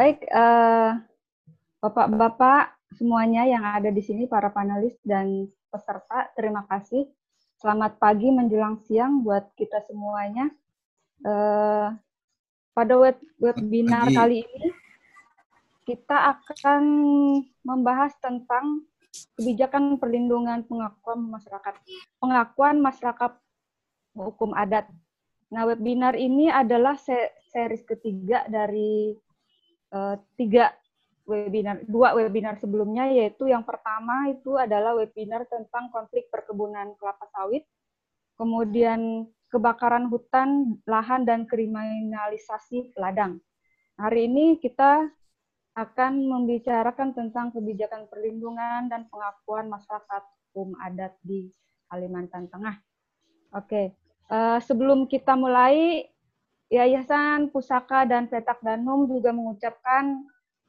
baik, uh, bapak-bapak semuanya yang ada di sini, para panelis dan peserta, terima kasih. Selamat pagi menjelang siang buat kita semuanya. Uh, pada web webinar kali ini, kita akan membahas tentang kebijakan perlindungan pengakuan masyarakat, pengakuan masyarakat hukum adat. Nah, webinar ini adalah series ketiga dari uh, tiga webinar, dua webinar sebelumnya, yaitu yang pertama itu adalah webinar tentang konflik perkebunan kelapa sawit, kemudian kebakaran hutan, lahan, dan kriminalisasi ladang. Hari ini kita akan membicarakan tentang kebijakan perlindungan dan pengakuan masyarakat hukum adat di Kalimantan Tengah. Oke, uh, sebelum kita mulai, Yayasan Pusaka dan Petak Danum juga mengucapkan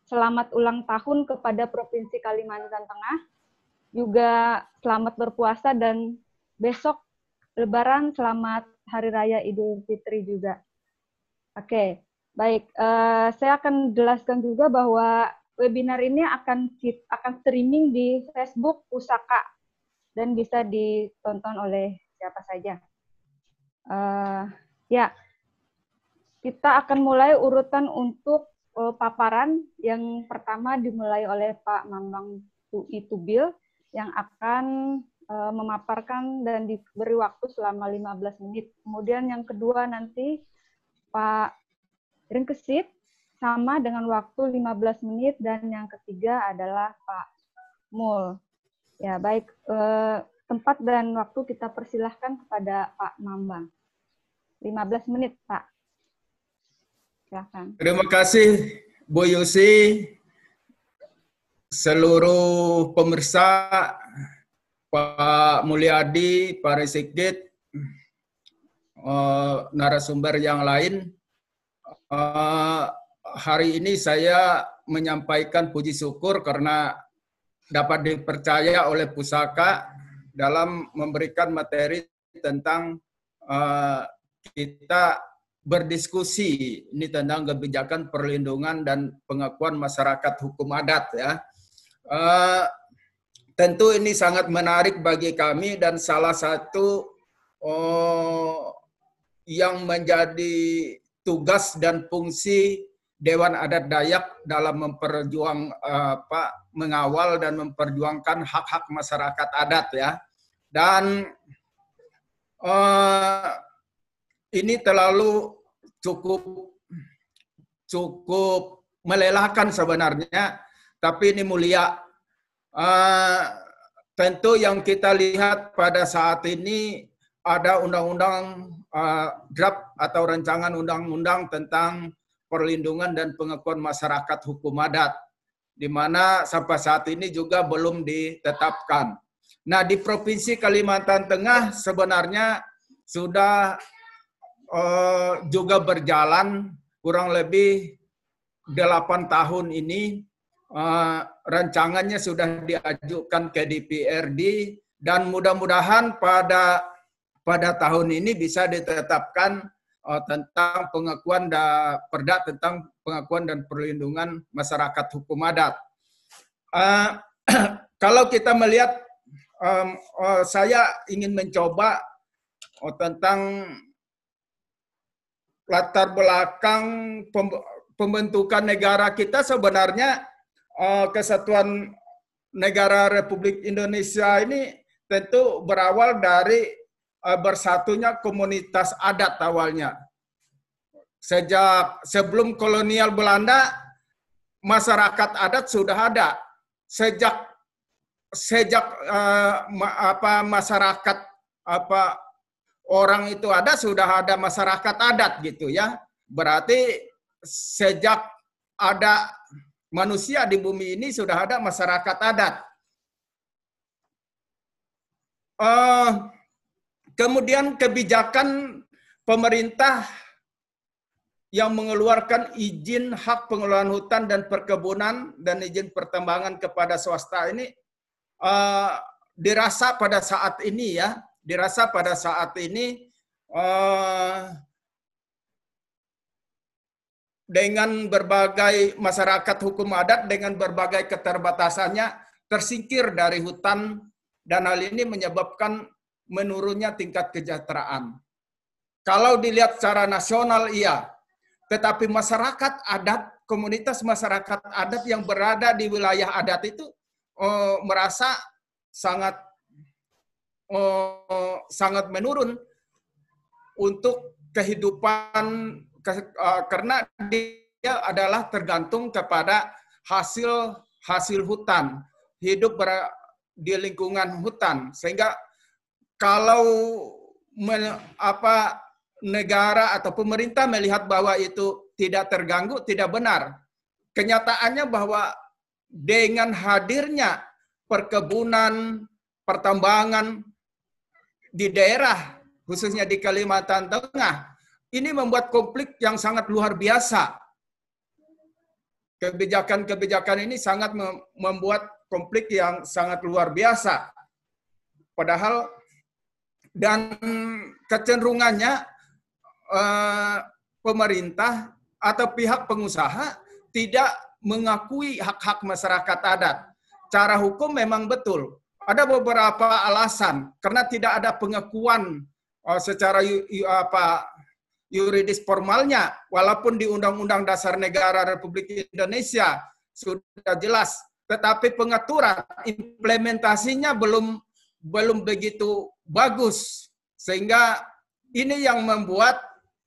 selamat ulang tahun kepada Provinsi Kalimantan Tengah. Juga selamat berpuasa dan besok Lebaran selamat Hari Raya Idul Fitri juga. Oke, Baik, uh, saya akan jelaskan juga bahwa webinar ini akan akan streaming di Facebook Pusaka dan bisa ditonton oleh siapa saja. Uh, ya, kita akan mulai urutan untuk uh, paparan. Yang pertama dimulai oleh Pak Mambang Itubil yang akan uh, memaparkan dan diberi waktu selama 15 menit. Kemudian yang kedua nanti Pak Ringkesit sama dengan waktu 15 menit dan yang ketiga adalah Pak Mul. Ya, baik eh, tempat dan waktu kita persilahkan kepada Pak Mambang. 15 menit, Pak. Silahkan. Terima kasih, Bu Yusi, seluruh pemirsa, Pak Mulyadi, Pak Resikit, eh, narasumber yang lain, Uh, hari ini saya menyampaikan puji syukur karena dapat dipercaya oleh pusaka dalam memberikan materi tentang uh, kita berdiskusi ini tentang kebijakan perlindungan dan pengakuan masyarakat hukum adat ya. Uh, tentu ini sangat menarik bagi kami dan salah satu uh, yang menjadi tugas dan fungsi Dewan Adat Dayak dalam memperjuang apa mengawal dan memperjuangkan hak-hak masyarakat adat ya. Dan uh, ini terlalu cukup cukup melelahkan sebenarnya, tapi ini mulia. Uh, tentu yang kita lihat pada saat ini ada undang-undang uh, draft atau rancangan undang-undang tentang perlindungan dan pengakuan masyarakat hukum adat, di mana sampai saat ini juga belum ditetapkan. Nah, di Provinsi Kalimantan Tengah sebenarnya sudah uh, juga berjalan kurang lebih delapan tahun ini. Uh, rancangannya sudah diajukan ke DPRD dan mudah-mudahan pada pada tahun ini bisa ditetapkan uh, tentang pengakuan dan perda tentang pengakuan dan perlindungan masyarakat hukum adat. Kalau kita melihat, saya ingin mencoba tentang latar belakang pembentukan negara kita sebenarnya uh, kesatuan negara Republik Indonesia ini tentu berawal dari Eh, bersatunya komunitas adat awalnya. Sejak sebelum kolonial Belanda, masyarakat adat sudah ada. Sejak sejak uh, apa masyarakat apa orang itu ada sudah ada masyarakat adat gitu ya. Berarti sejak ada manusia di bumi ini sudah ada masyarakat adat. Uh, Kemudian kebijakan pemerintah yang mengeluarkan izin hak pengelolaan hutan dan perkebunan dan izin pertambangan kepada swasta ini uh, dirasa pada saat ini ya, dirasa pada saat ini uh, dengan berbagai masyarakat hukum adat dengan berbagai keterbatasannya tersingkir dari hutan dan hal ini menyebabkan menurunnya tingkat kesejahteraan. Kalau dilihat secara nasional iya, tetapi masyarakat adat, komunitas masyarakat adat yang berada di wilayah adat itu oh, merasa sangat oh, sangat menurun untuk kehidupan uh, karena dia adalah tergantung kepada hasil hasil hutan hidup ber, di lingkungan hutan. Sehingga kalau me, apa negara atau pemerintah melihat bahwa itu tidak terganggu tidak benar. Kenyataannya bahwa dengan hadirnya perkebunan pertambangan di daerah khususnya di Kalimantan Tengah, ini membuat konflik yang sangat luar biasa. Kebijakan-kebijakan ini sangat membuat konflik yang sangat luar biasa. Padahal dan kecenderungannya eh, pemerintah atau pihak pengusaha tidak mengakui hak-hak masyarakat adat. Cara hukum memang betul. Ada beberapa alasan. Karena tidak ada pengakuan uh, secara apa yuridis formalnya. Walaupun di Undang-Undang Dasar Negara Republik Indonesia sudah jelas. Tetapi pengaturan implementasinya belum belum begitu bagus. Sehingga ini yang membuat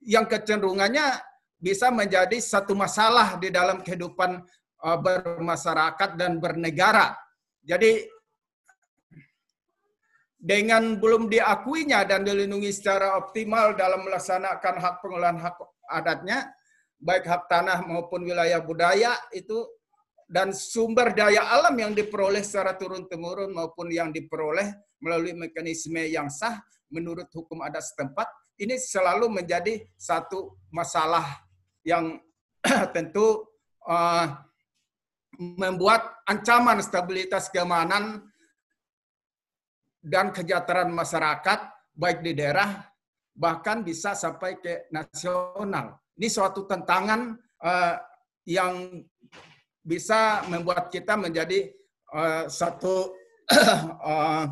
yang kecenderungannya bisa menjadi satu masalah di dalam kehidupan uh, bermasyarakat dan bernegara. Jadi dengan belum diakuinya dan dilindungi secara optimal dalam melaksanakan hak pengolahan hak adatnya, baik hak tanah maupun wilayah budaya itu dan sumber daya alam yang diperoleh secara turun-temurun maupun yang diperoleh melalui mekanisme yang sah menurut hukum adat setempat, ini selalu menjadi satu masalah yang tentu uh, membuat ancaman stabilitas keamanan dan kesejahteraan masyarakat baik di daerah bahkan bisa sampai ke nasional. Ini suatu tantangan uh, yang bisa membuat kita menjadi uh, satu uh,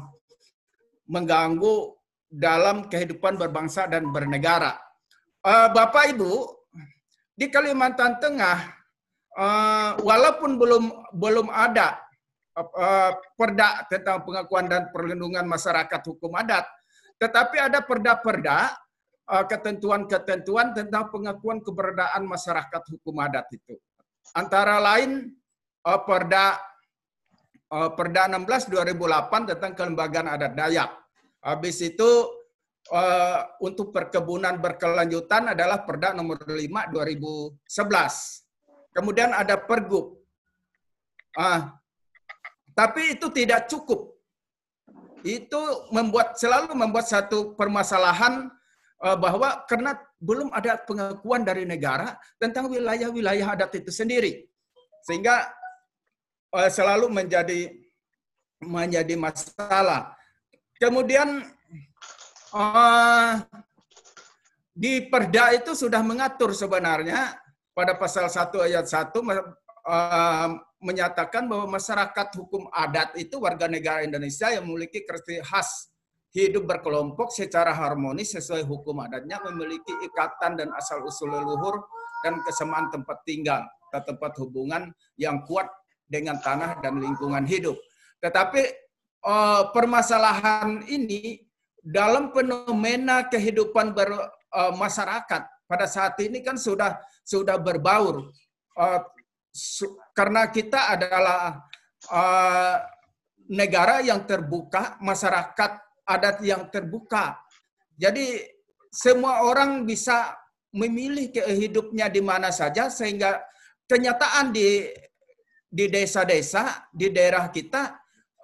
mengganggu dalam kehidupan berbangsa dan bernegara. Uh, Bapak Ibu di Kalimantan Tengah, uh, walaupun belum belum ada uh, perda tentang pengakuan dan perlindungan masyarakat hukum adat, tetapi ada perda-perda uh, ketentuan-ketentuan tentang pengakuan keberadaan masyarakat hukum adat itu. Antara lain uh, perda uh, Perda 16 2008 tentang kelembagaan adat Dayak. Habis itu untuk perkebunan berkelanjutan adalah Perda nomor 5 2011. Kemudian ada Pergub. Uh, tapi itu tidak cukup. Itu membuat selalu membuat satu permasalahan uh, bahwa karena belum ada pengakuan dari negara tentang wilayah-wilayah adat itu sendiri. Sehingga uh, selalu menjadi menjadi masalah. Kemudian uh, di Perda itu sudah mengatur sebenarnya pada pasal 1 ayat 1 menyatakan bahwa masyarakat hukum adat itu warga negara Indonesia yang memiliki karakteristik khas hidup berkelompok secara harmonis sesuai hukum adatnya memiliki ikatan dan asal usul leluhur dan kesamaan tempat tinggal atau tempat hubungan yang kuat dengan tanah dan lingkungan hidup. Tetapi uh, permasalahan ini dalam fenomena kehidupan bermasyarakat uh, pada saat ini kan sudah sudah berbaur. Uh, karena kita adalah uh, negara yang terbuka, masyarakat adat yang terbuka. Jadi semua orang bisa memilih hidupnya di mana saja sehingga kenyataan di di desa-desa di daerah kita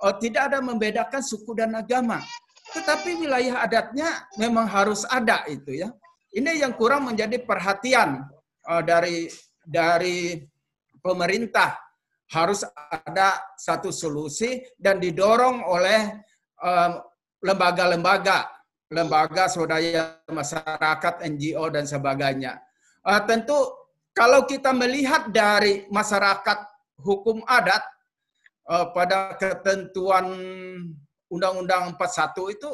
uh, tidak ada membedakan suku dan agama. Tetapi wilayah adatnya memang harus ada itu ya. Ini yang kurang menjadi perhatian uh, dari dari pemerintah harus ada satu solusi dan didorong oleh lembaga-lembaga, lembaga swadaya masyarakat, NGO dan sebagainya. Uh, tentu kalau kita melihat dari masyarakat hukum adat uh, pada ketentuan Undang-Undang 41 itu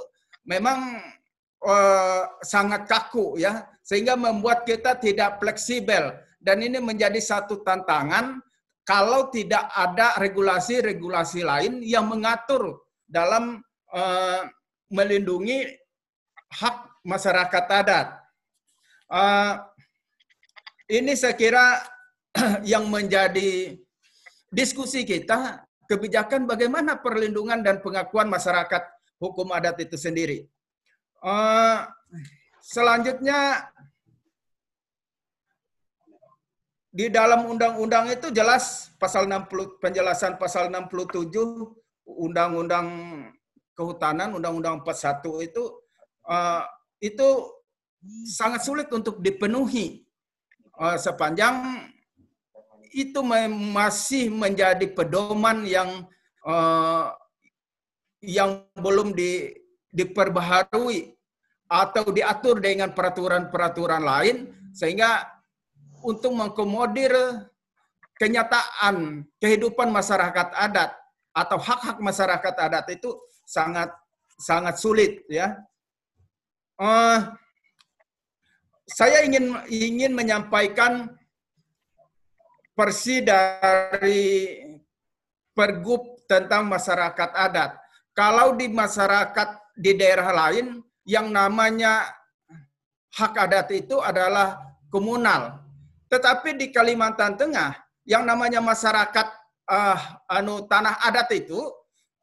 memang uh, sangat kaku ya sehingga membuat kita tidak fleksibel dan ini menjadi satu tantangan kalau tidak ada regulasi-regulasi lain yang mengatur dalam uh, melindungi hak masyarakat adat. Uh, ini saya kira yang menjadi diskusi kita kebijakan bagaimana perlindungan dan pengakuan masyarakat hukum adat itu sendiri. Uh, selanjutnya di dalam undang-undang itu jelas pasal 60 penjelasan pasal 67 undang-undang kehutanan undang-undang 41 itu uh, itu sangat sulit untuk dipenuhi. Uh, sepanjang itu masih menjadi pedoman yang uh, yang belum di, diperbaharui atau diatur dengan peraturan-peraturan lain sehingga untuk mengkomodir kenyataan kehidupan masyarakat adat atau hak-hak masyarakat adat itu sangat sangat sulit ya. Uh, saya ingin ingin menyampaikan versi dari pergub tentang masyarakat adat. Kalau di masyarakat di daerah lain yang namanya hak adat itu adalah komunal. Tetapi di Kalimantan Tengah yang namanya masyarakat uh, anu tanah adat itu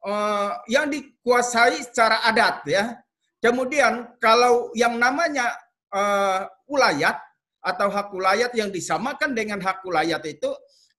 uh, yang dikuasai secara adat ya. Kemudian kalau yang namanya uh, ulayat atau hak ulayat yang disamakan dengan hak ulayat itu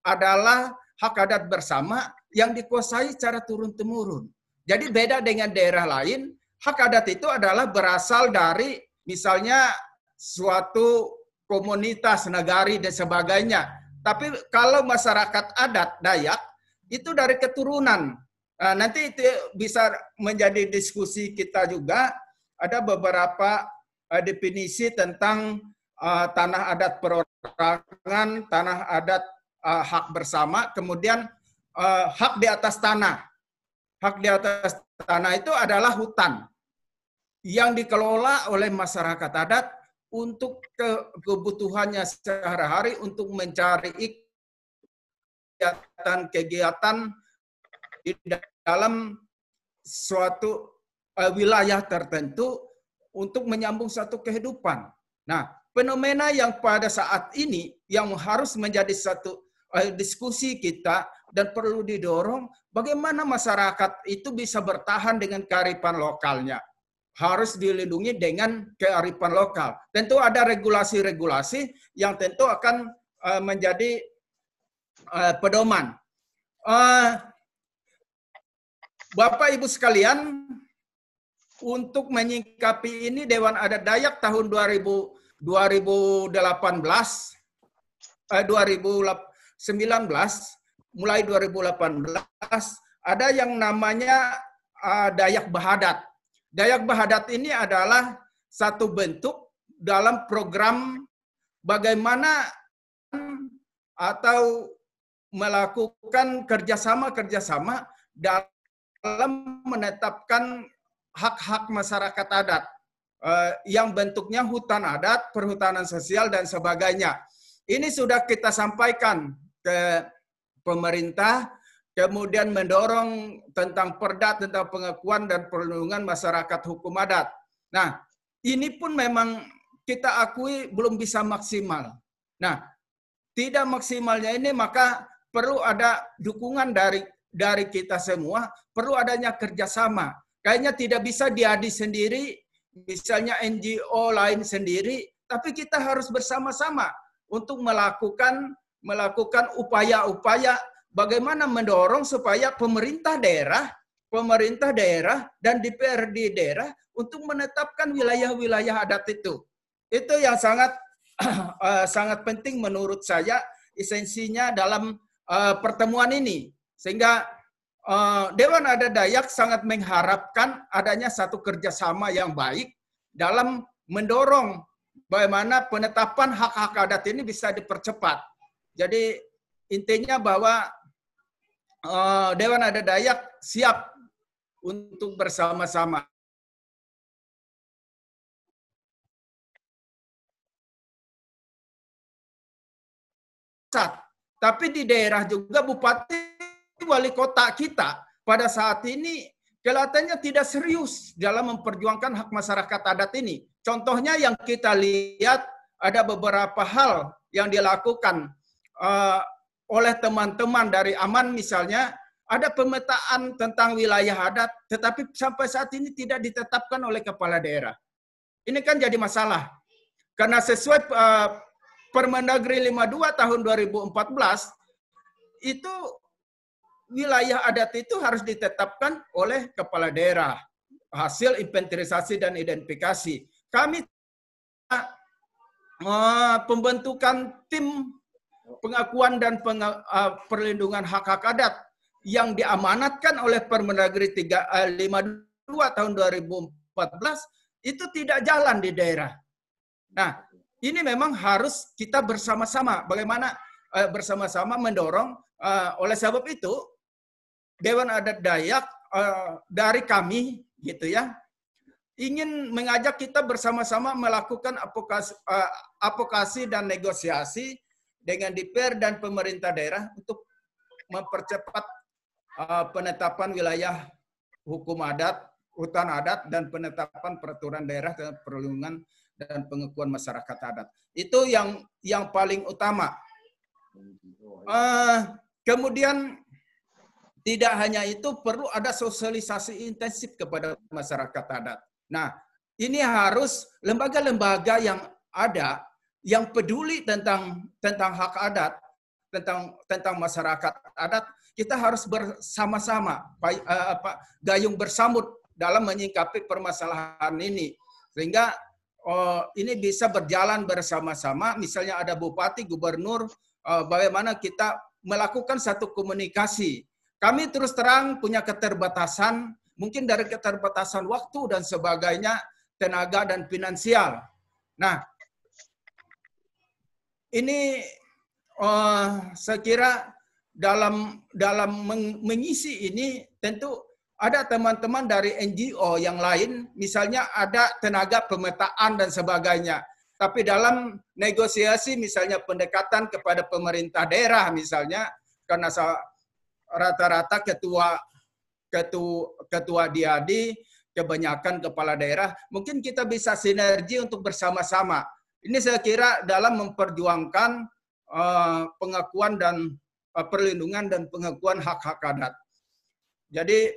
adalah hak adat bersama yang dikuasai secara turun-temurun. Jadi beda dengan daerah lain, hak adat itu adalah berasal dari misalnya suatu komunitas negari dan sebagainya. Tapi kalau masyarakat adat Dayak itu dari keturunan. Nah, nanti itu bisa menjadi diskusi kita juga. Ada beberapa uh, definisi tentang uh, tanah adat perorangan, tanah adat uh, hak bersama, kemudian uh, hak di atas tanah. Hak di atas tanah itu adalah hutan yang dikelola oleh masyarakat adat untuk ke kebutuhannya sehari-hari untuk mencari kegiatan-kegiatan di dalam suatu uh, wilayah tertentu untuk menyambung satu kehidupan. Nah, fenomena yang pada saat ini yang harus menjadi satu uh, diskusi kita dan perlu didorong bagaimana masyarakat itu bisa bertahan dengan kearifan lokalnya. Harus dilindungi dengan kearifan lokal. Tentu ada regulasi-regulasi yang tentu akan uh, menjadi uh, pedoman. Uh, Bapak Ibu sekalian, untuk menyikapi ini Dewan Adat Dayak tahun 2000 2018 eh, 2019 mulai 2018 ada yang namanya uh, Dayak Bahadat. Dayak Bahadat ini adalah satu bentuk dalam program bagaimana atau melakukan kerjasama-kerjasama dalam menetapkan hak-hak masyarakat adat uh, yang bentuknya hutan adat, perhutanan sosial, dan sebagainya. Ini sudah kita sampaikan ke pemerintah, kemudian mendorong tentang perda, tentang pengakuan dan perlindungan masyarakat hukum adat. Nah, ini pun memang kita akui belum bisa maksimal. Nah, tidak maksimalnya ini maka perlu ada dukungan dari dari kita semua, perlu adanya kerjasama. Kayaknya tidak bisa diadi sendiri, misalnya NGO lain sendiri, tapi kita harus bersama-sama untuk melakukan melakukan upaya-upaya bagaimana mendorong supaya pemerintah daerah, pemerintah daerah dan DPRD daerah untuk menetapkan wilayah-wilayah adat itu. Itu yang sangat uh, sangat penting menurut saya esensinya dalam uh, pertemuan ini. Sehingga Eh, Dewan Adat Dayak sangat mengharapkan adanya satu kerjasama yang baik dalam mendorong bagaimana penetapan hak-hak adat ini bisa dipercepat. Jadi intinya bahwa uh, Dewan Adat Dayak siap untuk bersama-sama. Tapi di daerah juga bupati wali kota kita pada saat ini kelihatannya tidak serius dalam memperjuangkan hak masyarakat adat ini. Contohnya yang kita lihat ada beberapa hal yang dilakukan uh, oleh teman-teman dari Aman misalnya ada pemetaan tentang wilayah adat, tetapi sampai saat ini tidak ditetapkan oleh kepala daerah. Ini kan jadi masalah. Karena sesuai uh, Permendagri 52 tahun 2014, itu wilayah adat itu harus ditetapkan oleh kepala daerah hasil inventarisasi dan identifikasi. Kami uh, pembentukan tim pengakuan dan peng, uh, perlindungan hak-hak adat yang diamanatkan oleh Permendagri 352 uh, tahun 2014 itu tidak jalan di daerah. Nah, ini memang harus kita bersama-sama bagaimana uh, bersama-sama mendorong uh, oleh sebab itu Dewan Adat Dayak uh, dari kami gitu ya ingin mengajak kita bersama-sama melakukan apokasi, uh, apokasi dan negosiasi dengan DPR dan pemerintah daerah untuk mempercepat uh, penetapan wilayah hukum adat, hutan adat, dan penetapan peraturan daerah perlindungan dan pengakuan masyarakat adat. Itu yang yang paling utama. Uh, kemudian tidak hanya itu, perlu ada sosialisasi intensif kepada masyarakat adat. Nah, ini harus lembaga-lembaga yang ada yang peduli tentang tentang hak adat, tentang tentang masyarakat adat, kita harus bersama-sama eh, gayung bersambut dalam menyikapi permasalahan ini. Sehingga oh, ini bisa berjalan bersama-sama. Misalnya ada bupati gubernur oh, bagaimana kita melakukan satu komunikasi. Kami terus terang punya keterbatasan, mungkin dari keterbatasan waktu dan sebagainya, tenaga dan finansial. Nah, ini uh, saya kira dalam dalam mengisi ini tentu ada teman-teman dari NGO yang lain, misalnya ada tenaga pemetaan dan sebagainya. Tapi dalam negosiasi misalnya pendekatan kepada pemerintah daerah misalnya, karena rata-rata ketua ketua ketua diadi kebanyakan kepala daerah mungkin kita bisa sinergi untuk bersama-sama ini saya kira dalam memperjuangkan uh, pengakuan dan uh, perlindungan dan pengakuan hak-hak adat jadi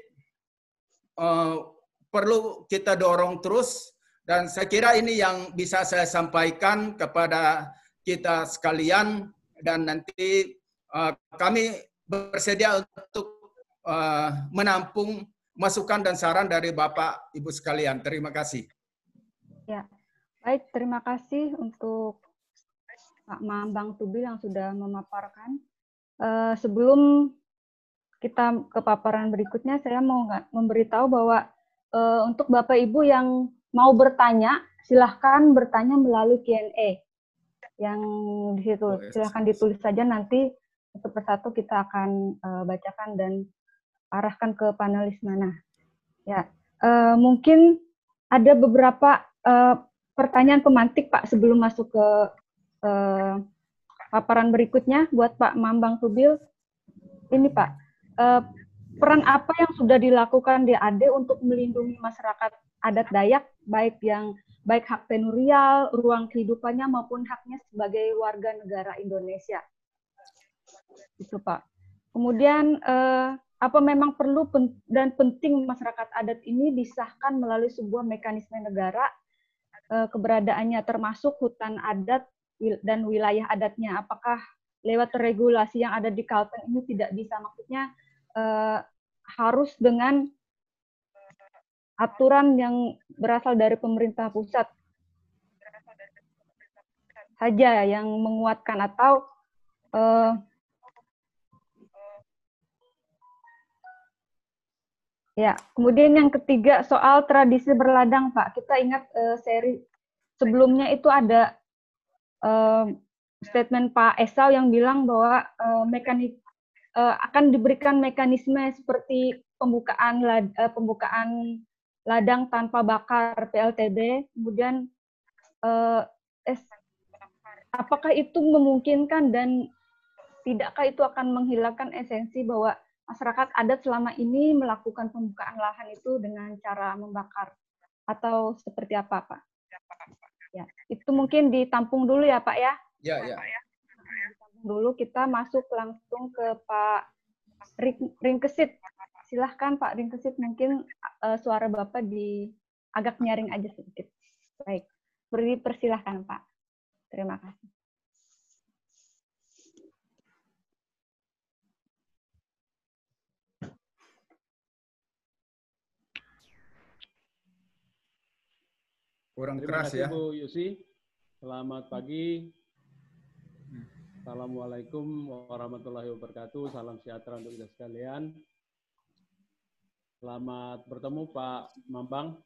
uh, perlu kita dorong terus dan saya kira ini yang bisa saya sampaikan kepada kita sekalian dan nanti kami bersedia untuk menampung masukan dan saran dari Bapak Ibu sekalian. Terima kasih. Ya, baik. Terima kasih untuk Pak Mambang Tubil yang sudah memaparkan. Uh, sebelum kita ke paparan berikutnya, saya mau memberitahu bahwa uh, untuk Bapak Ibu yang mau bertanya, silahkan bertanya melalui Q&A yang di situ. Oh, silahkan ditulis saja nanti satu persatu kita akan uh, bacakan dan arahkan ke panelis mana. Ya, uh, mungkin ada beberapa uh, pertanyaan pemantik Pak sebelum masuk ke uh, paparan berikutnya buat Pak Mambang Tubil. Ini Pak, uh, peran apa yang sudah dilakukan di AD untuk melindungi masyarakat adat Dayak, baik yang baik hak tenurial, ruang kehidupannya maupun haknya sebagai warga negara Indonesia itu Pak. Kemudian eh, apa memang perlu dan penting masyarakat adat ini disahkan melalui sebuah mekanisme negara eh, keberadaannya termasuk hutan adat dan wilayah adatnya. Apakah lewat regulasi yang ada di Kalteng ini tidak bisa maksudnya eh, harus dengan aturan yang berasal dari pemerintah pusat saja yang menguatkan atau eh, Ya, kemudian yang ketiga soal tradisi berladang, Pak. Kita ingat uh, seri sebelumnya itu ada uh, statement Pak Esau yang bilang bahwa uh, mekanik uh, akan diberikan mekanisme seperti pembukaan lad, uh, pembukaan ladang tanpa bakar PLTB, kemudian uh, es, apakah itu memungkinkan dan tidakkah itu akan menghilangkan esensi bahwa masyarakat adat selama ini melakukan pembukaan lahan itu dengan cara membakar atau seperti apa, Pak? Ya, itu mungkin ditampung dulu ya, Pak ya. Ya, ya. Ditampung dulu kita masuk langsung ke Pak Ringkesit. Silahkan Pak Ringkesit, mungkin uh, suara Bapak di agak nyaring aja sedikit. Baik, beri persilahkan Pak. Terima kasih. Kurang Terima keras kasih, ya. Bu Yusi. Selamat pagi. Assalamualaikum warahmatullahi wabarakatuh. Salam sejahtera untuk kita sekalian. Selamat bertemu Pak Mambang,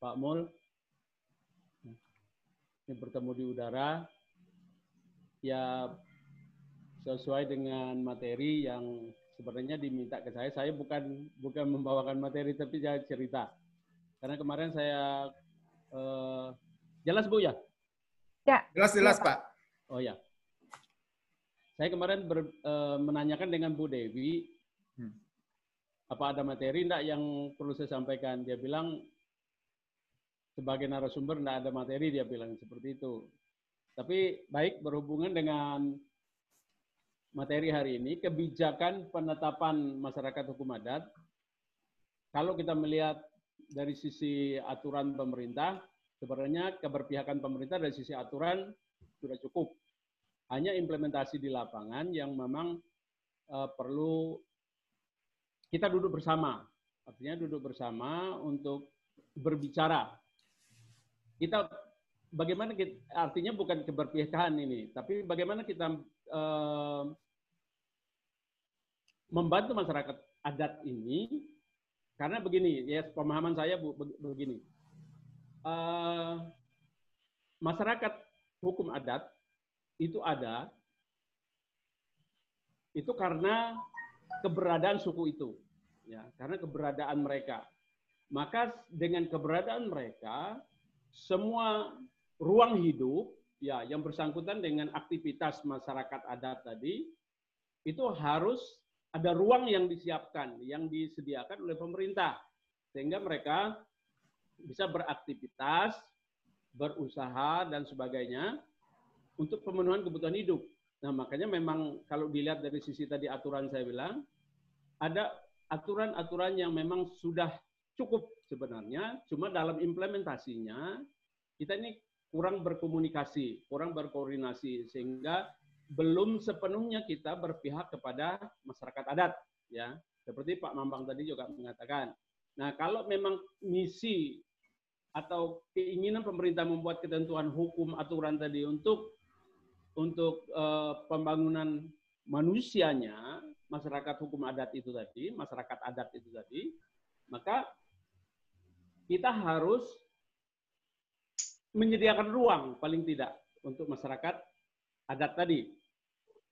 Pak Mul. Ini bertemu di udara. Ya sesuai dengan materi yang sebenarnya diminta ke saya. Saya bukan bukan membawakan materi tapi saya cerita. Karena kemarin saya Uh, jelas Bu ya? Ya. Jelas jelas ya, Pak. Oh ya. Saya kemarin ber, uh, menanyakan dengan Bu Dewi, hmm. apa ada materi enggak yang perlu saya sampaikan? Dia bilang sebagai narasumber enggak ada materi dia bilang seperti itu. Tapi baik berhubungan dengan materi hari ini kebijakan penetapan masyarakat hukum adat kalau kita melihat dari sisi aturan pemerintah, sebenarnya keberpihakan pemerintah dari sisi aturan sudah cukup. Hanya implementasi di lapangan yang memang uh, perlu kita duduk bersama. Artinya duduk bersama untuk berbicara. Kita bagaimana kita, artinya bukan keberpihakan ini, tapi bagaimana kita uh, membantu masyarakat adat ini karena begini, ya pemahaman saya begini. Uh, masyarakat hukum adat itu ada itu karena keberadaan suku itu, ya, karena keberadaan mereka. Maka dengan keberadaan mereka, semua ruang hidup ya yang bersangkutan dengan aktivitas masyarakat adat tadi itu harus ada ruang yang disiapkan, yang disediakan oleh pemerintah. Sehingga mereka bisa beraktivitas, berusaha, dan sebagainya untuk pemenuhan kebutuhan hidup. Nah, makanya memang kalau dilihat dari sisi tadi aturan saya bilang, ada aturan-aturan yang memang sudah cukup sebenarnya, cuma dalam implementasinya kita ini kurang berkomunikasi, kurang berkoordinasi, sehingga belum sepenuhnya kita berpihak kepada masyarakat adat ya. Seperti Pak Mambang tadi juga mengatakan. Nah kalau memang misi atau keinginan pemerintah membuat ketentuan hukum aturan tadi untuk untuk uh, pembangunan manusianya masyarakat hukum adat itu tadi masyarakat adat itu tadi maka kita harus menyediakan ruang paling tidak untuk masyarakat adat tadi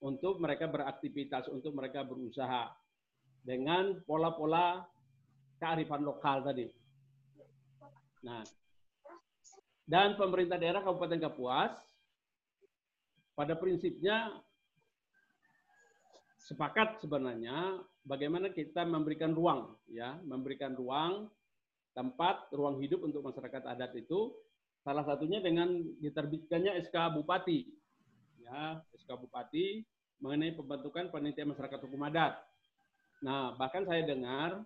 untuk mereka beraktivitas, untuk mereka berusaha dengan pola-pola kearifan lokal tadi. Nah, dan pemerintah daerah Kabupaten Kapuas pada prinsipnya sepakat sebenarnya bagaimana kita memberikan ruang ya, memberikan ruang tempat, ruang hidup untuk masyarakat adat itu salah satunya dengan diterbitkannya SK Bupati ya SK Bupati mengenai pembentukan panitia masyarakat hukum adat. Nah, bahkan saya dengar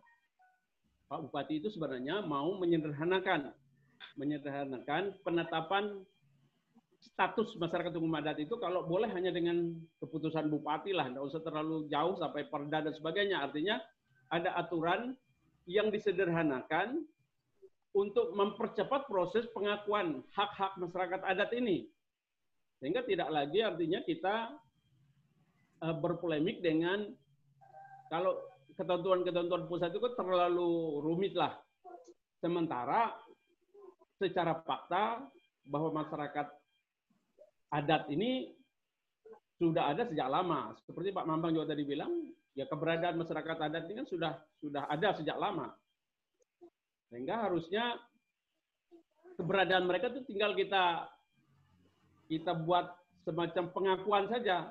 Pak Bupati itu sebenarnya mau menyederhanakan menyederhanakan penetapan status masyarakat hukum adat itu kalau boleh hanya dengan keputusan bupati lah, tidak usah terlalu jauh sampai perda dan sebagainya. Artinya ada aturan yang disederhanakan untuk mempercepat proses pengakuan hak-hak masyarakat adat ini. Sehingga tidak lagi artinya kita uh, berpolemik dengan kalau ketentuan-ketentuan pusat itu kan terlalu rumit lah. Sementara secara fakta bahwa masyarakat adat ini sudah ada sejak lama. Seperti Pak Mambang juga tadi bilang, ya keberadaan masyarakat adat ini kan sudah sudah ada sejak lama. Sehingga harusnya keberadaan mereka itu tinggal kita kita buat semacam pengakuan saja.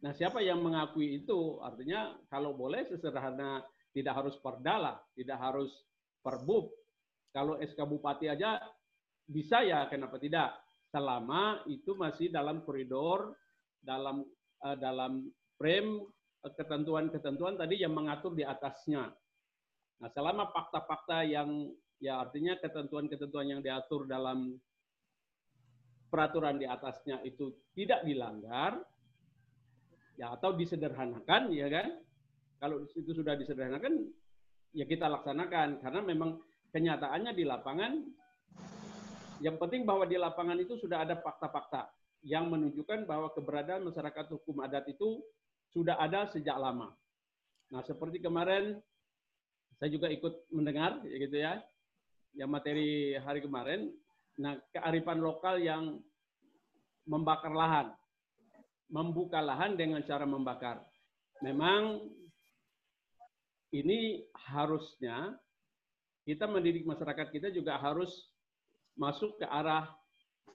Nah, siapa yang mengakui itu? Artinya kalau boleh sesederhana tidak harus perdalah, tidak harus perbub. Kalau SK Bupati aja bisa ya, kenapa tidak? Selama itu masih dalam koridor, dalam uh, dalam frame ketentuan-ketentuan tadi yang mengatur di atasnya. Nah, selama fakta-fakta yang ya artinya ketentuan-ketentuan yang diatur dalam peraturan di atasnya itu tidak dilanggar, ya atau disederhanakan, ya kan? Kalau itu sudah disederhanakan, ya kita laksanakan karena memang kenyataannya di lapangan. Yang penting bahwa di lapangan itu sudah ada fakta-fakta yang menunjukkan bahwa keberadaan masyarakat hukum adat itu sudah ada sejak lama. Nah, seperti kemarin saya juga ikut mendengar, ya gitu ya, yang materi hari kemarin Nah, kearifan lokal yang membakar lahan, membuka lahan dengan cara membakar. Memang ini harusnya kita mendidik masyarakat kita juga harus masuk ke arah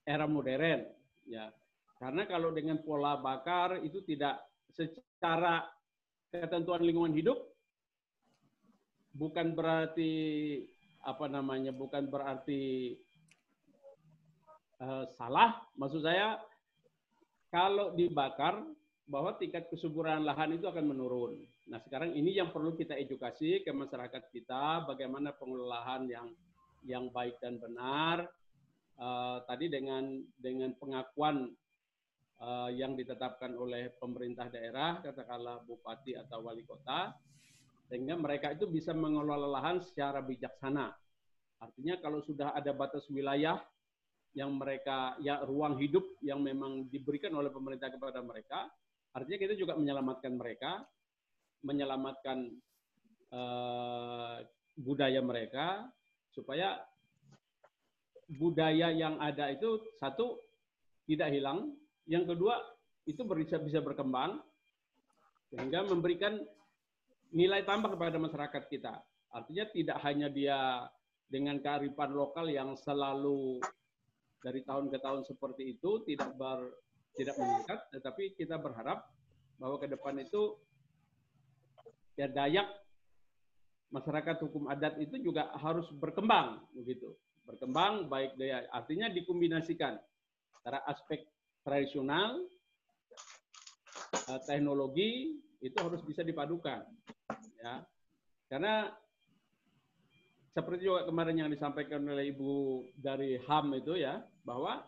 era modern, ya. Karena kalau dengan pola bakar itu tidak secara ketentuan lingkungan hidup bukan berarti apa namanya bukan berarti uh, salah. Maksud saya kalau dibakar bahwa tingkat kesuburan lahan itu akan menurun. Nah, sekarang ini yang perlu kita edukasi ke masyarakat kita bagaimana pengelolaan yang yang baik dan benar. Uh, tadi dengan dengan pengakuan uh, yang ditetapkan oleh pemerintah daerah, katakanlah bupati atau wali kota, sehingga mereka itu bisa mengelola lahan secara bijaksana. Artinya kalau sudah ada batas wilayah yang mereka ya ruang hidup yang memang diberikan oleh pemerintah kepada mereka. Artinya kita juga menyelamatkan mereka menyelamatkan uh, budaya mereka supaya budaya yang ada itu satu tidak hilang. Yang kedua itu bisa bisa berkembang sehingga memberikan nilai tambah kepada masyarakat kita. Artinya tidak hanya dia dengan kearifan lokal yang selalu dari tahun ke tahun seperti itu tidak ber, tidak meningkat, tetapi kita berharap bahwa ke depan itu ya Dayak masyarakat hukum adat itu juga harus berkembang begitu. Berkembang baik daya artinya dikombinasikan antara aspek tradisional eh, teknologi itu harus bisa dipadukan ya. Karena seperti juga kemarin yang disampaikan oleh Ibu dari HAM itu ya, bahwa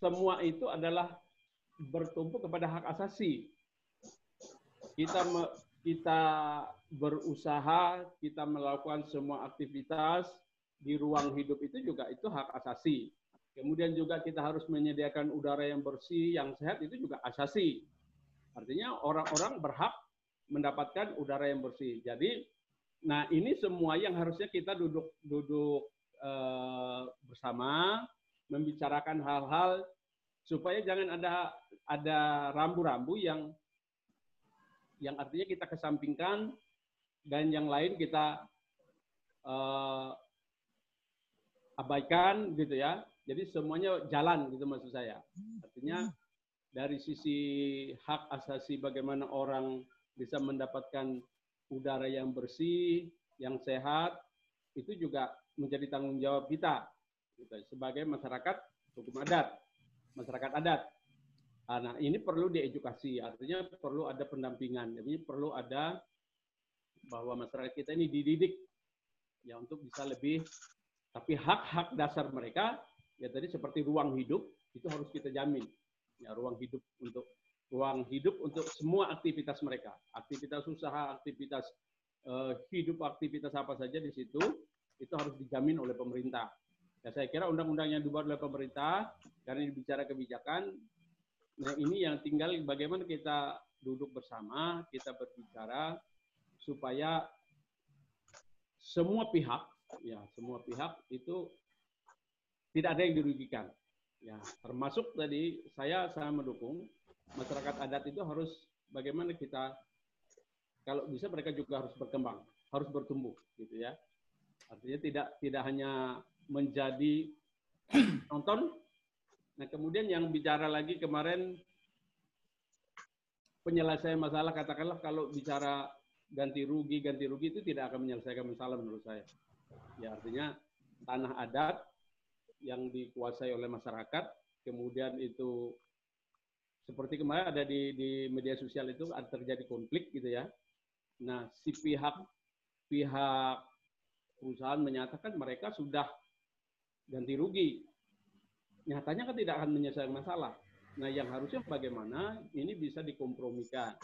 semua itu adalah bertumpu kepada hak asasi. Kita me, kita berusaha, kita melakukan semua aktivitas di ruang hidup itu juga itu hak asasi. Kemudian juga kita harus menyediakan udara yang bersih, yang sehat itu juga asasi. Artinya orang-orang berhak mendapatkan udara yang bersih. Jadi Nah, ini semua yang harusnya kita duduk duduk uh, bersama membicarakan hal-hal supaya jangan ada ada rambu-rambu yang yang artinya kita kesampingkan dan yang lain kita uh, abaikan gitu ya. Jadi semuanya jalan gitu maksud saya. Artinya dari sisi hak asasi bagaimana orang bisa mendapatkan udara yang bersih, yang sehat, itu juga menjadi tanggung jawab kita gitu, sebagai masyarakat hukum adat, masyarakat adat. Ah, nah, ini perlu diedukasi, artinya perlu ada pendampingan, jadi perlu ada bahwa masyarakat kita ini dididik ya untuk bisa lebih, tapi hak-hak dasar mereka ya tadi seperti ruang hidup itu harus kita jamin, ya ruang hidup untuk ruang hidup untuk semua aktivitas mereka. Aktivitas usaha, aktivitas uh, hidup, aktivitas apa saja di situ, itu harus dijamin oleh pemerintah. Ya, saya kira undang-undang yang dibuat oleh pemerintah, karena ini bicara kebijakan, nah ini yang tinggal bagaimana kita duduk bersama, kita berbicara, supaya semua pihak, ya semua pihak itu tidak ada yang dirugikan. Ya, termasuk tadi saya saya mendukung masyarakat adat itu harus bagaimana kita kalau bisa mereka juga harus berkembang, harus bertumbuh gitu ya. Artinya tidak tidak hanya menjadi nonton. Nah, kemudian yang bicara lagi kemarin penyelesaian masalah katakanlah kalau bicara ganti rugi ganti rugi itu tidak akan menyelesaikan masalah menurut saya. Ya artinya tanah adat yang dikuasai oleh masyarakat kemudian itu seperti kemarin ada di di media sosial itu ada terjadi konflik gitu ya. Nah, si pihak pihak perusahaan menyatakan mereka sudah ganti rugi. Nyatanya kan tidak akan menyelesaikan masalah. Nah, yang harusnya bagaimana ini bisa dikompromikan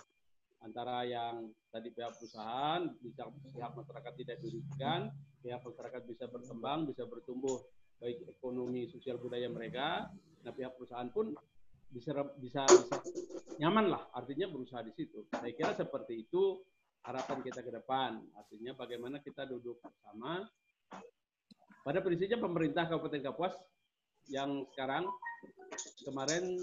antara yang tadi pihak perusahaan, bisa pihak masyarakat tidak dirugikan, pihak masyarakat bisa berkembang, bisa bertumbuh baik ekonomi, sosial budaya mereka. Nah, pihak perusahaan pun bisa bisa bisa nyaman lah, artinya berusaha di situ. Saya kira seperti itu harapan kita ke depan. Artinya bagaimana kita duduk bersama. Pada prinsipnya pemerintah Kabupaten Kapuas yang sekarang kemarin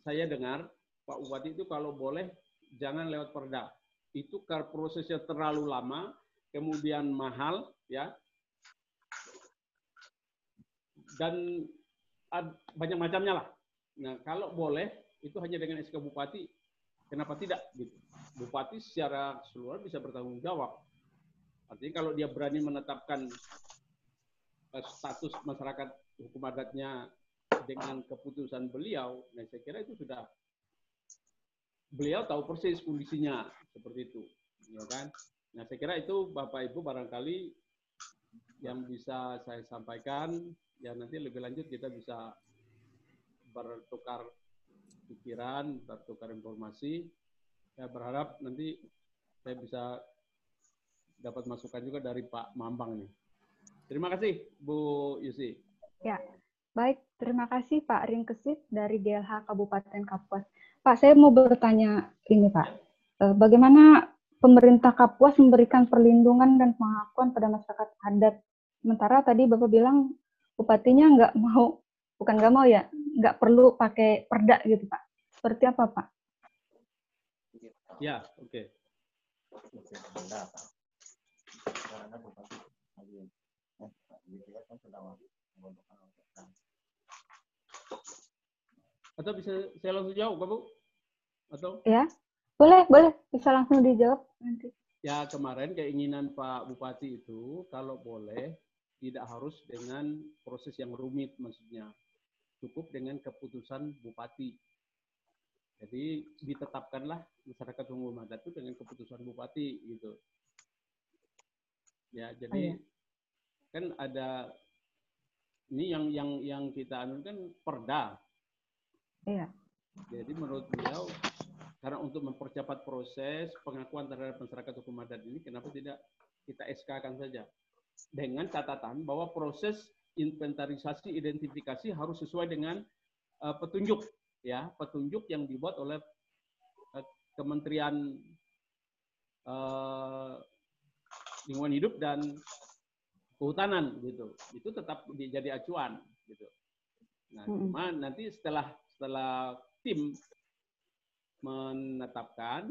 saya dengar Pak Bupati itu kalau boleh jangan lewat perda. Itu prosesnya terlalu lama, kemudian mahal, ya. Dan banyak macamnya lah. Nah, kalau boleh itu hanya dengan SK Bupati, kenapa tidak? Gitu. Bupati secara keseluruhan bisa bertanggung jawab. Artinya kalau dia berani menetapkan eh, status masyarakat hukum adatnya dengan keputusan beliau, nah saya kira itu sudah beliau tahu persis kondisinya seperti itu, ya kan? Nah saya kira itu Bapak Ibu barangkali yang bisa saya sampaikan, ya nanti lebih lanjut kita bisa bertukar pikiran, bertukar informasi. Saya berharap nanti saya bisa dapat masukan juga dari Pak Mambang nih. Terima kasih Bu Yusi. Ya, baik. Terima kasih Pak Ringkesit dari GLH Kabupaten Kapuas. Pak, saya mau bertanya ini Pak. Eh, bagaimana pemerintah Kapuas memberikan perlindungan dan pengakuan pada masyarakat adat? Sementara tadi Bapak bilang bupatinya nggak mau, bukan nggak mau ya, nggak perlu pakai perda gitu Pak. Seperti apa Pak? Ya, oke. Okay. Atau bisa saya langsung jawab, Bu? Atau? Ya, boleh, boleh. Bisa langsung dijawab nanti. Ya, kemarin keinginan Pak Bupati itu, kalau boleh, tidak harus dengan proses yang rumit maksudnya. Cukup dengan keputusan Bupati. Jadi ditetapkanlah masyarakat hukum adat itu dengan keputusan Bupati gitu. Ya, jadi oh, iya. kan ada ini yang yang yang kita anu kan perda. Iya. Jadi menurut beliau karena untuk mempercepat proses pengakuan terhadap masyarakat hukum adat ini kenapa tidak kita SK-kan saja dengan catatan bahwa proses inventarisasi identifikasi harus sesuai dengan uh, petunjuk ya petunjuk yang dibuat oleh uh, Kementerian uh, Lingkungan Hidup dan kehutanan gitu. Itu tetap jadi acuan gitu. Nah, cuma nanti setelah setelah tim menetapkan,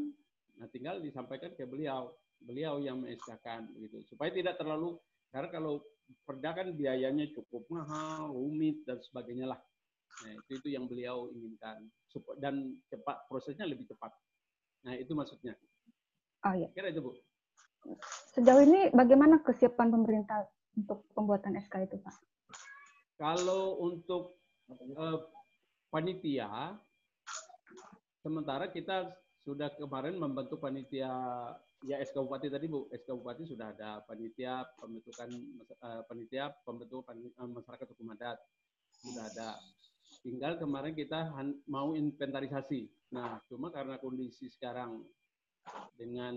nah tinggal disampaikan ke beliau, beliau yang mengesahkan gitu. Supaya tidak terlalu karena kalau perda kan biayanya cukup mahal, rumit dan sebagainya lah. Nah, itu itu yang beliau inginkan dan cepat prosesnya lebih cepat. Nah, itu maksudnya. Oh iya. Kira itu, Bu. Sejauh ini bagaimana kesiapan pemerintah untuk pembuatan SK itu, Pak? Kalau untuk uh, panitia, sementara kita sudah kemarin membentuk panitia ya SK Bupati tadi Bu, SK Bupati sudah ada panitia pembentukan uh, panitia pembentukan uh, masyarakat hukum adat sudah ada. Tinggal kemarin kita mau inventarisasi. Nah, cuma karena kondisi sekarang dengan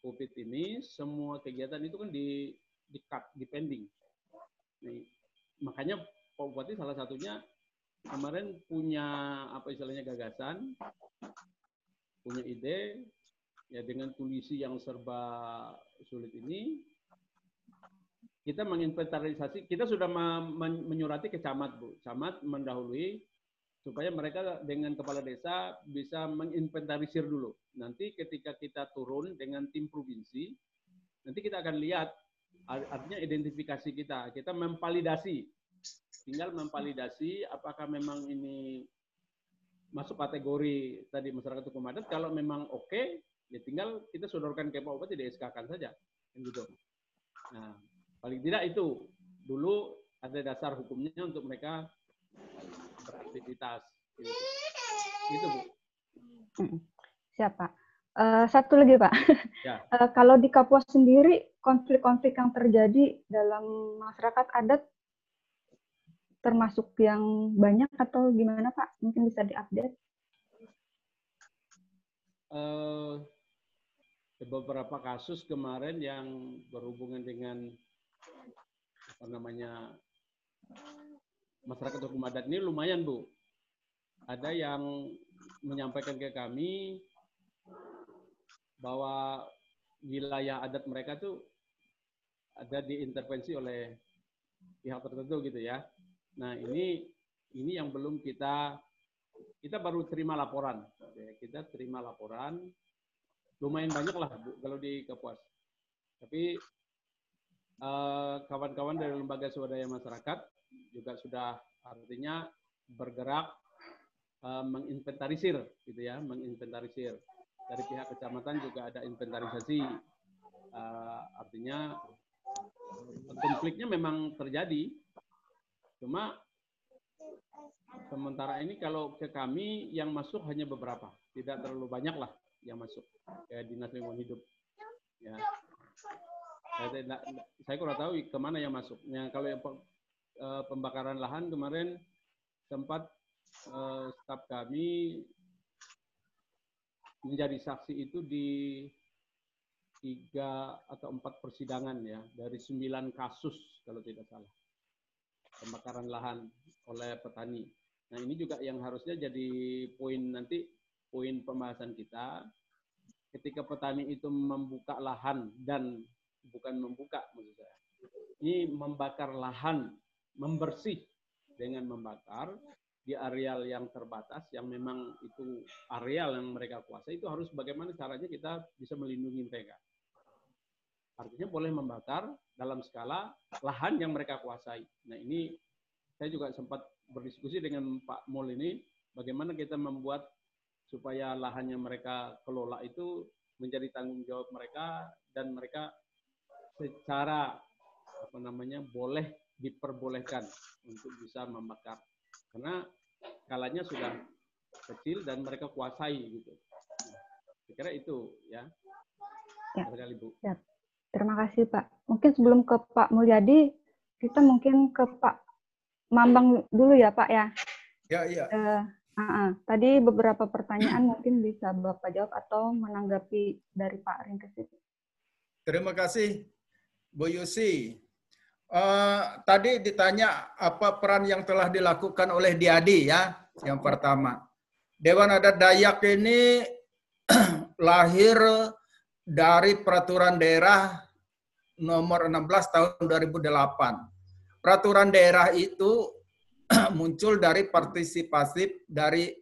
COVID ini semua kegiatan itu kan di di cut, di pending. Nih, makanya Pak Bupati salah satunya kemarin punya apa istilahnya gagasan, punya ide, ya dengan kondisi yang serba sulit ini, kita menginventarisasi, kita sudah menyurati ke camat, Bu. Camat mendahului supaya mereka dengan kepala desa bisa menginventarisir dulu. Nanti ketika kita turun dengan tim provinsi, nanti kita akan lihat artinya identifikasi kita. Kita memvalidasi. Tinggal memvalidasi apakah memang ini masuk kategori tadi masyarakat hukum adat. Kalau memang oke, okay, ya tinggal kita sodorkan ke Pak Bupati, di SK-kan saja. Gitu. Nah, Paling tidak itu dulu ada dasar hukumnya untuk mereka beraktivitas. Gitu. Itu Bu. Siapa? Uh, satu lagi Pak. Ya. Uh, kalau di Kapuas sendiri konflik-konflik yang terjadi dalam masyarakat adat termasuk yang banyak atau gimana Pak? Mungkin bisa diupdate. Uh, beberapa kasus kemarin yang berhubungan dengan namanya masyarakat hukum adat ini lumayan bu. Ada yang menyampaikan ke kami bahwa wilayah adat mereka tuh ada diintervensi oleh pihak tertentu gitu ya. Nah ini ini yang belum kita kita baru terima laporan. Kita terima laporan lumayan banyak lah bu, kalau di Kapuas. Tapi Eh, kawan-kawan dari lembaga swadaya masyarakat juga sudah artinya bergerak uh, menginventarisir gitu ya, menginventarisir. Dari pihak kecamatan juga ada inventarisasi. Uh, artinya konfliknya memang terjadi. Cuma sementara ini kalau ke kami yang masuk hanya beberapa, tidak terlalu banyak lah yang masuk ke dinas lingkungan hidup. Ya, saya, kurang tahu ke mana yang masuknya. Kalau yang eh, pembakaran lahan kemarin sempat uh, staf kami menjadi saksi itu di tiga atau empat persidangan ya dari sembilan kasus kalau tidak salah pembakaran lahan oleh petani. Nah ini juga yang harusnya jadi poin nanti poin pembahasan kita ketika petani itu membuka lahan dan bukan membuka maksud saya. Ini membakar lahan, membersih dengan membakar di areal yang terbatas yang memang itu areal yang mereka kuasai itu harus bagaimana caranya kita bisa melindungi mereka. Artinya boleh membakar dalam skala lahan yang mereka kuasai. Nah ini saya juga sempat berdiskusi dengan Pak Mul ini bagaimana kita membuat supaya lahan yang mereka kelola itu menjadi tanggung jawab mereka dan mereka secara apa namanya boleh diperbolehkan untuk bisa membakar karena skalanya sudah kecil dan mereka kuasai gitu. Saya kira itu ya. Ya. Bu. ya. Terima kasih Pak. Mungkin sebelum ke Pak Mulyadi, kita mungkin ke Pak Mambang dulu ya Pak ya. Ya iya. Uh, uh, uh. Tadi beberapa pertanyaan mungkin bisa Bapak jawab atau menanggapi dari Pak Ringkes Terima kasih Bu Yusi, uh, tadi ditanya apa peran yang telah dilakukan oleh Diadi ya, yang pertama. Dewan Adat Dayak ini lahir dari peraturan daerah nomor 16 tahun 2008. Peraturan daerah itu muncul dari partisipasi dari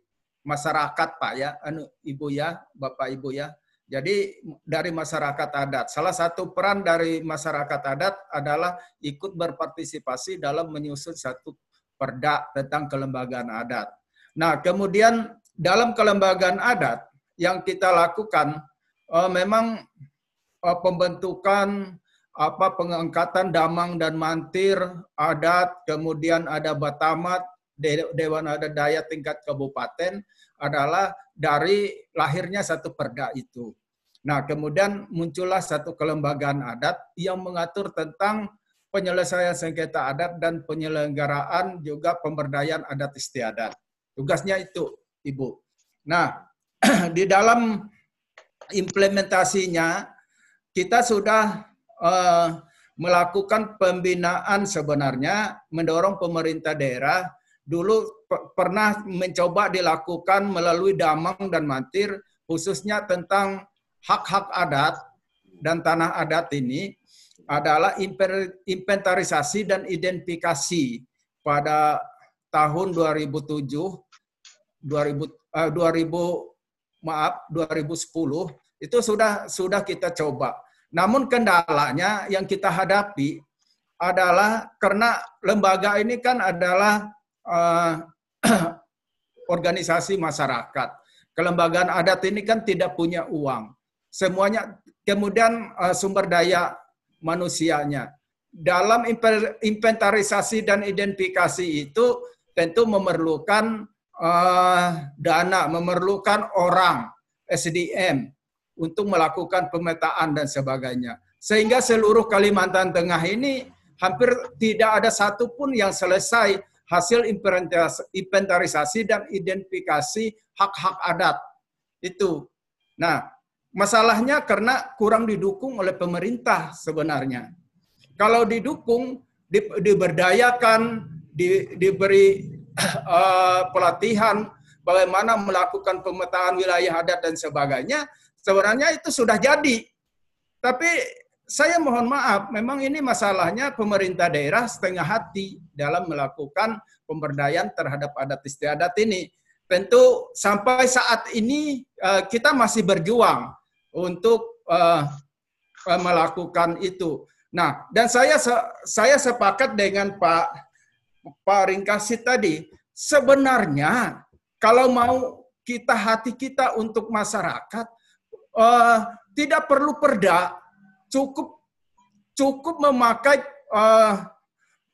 masyarakat Pak ya, anu Ibu ya, Bapak Ibu ya. Jadi dari masyarakat adat, salah satu peran dari masyarakat adat adalah ikut berpartisipasi dalam menyusun satu perda tentang kelembagaan adat. Nah, kemudian dalam kelembagaan adat yang kita lakukan uh, memang uh, pembentukan apa pengangkatan damang dan mantir adat, kemudian ada batamat, Dewan Adat Daya tingkat kabupaten adalah dari lahirnya satu perda itu. Nah, kemudian muncullah satu kelembagaan adat yang mengatur tentang penyelesaian sengketa adat dan penyelenggaraan juga pemberdayaan adat istiadat. Tugasnya itu, Ibu. Nah, di dalam implementasinya kita sudah uh, melakukan pembinaan sebenarnya mendorong pemerintah daerah dulu pernah mencoba dilakukan melalui damang dan mantir khususnya tentang hak-hak adat dan tanah adat ini adalah inventarisasi dan identifikasi pada tahun 2007 2000 uh, 2000 maaf 2010 itu sudah sudah kita coba. Namun kendalanya yang kita hadapi adalah karena lembaga ini kan adalah uh, organisasi masyarakat. Kelembagaan adat ini kan tidak punya uang. Semuanya kemudian uh, sumber daya manusianya. Dalam inventarisasi dan identifikasi itu tentu memerlukan uh, dana, memerlukan orang, SDM, untuk melakukan pemetaan dan sebagainya. Sehingga seluruh Kalimantan Tengah ini hampir tidak ada satupun yang selesai hasil inventarisasi dan identifikasi hak-hak adat. Itu. Nah, Masalahnya karena kurang didukung oleh pemerintah sebenarnya. Kalau didukung, di, diberdayakan, di, diberi uh, pelatihan bagaimana melakukan pemetaan wilayah adat dan sebagainya, sebenarnya itu sudah jadi. Tapi saya mohon maaf, memang ini masalahnya pemerintah daerah setengah hati dalam melakukan pemberdayaan terhadap adat istiadat ini. Tentu sampai saat ini uh, kita masih berjuang untuk uh, melakukan itu. Nah, dan saya saya sepakat dengan Pak Pak Ringkasi tadi. Sebenarnya kalau mau kita hati kita untuk masyarakat uh, tidak perlu perda, cukup cukup memakai uh,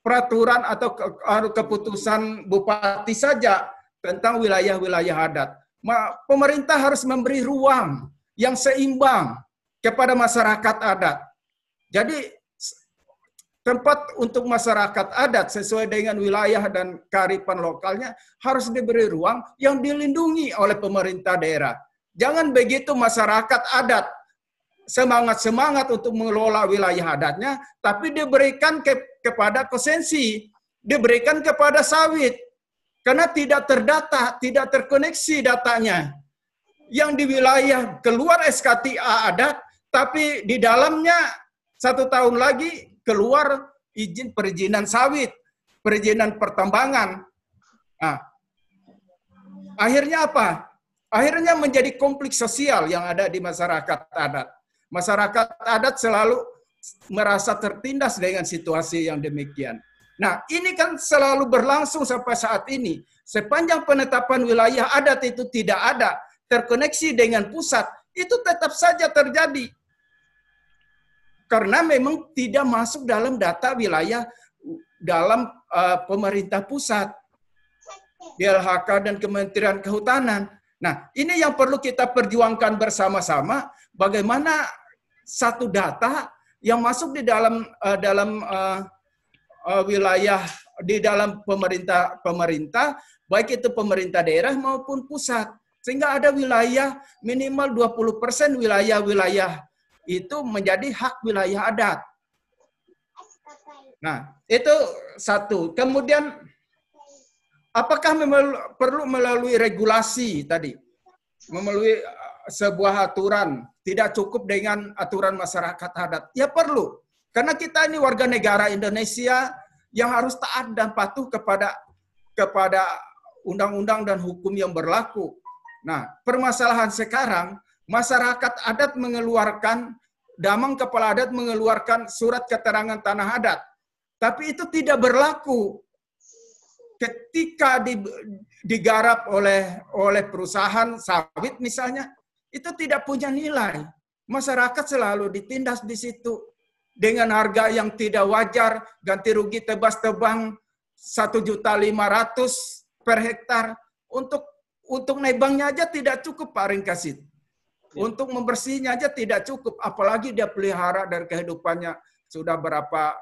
peraturan atau ke, keputusan bupati saja tentang wilayah-wilayah adat. Pemerintah harus memberi ruang yang seimbang kepada masyarakat adat. Jadi tempat untuk masyarakat adat sesuai dengan wilayah dan kearifan lokalnya harus diberi ruang yang dilindungi oleh pemerintah daerah. Jangan begitu masyarakat adat semangat-semangat untuk mengelola wilayah adatnya, tapi diberikan ke, kepada kosensi, diberikan kepada sawit, karena tidak terdata, tidak terkoneksi datanya yang di wilayah keluar SKTA adat, tapi di dalamnya satu tahun lagi keluar izin perizinan sawit, perizinan pertambangan. Nah, akhirnya apa? Akhirnya menjadi konflik sosial yang ada di masyarakat adat. Masyarakat adat selalu merasa tertindas dengan situasi yang demikian. Nah, ini kan selalu berlangsung sampai saat ini. Sepanjang penetapan wilayah adat itu tidak ada, terkoneksi dengan pusat, itu tetap saja terjadi. Karena memang tidak masuk dalam data wilayah dalam uh, pemerintah pusat, GLHK dan Kementerian Kehutanan. Nah, ini yang perlu kita perjuangkan bersama-sama bagaimana satu data yang masuk di dalam uh, dalam uh, uh, wilayah di dalam pemerintah pemerintah baik itu pemerintah daerah maupun pusat sehingga ada wilayah minimal 20% wilayah-wilayah itu menjadi hak wilayah adat. Nah, itu satu. Kemudian apakah perlu melalui regulasi tadi? Melalui sebuah aturan, tidak cukup dengan aturan masyarakat adat. Ya perlu. Karena kita ini warga negara Indonesia yang harus taat dan patuh kepada kepada undang-undang dan hukum yang berlaku. Nah, permasalahan sekarang masyarakat adat mengeluarkan damang kepala adat mengeluarkan surat keterangan tanah adat. Tapi itu tidak berlaku ketika di, digarap oleh oleh perusahaan sawit misalnya, itu tidak punya nilai. Masyarakat selalu ditindas di situ dengan harga yang tidak wajar, ganti rugi tebas tebang satu juta lima ratus per hektar untuk untuk nebangnya aja tidak cukup Pak Ringkasit. Ya. Untuk membersihnya aja tidak cukup. Apalagi dia pelihara dari kehidupannya sudah berapa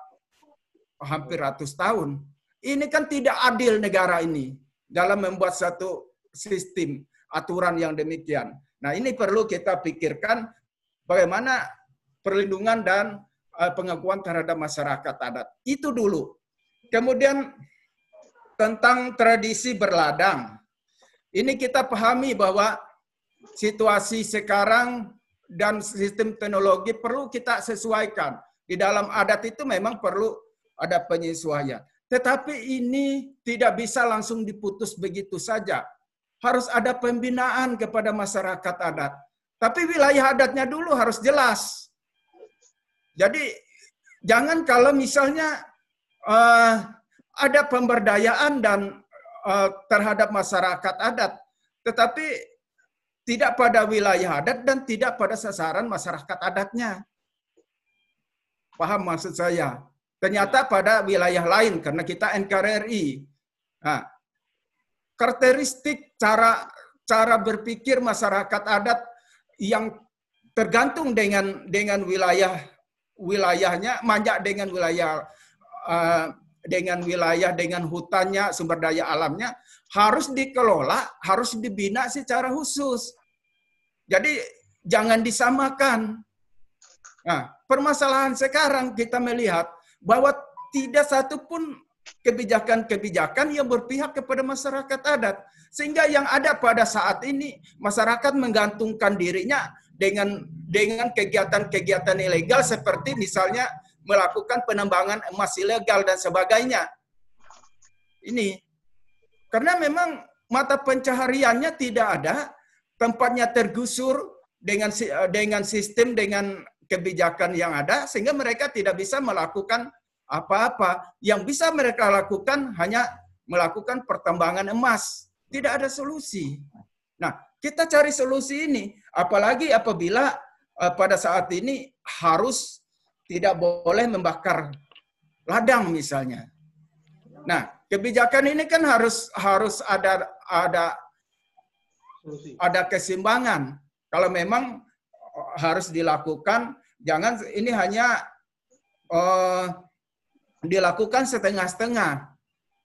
hampir ratus tahun. Ini kan tidak adil negara ini dalam membuat satu sistem aturan yang demikian. Nah ini perlu kita pikirkan bagaimana perlindungan dan eh, pengakuan terhadap masyarakat adat. Itu dulu. Kemudian tentang tradisi berladang. Ini kita pahami bahwa situasi sekarang dan sistem teknologi perlu kita sesuaikan. Di dalam adat itu memang perlu ada penyesuaian. Tetapi ini tidak bisa langsung diputus begitu saja. Harus ada pembinaan kepada masyarakat adat. Tapi wilayah adatnya dulu harus jelas. Jadi jangan kalau misalnya uh, ada pemberdayaan dan uh, terhadap masyarakat adat, tetapi tidak pada wilayah adat dan tidak pada sasaran masyarakat adatnya. Paham maksud saya? Ternyata pada wilayah lain karena kita NKRI. Nah, karakteristik cara cara berpikir masyarakat adat yang tergantung dengan dengan wilayah wilayahnya, manja dengan wilayah uh, dengan wilayah dengan hutannya, sumber daya alamnya harus dikelola, harus dibina secara khusus. Jadi jangan disamakan. Nah, permasalahan sekarang kita melihat bahwa tidak satu pun kebijakan-kebijakan yang berpihak kepada masyarakat adat. Sehingga yang ada pada saat ini masyarakat menggantungkan dirinya dengan dengan kegiatan-kegiatan ilegal seperti misalnya melakukan penambangan emas ilegal dan sebagainya. Ini karena memang mata pencahariannya tidak ada, tempatnya tergusur dengan dengan sistem dengan kebijakan yang ada sehingga mereka tidak bisa melakukan apa-apa. Yang bisa mereka lakukan hanya melakukan pertambangan emas. Tidak ada solusi. Nah, kita cari solusi ini apalagi apabila uh, pada saat ini harus tidak boleh membakar ladang misalnya. Nah, kebijakan ini kan harus harus ada ada ada keseimbangan. Kalau memang harus dilakukan Jangan ini hanya uh, dilakukan setengah-setengah.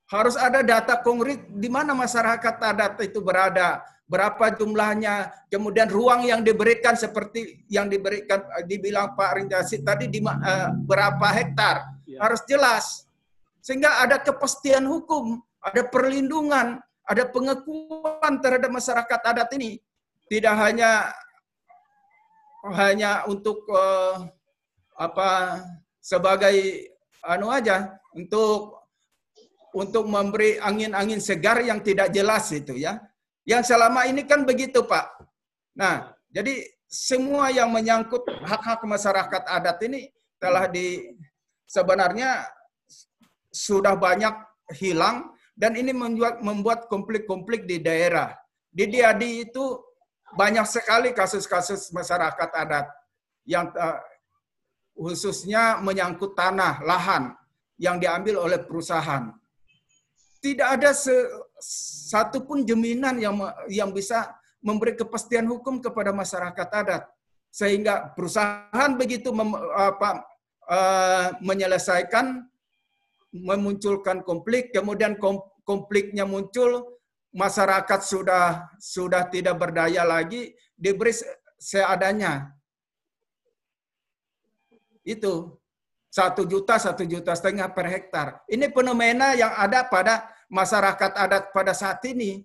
Harus ada data konkret di mana masyarakat adat itu berada, berapa jumlahnya, kemudian ruang yang diberikan seperti yang diberikan dibilang Pak Rindasi tadi di uh, berapa hektar ya. harus jelas sehingga ada kepastian hukum, ada perlindungan, ada pengakuan terhadap masyarakat adat ini tidak hanya hanya untuk uh, apa sebagai anu aja untuk untuk memberi angin-angin segar yang tidak jelas itu ya. Yang selama ini kan begitu, Pak. Nah, jadi semua yang menyangkut hak-hak masyarakat adat ini telah di sebenarnya sudah banyak hilang dan ini membuat membuat konflik-konflik di daerah. Di Diadi itu banyak sekali kasus-kasus masyarakat adat yang uh, khususnya menyangkut tanah, lahan yang diambil oleh perusahaan. Tidak ada satu pun jaminan yang yang bisa memberi kepastian hukum kepada masyarakat adat sehingga perusahaan begitu mem, apa, uh, menyelesaikan memunculkan konflik kemudian konfliknya muncul masyarakat sudah sudah tidak berdaya lagi diberi seadanya. Itu satu juta satu juta setengah per hektar. Ini fenomena yang ada pada masyarakat adat pada saat ini.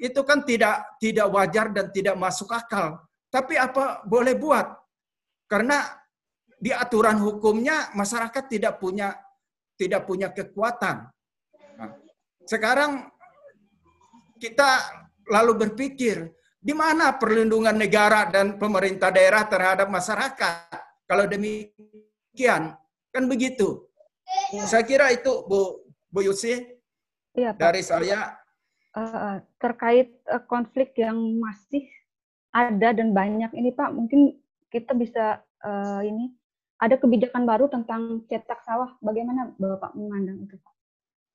Itu kan tidak tidak wajar dan tidak masuk akal. Tapi apa boleh buat? Karena di aturan hukumnya masyarakat tidak punya tidak punya kekuatan. Nah, sekarang kita lalu berpikir, di mana perlindungan negara dan pemerintah daerah terhadap masyarakat? Kalau demikian, kan begitu. Ya. Saya kira itu Bu Bu Yusi ya, dari saya. Uh, terkait uh, konflik yang masih ada dan banyak ini Pak, mungkin kita bisa uh, ini ada kebijakan baru tentang cetak sawah. Bagaimana Bapak memandang itu Pak?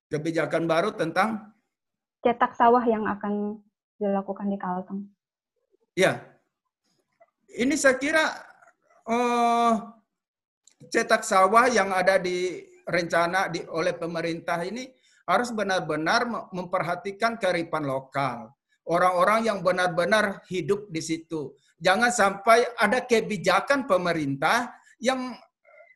Kebijakan baru tentang cetak sawah yang akan dilakukan di Kalteng? Ya, ini saya kira uh, cetak sawah yang ada di rencana di, oleh pemerintah ini harus benar-benar memperhatikan kearifan lokal. Orang-orang yang benar-benar hidup di situ. Jangan sampai ada kebijakan pemerintah yang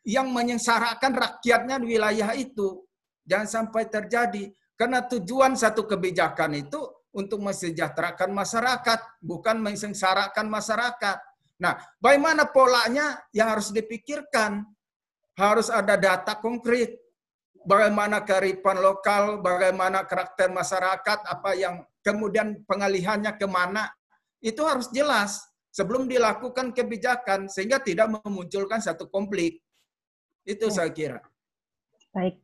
yang menyengsarakan rakyatnya di wilayah itu. Jangan sampai terjadi. Karena tujuan satu kebijakan itu untuk mensejahterakan masyarakat, bukan mensengsarakan masyarakat. Nah, bagaimana polanya yang harus dipikirkan? harus ada data konkret. Bagaimana kearifan lokal, bagaimana karakter masyarakat, apa yang kemudian pengalihannya ke mana, itu harus jelas sebelum dilakukan kebijakan sehingga tidak memunculkan satu konflik. Itu ya. saya kira. Baik,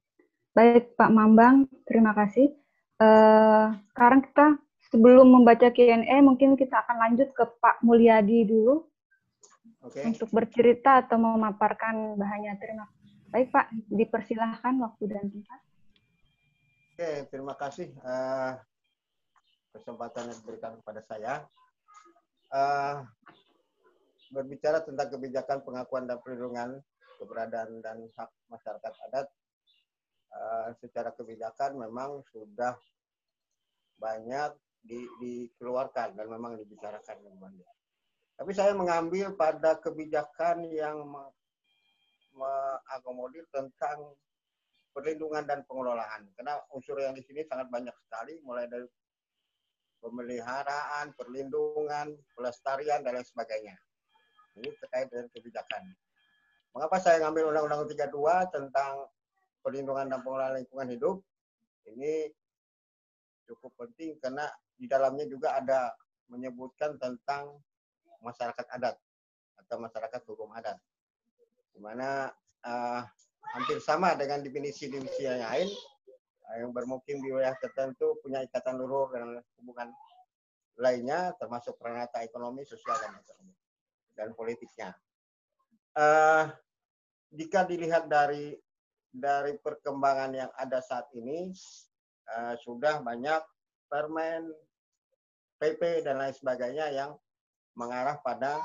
baik Pak Mambang, terima kasih. Uh, sekarang kita sebelum membaca Q&A mungkin kita akan lanjut ke Pak Mulyadi dulu okay. untuk bercerita atau memaparkan bahannya. Terima. Baik Pak, dipersilahkan waktu dan tempat. Oke, terima kasih uh, kesempatan yang diberikan kepada saya. Uh, berbicara tentang kebijakan pengakuan dan perlindungan keberadaan dan hak masyarakat adat, uh, secara kebijakan memang sudah banyak di, dikeluarkan dan memang dibicarakan banyak. Tapi saya mengambil pada kebijakan yang mengakomodir tentang perlindungan dan pengelolaan. Karena unsur yang di sini sangat banyak sekali, mulai dari pemeliharaan, perlindungan, pelestarian, dan lain sebagainya. Ini terkait dengan kebijakan. Mengapa saya ngambil Undang-Undang 32 tentang perlindungan dan pengelolaan lingkungan hidup? Ini cukup penting karena di dalamnya juga ada menyebutkan tentang masyarakat adat atau masyarakat hukum adat di mana uh, hampir sama dengan definisi-definisi yang lain uh, yang bermukim di wilayah tertentu punya ikatan luhur dan hubungan lainnya termasuk peranata ekonomi, sosial dan ekonomi dan politiknya. Uh, jika dilihat dari dari perkembangan yang ada saat ini uh, sudah banyak permen, PP dan lain sebagainya yang mengarah pada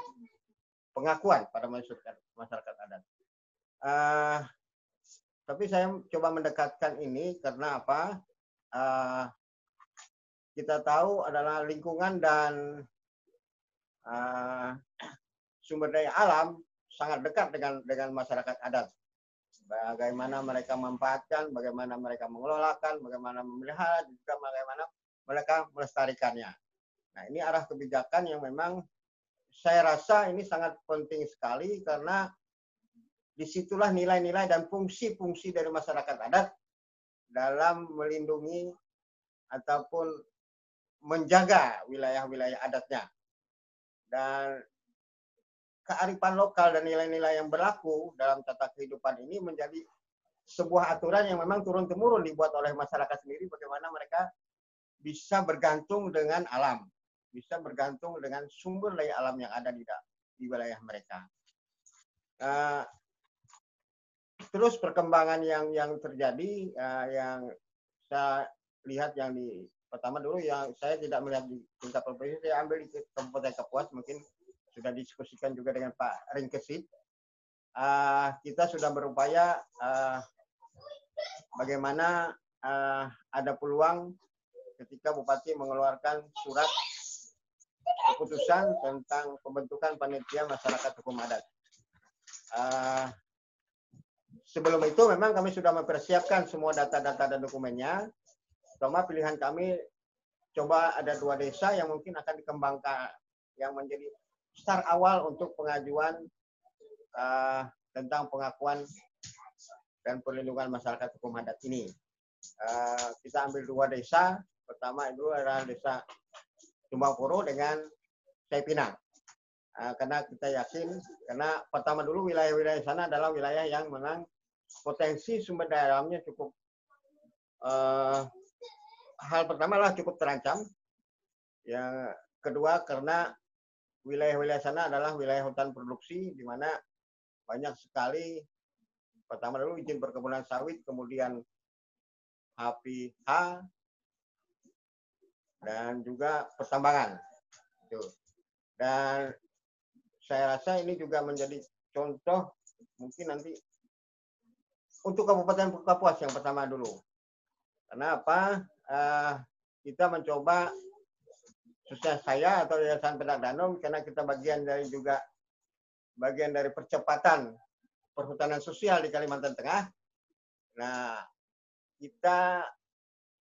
pengakuan pada masyarakat masyarakat adat. Uh, tapi saya coba mendekatkan ini karena apa? Uh, kita tahu adalah lingkungan dan uh, sumber daya alam sangat dekat dengan dengan masyarakat adat. Bagaimana mereka memanfaatkan, bagaimana mereka mengelolakan, bagaimana memelihara, juga bagaimana mereka melestarikannya. Nah ini arah kebijakan yang memang saya rasa ini sangat penting sekali karena di situlah nilai-nilai dan fungsi-fungsi dari masyarakat adat dalam melindungi ataupun menjaga wilayah-wilayah adatnya. Dan kearifan lokal dan nilai-nilai yang berlaku dalam tata kehidupan ini menjadi sebuah aturan yang memang turun-temurun dibuat oleh masyarakat sendiri bagaimana mereka bisa bergantung dengan alam bisa bergantung dengan sumber daya alam yang ada di, di wilayah mereka. Uh, terus perkembangan yang yang terjadi uh, yang saya lihat yang di pertama dulu yang saya tidak melihat di tingkat provinsi saya ambil di Kabupaten Kapuas mungkin sudah diskusikan juga dengan Pak Ringkesit. Uh, kita sudah berupaya uh, bagaimana uh, ada peluang ketika Bupati mengeluarkan surat keputusan tentang pembentukan panitia masyarakat hukum adat. Uh, sebelum itu memang kami sudah mempersiapkan semua data-data dan dokumennya. Cuma pilihan kami coba ada dua desa yang mungkin akan dikembangkan yang menjadi start awal untuk pengajuan uh, tentang pengakuan dan perlindungan masyarakat hukum adat ini. Uh, kita ambil dua desa. Pertama itu adalah desa Tumbangpuro dengan Pinang. Uh, karena kita yakin, karena pertama dulu wilayah-wilayah sana adalah wilayah yang memang potensi sumber daya alamnya cukup uh, hal pertama lah cukup terancam. Yang kedua karena wilayah-wilayah sana adalah wilayah hutan produksi di mana banyak sekali pertama dulu izin perkebunan sawit, kemudian HPH dan juga pertambangan. Itu. Dan saya rasa ini juga menjadi contoh mungkin nanti untuk Kabupaten Kapuas yang pertama dulu. Karena apa? Uh, kita mencoba sukses saya atau Yayasan Pedak Danum karena kita bagian dari juga bagian dari percepatan perhutanan sosial di Kalimantan Tengah. Nah, kita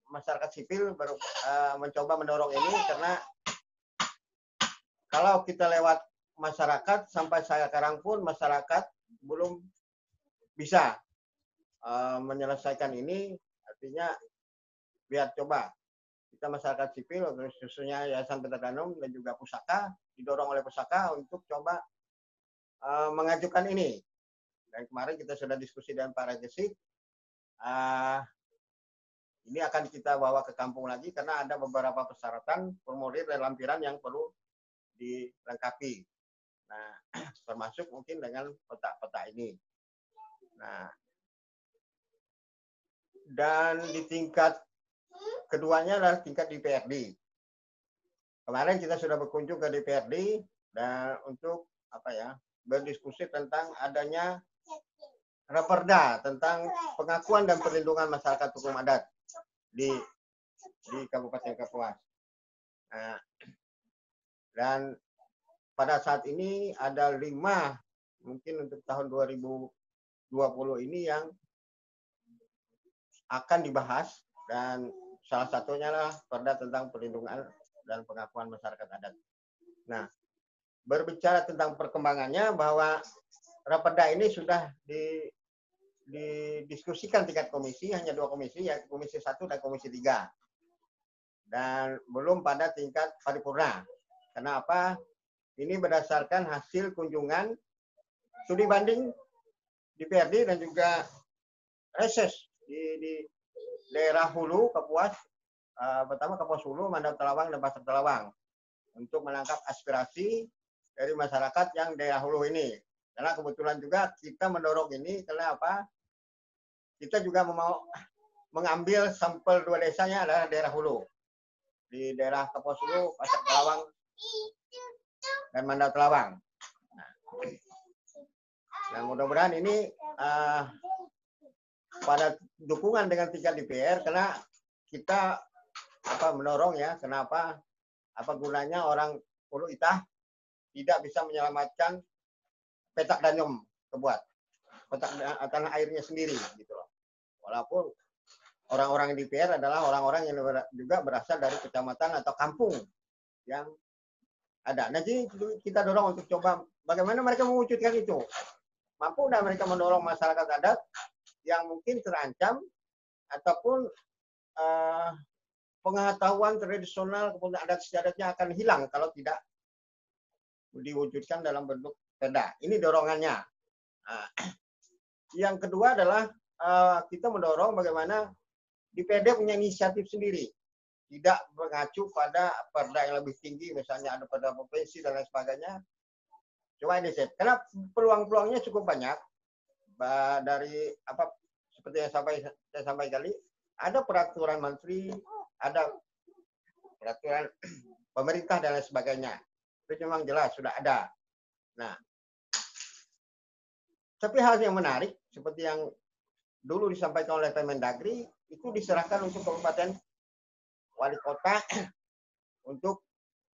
masyarakat sipil baru uh, mencoba mendorong ini karena kalau kita lewat masyarakat sampai saya sekarang pun masyarakat belum bisa uh, menyelesaikan ini. Artinya biar coba kita masyarakat sipil khususnya Yayasan Petadanum dan juga Pusaka didorong oleh Pusaka untuk coba uh, mengajukan ini. Dan kemarin kita sudah diskusi dengan para Gesik uh, ini akan kita bawa ke kampung lagi karena ada beberapa persyaratan formulir dan lampiran yang perlu dilengkapi. Nah, termasuk mungkin dengan peta-peta ini. Nah, dan di tingkat keduanya adalah tingkat DPRD. Kemarin kita sudah berkunjung ke DPRD dan untuk apa ya berdiskusi tentang adanya raperda tentang pengakuan dan perlindungan masyarakat hukum adat di di Kabupaten Kapuas. Nah, dan pada saat ini ada lima mungkin untuk tahun 2020 ini yang akan dibahas. Dan salah satunya lah perda tentang perlindungan dan pengakuan masyarakat adat. Nah, berbicara tentang perkembangannya bahwa raperda ini sudah di didiskusikan tingkat komisi hanya dua komisi ya komisi satu dan komisi tiga. Dan belum pada tingkat paripurna karena apa ini berdasarkan hasil kunjungan studi banding di PRD dan juga reses di, di daerah Hulu Kapuas uh, pertama Kapuas Hulu Mandap Telawang dan Pasar Telawang untuk menangkap aspirasi dari masyarakat yang daerah Hulu ini. Karena kebetulan juga kita mendorong ini karena apa? Kita juga mau mengambil sampel dua desanya adalah daerah Hulu. Di daerah Kapos Hulu, Pasar Telawang, dan Mandau Telawang. Nah, mudah-mudahan ini uh, pada dukungan dengan tiga DPR karena kita apa mendorong ya kenapa apa gunanya orang Hulu Itah tidak bisa menyelamatkan petak danyum kebuat petak tanah airnya sendiri gitu loh Walaupun orang-orang DPR adalah orang-orang yang juga berasal dari kecamatan atau kampung yang ada. Nah, jadi kita dorong untuk coba bagaimana mereka mewujudkan itu. Mampu dan mereka mendorong masyarakat adat yang mungkin terancam ataupun uh, pengetahuan tradisional kemudian adat istiadatnya akan hilang kalau tidak diwujudkan dalam bentuk perda. Ini dorongannya. Nah, yang kedua adalah uh, kita mendorong bagaimana DPD punya inisiatif sendiri, tidak mengacu pada perda yang lebih tinggi, misalnya ada perda provinsi dan lain sebagainya. Coba ini saya, karena peluang-peluangnya cukup banyak dari apa seperti yang sampai saya sampaikan tadi, ada peraturan menteri, ada peraturan pemerintah dan lain sebagainya. Itu memang jelas sudah ada. Nah, tapi hal yang menarik seperti yang dulu disampaikan oleh Kemendagri itu diserahkan untuk kabupaten wali kota untuk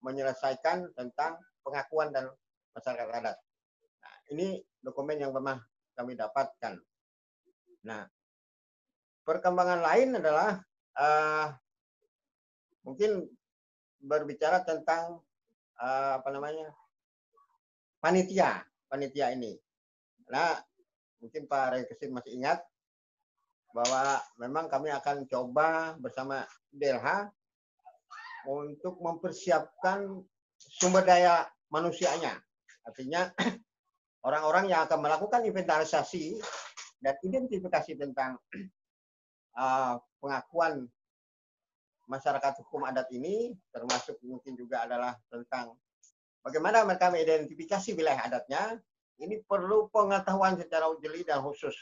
menyelesaikan tentang pengakuan dan masyarakat adat. Nah, ini dokumen yang pernah kami dapatkan. Nah, perkembangan lain adalah uh, mungkin berbicara tentang uh, apa namanya panitia panitia ini. Nah, mungkin Pak Rekesin masih ingat bahwa memang kami akan coba bersama DLH untuk mempersiapkan sumber daya manusianya. Artinya orang-orang yang akan melakukan inventarisasi dan identifikasi tentang uh, pengakuan masyarakat hukum adat ini, termasuk mungkin juga adalah tentang bagaimana mereka mengidentifikasi wilayah adatnya, ini perlu pengetahuan secara jeli dan khusus.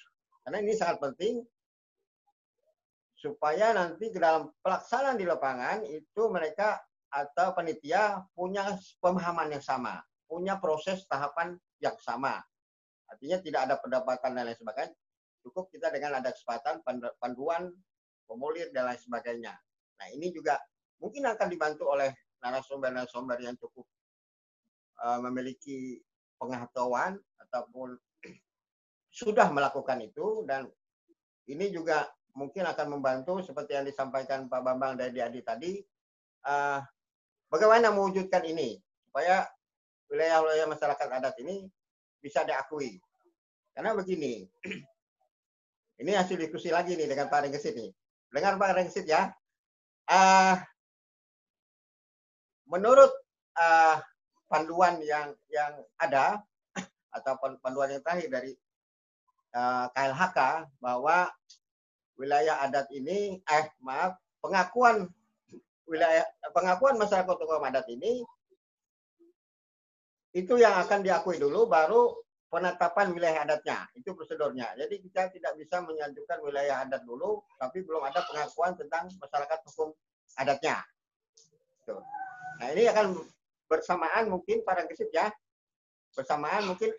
Karena ini sangat penting supaya nanti ke dalam pelaksanaan di lapangan itu mereka atau panitia punya pemahaman yang sama, punya proses tahapan yang sama. Artinya tidak ada pendapatan dan lain sebagainya. Cukup kita dengan ada kesempatan panduan, pemulir dan lain sebagainya. Nah ini juga mungkin akan dibantu oleh narasumber-narasumber yang cukup uh, memiliki pengetahuan ataupun sudah melakukan itu dan ini juga mungkin akan membantu seperti yang disampaikan Pak Bambang dari Adi tadi, uh, bagaimana mewujudkan ini supaya wilayah-wilayah masyarakat adat ini bisa diakui. Karena begini, Ini hasil diskusi lagi nih dengan Pak Rengsit nih. Dengar Pak Rengsit ya. Uh, menurut uh, panduan yang yang ada atau panduan yang terakhir dari uh, KLHK bahwa wilayah adat ini eh maaf pengakuan. Wilayah pengakuan masyarakat hukum adat ini itu yang akan diakui dulu baru penetapan wilayah adatnya. Itu prosedurnya. Jadi kita tidak bisa menyajukan wilayah adat dulu tapi belum ada pengakuan tentang masyarakat hukum adatnya. Tuh. nah ini akan bersamaan mungkin para gesit ya. Bersamaan mungkin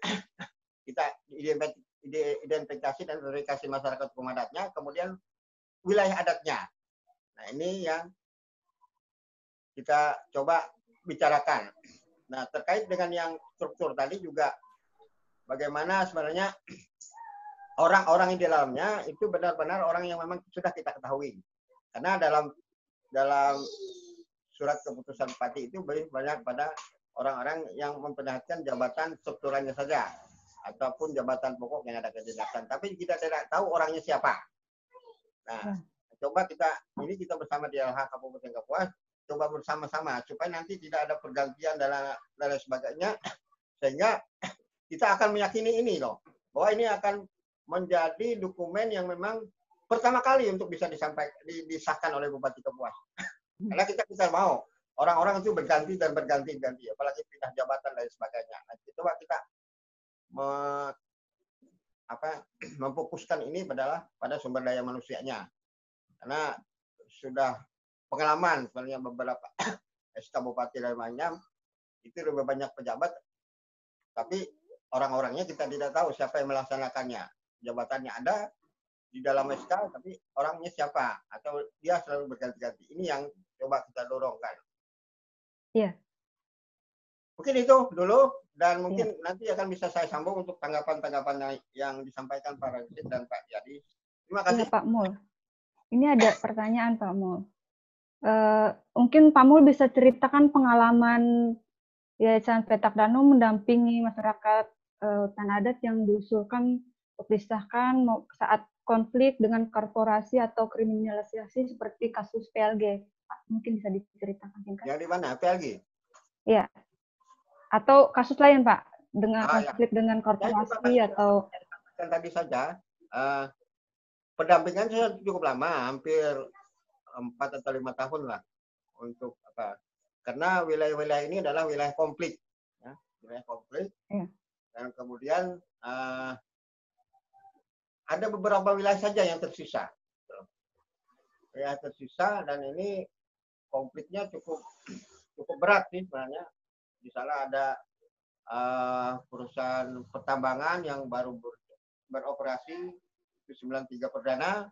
kita identifikasi dan verifikasi masyarakat hukum adatnya kemudian wilayah adatnya. Nah ini yang kita coba bicarakan. Nah terkait dengan yang struktur tadi juga bagaimana sebenarnya orang-orang di dalamnya itu benar-benar orang yang memang sudah kita ketahui. Karena dalam dalam surat keputusan Bupati itu banyak pada orang-orang yang memperlihatkan jabatan strukturannya saja ataupun jabatan pokok yang ada kejendakan. Tapi kita tidak tahu orangnya siapa. Nah, ya. coba kita ini kita bersama di LH Kabupaten Kapuas coba bersama-sama supaya nanti tidak ada pergantian dan lain sebagainya sehingga kita akan meyakini ini loh bahwa ini akan menjadi dokumen yang memang pertama kali untuk bisa disampaikan disahkan oleh Bupati Kapuas. Karena kita bisa mau orang-orang itu berganti dan berganti-ganti, apalagi pindah jabatan dan sebagainya. Nah, coba kita me, apa, memfokuskan ini adalah pada sumber daya manusianya. Karena sudah pengalaman sebenarnya beberapa SK Bupati dan Manyam itu lebih banyak pejabat, tapi orang-orangnya kita tidak tahu siapa yang melaksanakannya. Jabatannya ada, di dalam SK tapi orangnya siapa atau dia selalu berganti-ganti ini yang coba kita dorongkan iya mungkin itu dulu dan mungkin ya. nanti akan bisa saya sambung untuk tanggapan-tanggapan yang disampaikan Pak Rajid dan Pak Yadi terima kasih ya, Pak Mul ini ada pertanyaan Pak Mul uh, mungkin Pak Mul bisa ceritakan pengalaman Yayasan Petak Danau mendampingi masyarakat uh, tanah adat yang diusulkan disahkan saat konflik dengan korporasi atau kriminalisasi seperti kasus PLG. Pak, mungkin bisa diceritakan singkat. Yang di mana? PLG? Iya. Atau kasus lain, Pak, dengan ah, ya. konflik ya. dengan korporasi ya, atau kan tadi saja uh, pendampingan saya cukup lama, hampir empat atau lima tahun lah untuk apa? Karena wilayah-wilayah ini adalah wilayah konflik, ya, wilayah konflik. Ya. Dan kemudian uh, ada beberapa wilayah saja yang tersisa. Ya tersisa dan ini konfliknya cukup cukup berat sih sebenarnya. Di sana ada uh, perusahaan pertambangan yang baru ber, beroperasi di 93 perdana.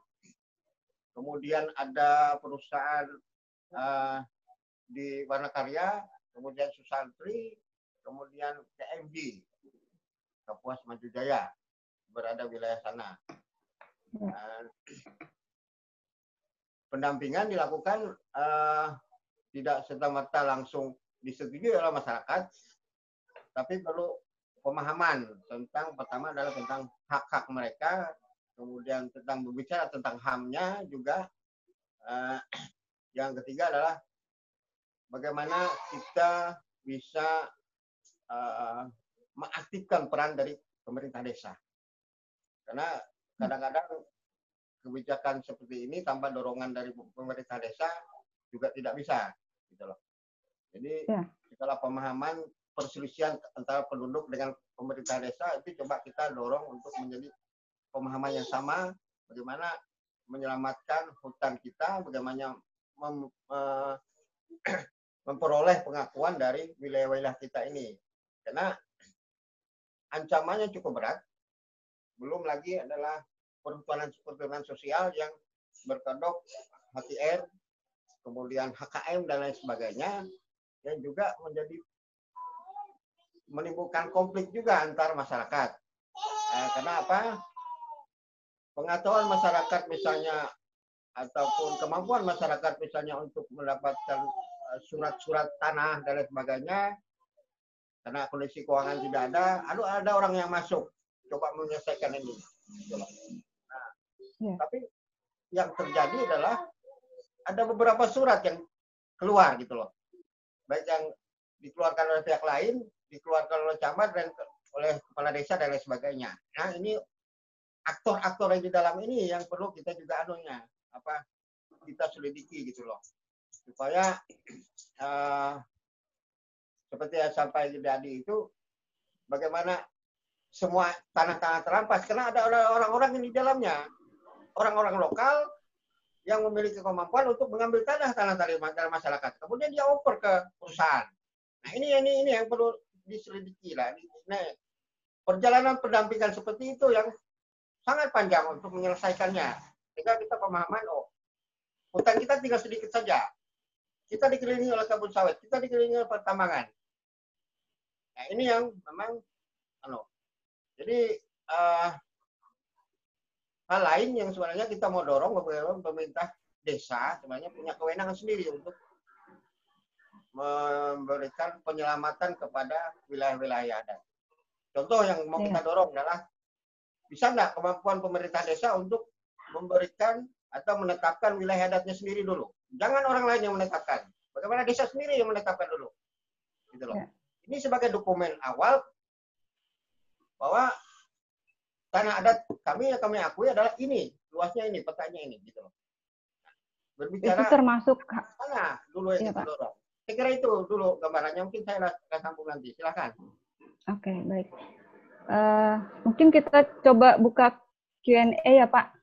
Kemudian ada perusahaan uh, di Warna Karya, kemudian Susantri, kemudian KMG, Kapuas Maju Jaya berada wilayah sana. Dan pendampingan dilakukan uh, tidak serta-merta langsung disetujui oleh masyarakat, tapi perlu pemahaman tentang pertama adalah tentang hak-hak mereka, kemudian tentang berbicara tentang hamnya juga. Uh, yang ketiga adalah bagaimana kita bisa uh, mengaktifkan peran dari pemerintah desa. Karena kadang-kadang kebijakan seperti ini tanpa dorongan dari pemerintah desa juga tidak bisa, gitu loh. Jadi ya. segala pemahaman perselisihan antara penduduk dengan pemerintah desa itu coba kita dorong untuk menjadi pemahaman yang sama bagaimana menyelamatkan hutan kita, bagaimana mem, uh, memperoleh pengakuan dari wilayah-wilayah kita ini. Karena ancamannya cukup berat, belum lagi adalah perhutanan-perhutanan sosial yang berkedok HTR, kemudian HKM dan lain sebagainya, yang juga menjadi menimbulkan konflik juga antar masyarakat. Eh, karena apa? Pengetahuan masyarakat misalnya ataupun kemampuan masyarakat misalnya untuk mendapatkan eh, surat-surat tanah dan lain sebagainya karena kondisi keuangan tidak ada, lalu ada orang yang masuk coba menyelesaikan ini. Nah, Ya. Tapi yang terjadi adalah ada beberapa surat yang keluar gitu loh. Baik yang dikeluarkan oleh pihak lain, dikeluarkan oleh camat dan oleh kepala desa dan lain sebagainya. Nah ini aktor-aktor yang di dalam ini yang perlu kita juga anunya apa kita selidiki gitu loh supaya eh, seperti yang sampai tadi itu bagaimana semua tanah-tanah terampas karena ada orang-orang yang di dalamnya orang-orang lokal yang memiliki kemampuan untuk mengambil tanah tanah dari masyarakat. Kemudian dia oper ke perusahaan. Nah ini ini ini yang perlu diselidiki lah. Nah perjalanan pendampingan seperti itu yang sangat panjang untuk menyelesaikannya. Sehingga kita pemahaman oh hutan kita tinggal sedikit saja. Kita dikelilingi oleh kebun sawit kita dikelilingi oleh pertambangan. Nah ini yang memang anu jadi eh, hal lain yang sebenarnya kita mau dorong pemerintah desa sebenarnya punya kewenangan sendiri untuk memberikan penyelamatan kepada wilayah-wilayah adat. Contoh yang mau Iya. kita dorong adalah bisa nggak kemampuan pemerintah desa untuk memberikan atau menetapkan wilayah adatnya sendiri dulu. Jangan orang lain yang menetapkan. Bagaimana desa sendiri yang menetapkan dulu. Gitu loh. Ya. Ini sebagai dokumen awal bahwa tanah adat kami yang kami akui adalah ini, luasnya ini, petanya ini, gitu loh. Itu Berbicara termasuk mana dulu kita Pak. dorong. Saya kira itu dulu gambarannya, mungkin saya akan sambung nanti. Silakan. Oke, baik. Eh, mungkin kita coba buka Q&A ya, Pak.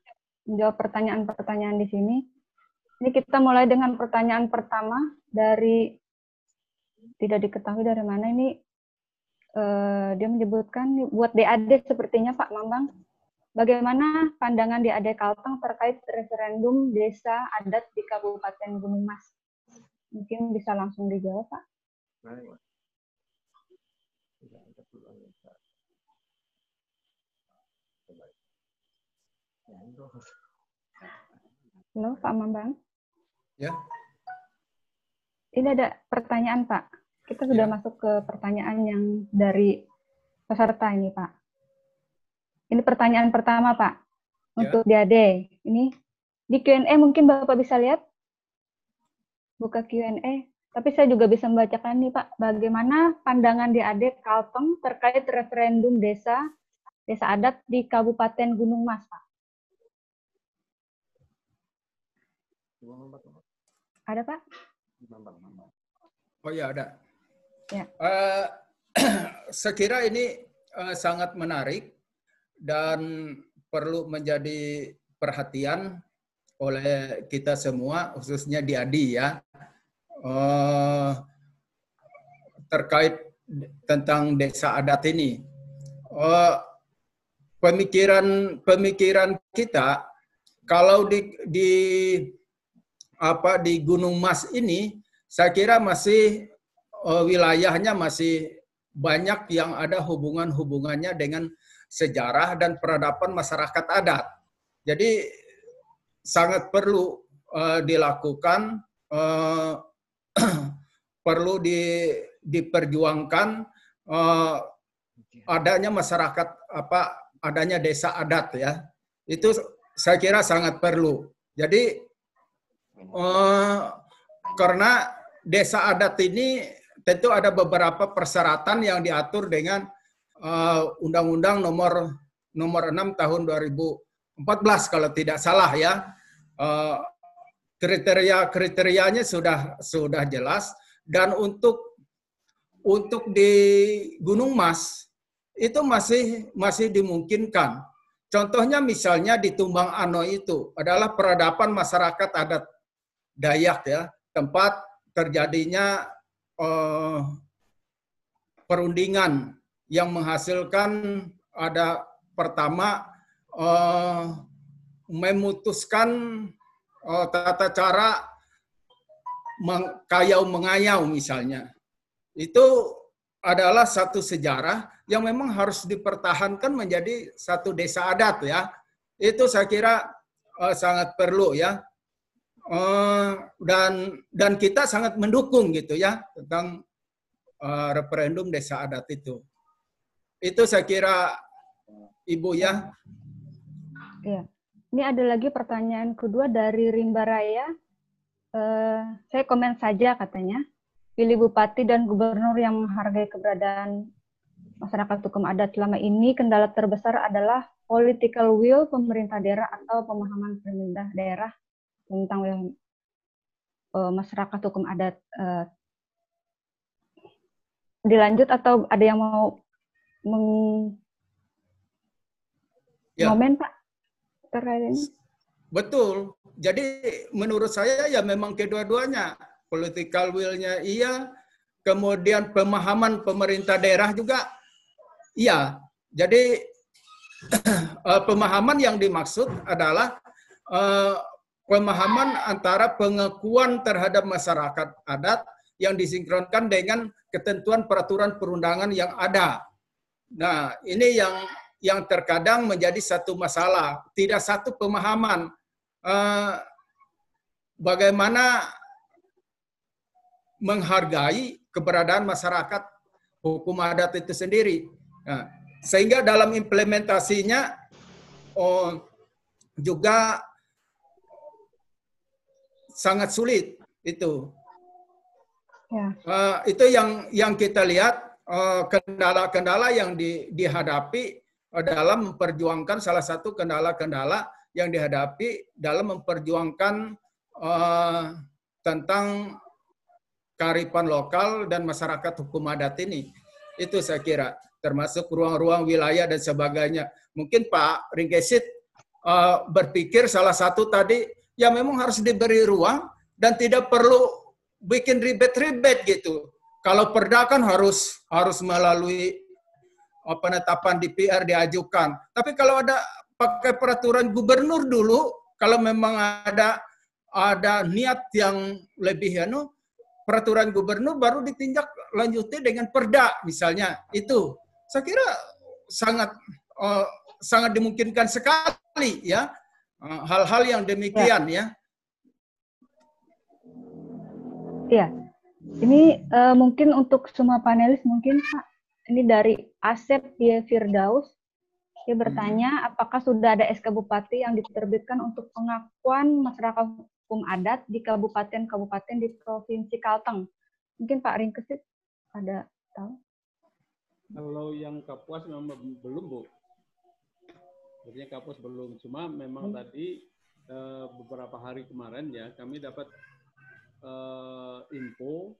Menjawab pertanyaan-pertanyaan di sini. Ini kita mulai dengan pertanyaan pertama dari tidak diketahui dari mana ini. Eh, dia menyebutkan buat DAD sepertinya Pak Mambang. Bagaimana pandangan DAD Kalteng terkait referendum desa adat di Kabupaten Gunung Mas? Mungkin bisa langsung dijawab, Pak. Halo, Pak Mambang. Ya. Ini ada pertanyaan, Pak. Kita sudah Ya. masuk ke pertanyaan yang dari peserta ini, Pak. Ini pertanyaan pertama, Pak. Ya. Untuk Diade. Ini di Q&A mungkin Bapak bisa lihat. Buka Q&A. Tapi saya juga bisa membacakan nih, Pak. Bagaimana pandangan Diade Kalteng terkait referendum desa desa adat di Kabupaten Gunung Mas, Pak? Ada, Pak? Oh ya ada. Ya. Eh, sekira ini eh, sangat menarik dan perlu menjadi perhatian oleh kita semua, khususnya di Adi ya, Eh, terkait tentang desa adat ini. Eh, pemikiran pemikiran kita kalau di di apa di Gunung Mas ini saya kira masih eh, wilayahnya masih banyak yang ada hubungan-hubungannya dengan sejarah dan peradaban masyarakat adat. Jadi sangat perlu eh, dilakukan eh, perlu di, diperjuangkan eh, adanya masyarakat apa adanya desa adat ya. Itu saya kira sangat perlu. Jadi Eh, karena desa adat ini tentu ada beberapa persyaratan yang diatur dengan eh, Undang-Undang nomor nomor 6 tahun 2014 kalau tidak salah ya. Eh, kriteria kriterianya sudah sudah jelas dan untuk untuk di Gunung Mas itu masih masih dimungkinkan. Contohnya misalnya di Tumbang Ano itu adalah peradaban masyarakat adat Dayak ya, tempat terjadinya eh, perundingan yang menghasilkan ada pertama eh, memutuskan eh, tata cara meng- kayau mengayau misalnya. Itu adalah satu sejarah yang memang harus dipertahankan menjadi satu desa adat ya. Itu saya kira eh, sangat perlu ya. Eh, dan dan kita sangat mendukung gitu ya tentang eh, referendum desa adat itu. Itu saya kira Ibu ya. Iya. ini ada lagi pertanyaan kedua dari Rimba Raya. Uh, saya komen saja katanya. Pilih bupati dan gubernur yang menghargai keberadaan masyarakat hukum adat selama ini kendala terbesar adalah political will pemerintah daerah atau pemahaman pemerintah daerah tentang uh, masyarakat hukum adat. Uh, dilanjut atau ada yang mau meng ya. momen Pak terkait ini? Betul. Jadi menurut saya ya memang kedua-duanya political will-nya iya, kemudian pemahaman pemerintah daerah juga iya. Jadi uh, pemahaman yang dimaksud adalah uh, pemahaman antara pengakuan terhadap masyarakat adat yang disinkronkan dengan ketentuan peraturan perundangan yang ada. Nah, ini yang yang terkadang menjadi satu masalah, tidak satu pemahaman uh, bagaimana menghargai keberadaan masyarakat hukum adat itu sendiri. Nah, sehingga dalam implementasinya oh, juga sangat sulit itu. Ya. Uh, itu yang yang kita lihat eh, kendala-kendala uh, yang di, dihadapi dalam memperjuangkan salah satu kendala-kendala yang dihadapi dalam memperjuangkan uh, tentang kearifan lokal dan masyarakat hukum adat ini. Itu saya kira, termasuk ruang-ruang wilayah dan sebagainya. Mungkin Pak Ringkesit uh, berpikir salah satu tadi, ya memang harus diberi ruang dan tidak perlu bikin ribet-ribet gitu. Kalau perda kan harus harus melalui penetapan DPR diajukan. Tapi kalau ada pakai peraturan gubernur dulu, kalau memang ada ada niat yang lebih ya no, peraturan gubernur baru ditinjak lanjuti dengan perda misalnya itu saya kira sangat uh, sangat dimungkinkan sekali ya hal-hal uh, yang demikian ya. Iya. Ini uh, mungkin untuk semua panelis mungkin Pak ini dari Asep Dia Firdaus. Dia bertanya, hmm. apakah sudah ada SK Bupati yang diterbitkan untuk pengakuan masyarakat hukum adat di kabupaten-kabupaten di Provinsi Kalteng. Mungkin Pak Ringkesit ada tahu? Kalau yang Kapuas memang belum, Bu. Artinya Kapuas belum. Cuma memang hmm. tadi eh, beberapa hari kemarin ya kami dapat eh, info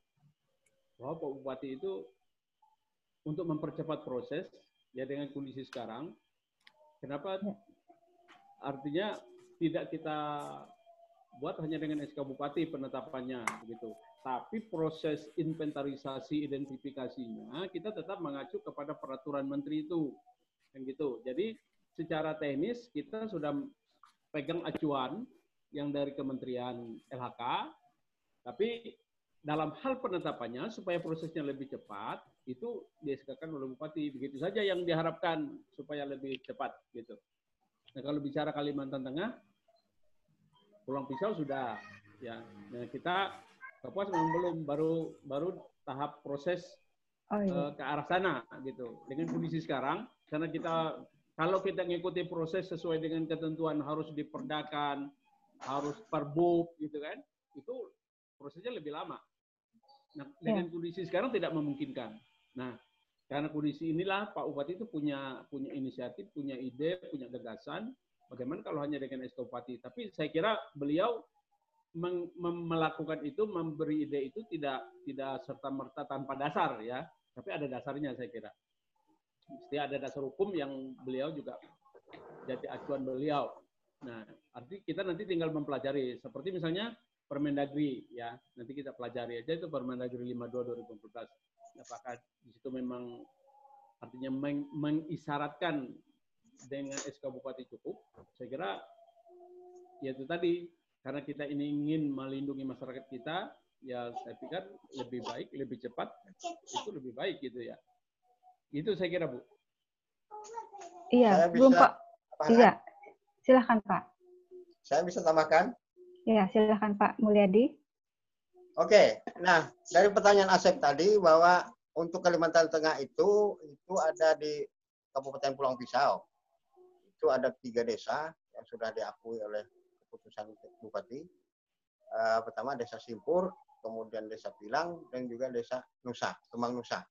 bahwa Pak Bupati itu untuk mempercepat proses ya dengan kondisi sekarang. Kenapa? Ya. Artinya tidak kita buat hanya dengan SK Bupati penetapannya begitu. Tapi proses inventarisasi identifikasinya kita tetap mengacu kepada peraturan menteri itu. Kan gitu. Jadi secara teknis kita sudah pegang acuan yang dari Kementerian LHK, tapi dalam hal penetapannya supaya prosesnya lebih cepat itu dieskakan oleh bupati begitu saja yang diharapkan supaya lebih cepat gitu. Nah kalau bicara Kalimantan Tengah pulang pisau sudah ya nah, kita Kapuas memang belum baru baru tahap proses oh, iya. uh, ke arah sana gitu dengan kondisi sekarang karena kita kalau kita mengikuti proses sesuai dengan ketentuan harus diperdakan harus perbuk gitu kan itu prosesnya lebih lama nah dengan yeah. kondisi sekarang tidak memungkinkan nah karena kondisi inilah Pak Bupati itu punya punya inisiatif punya ide punya gagasan Bagaimana kalau hanya dengan estopati? Tapi saya kira beliau melakukan itu, memberi ide itu tidak tidak serta merta tanpa dasar ya, tapi ada dasarnya saya kira. Mesti ada dasar hukum yang beliau juga jadi acuan beliau. Nah, arti kita nanti tinggal mempelajari. Seperti misalnya Permendagri ya, nanti kita pelajari aja itu Permendagri 52 2014. Apakah di situ memang artinya meng mengisyaratkan dengan SK Bupati cukup, saya kira ya itu tadi karena kita ini ingin melindungi masyarakat kita, ya saya pikir lebih baik, lebih cepat itu lebih baik gitu ya. Itu saya kira Bu. Iya, belum Pak. Iya, silahkan Pak. Saya bisa tambahkan? Iya, silahkan Pak Mulyadi. Oke, nah dari pertanyaan Asep tadi bahwa untuk Kalimantan Tengah itu itu ada di Kabupaten Pulang Pisau itu ada tiga desa yang sudah diakui oleh keputusan Bupati. Uh, pertama Desa Simpur, kemudian Desa Pilang, dan juga Desa Nusa, Kembang Nusa.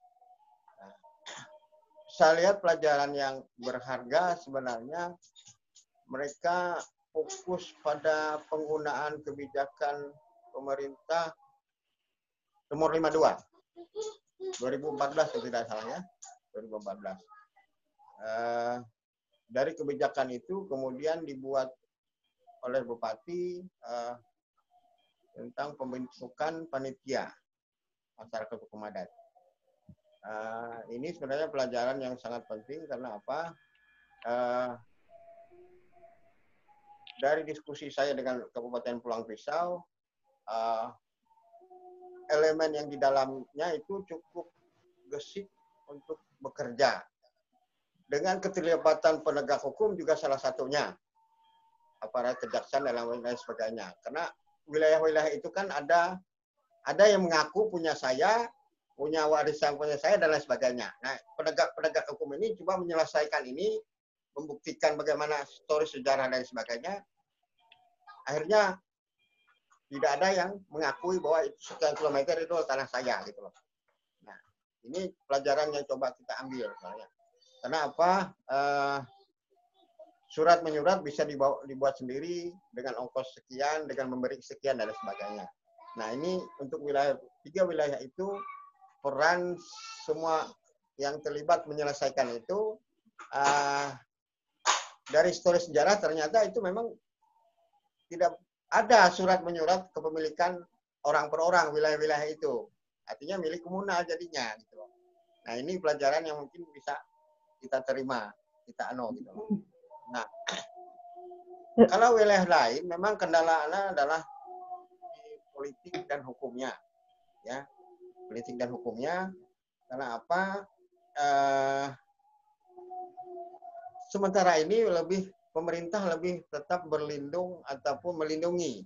Saya lihat pelajaran yang berharga sebenarnya mereka fokus pada penggunaan kebijakan pemerintah nomor 52 2014 kalau tidak salah ya 2014 uh, dari kebijakan itu kemudian dibuat oleh Bupati uh, tentang pembentukan panitia masyarakat hukum adat. Uh, ini sebenarnya pelajaran yang sangat penting karena apa? Uh, dari diskusi saya dengan Kabupaten Pulang Pisau, uh, elemen yang di dalamnya itu cukup gesit untuk bekerja. Dengan keterlibatan penegak hukum juga salah satunya. Aparat kejaksaan dan lain sebagainya. Karena wilayah-wilayah itu kan ada ada yang mengaku punya saya, punya warisan punya saya dan lain sebagainya. Nah, penegak-penegak hukum ini coba menyelesaikan ini membuktikan bagaimana story sejarah dan sebagainya, akhirnya tidak ada yang mengakui bahwa itu sekian kilometer itu tanah saya gitu loh. Nah, ini pelajaran yang coba kita ambil soalnya. Karena apa? Uh, surat menyurat bisa dibawa, dibuat sendiri dengan ongkos sekian, dengan memberi sekian dan sebagainya. Nah, ini untuk wilayah tiga wilayah itu peran semua yang terlibat menyelesaikan itu uh, dari histori sejarah ternyata itu memang tidak ada surat menyurat kepemilikan orang per orang wilayah-wilayah itu. Artinya milik komunal jadinya gitu. Nah, ini pelajaran yang mungkin bisa kita terima, kita anu gitu. Nah, kalau wilayah lain memang kendalanya adalah di politik dan hukumnya. Ya. Politik dan hukumnya karena apa? Eh, sementara ini lebih pemerintah lebih tetap berlindung ataupun melindungi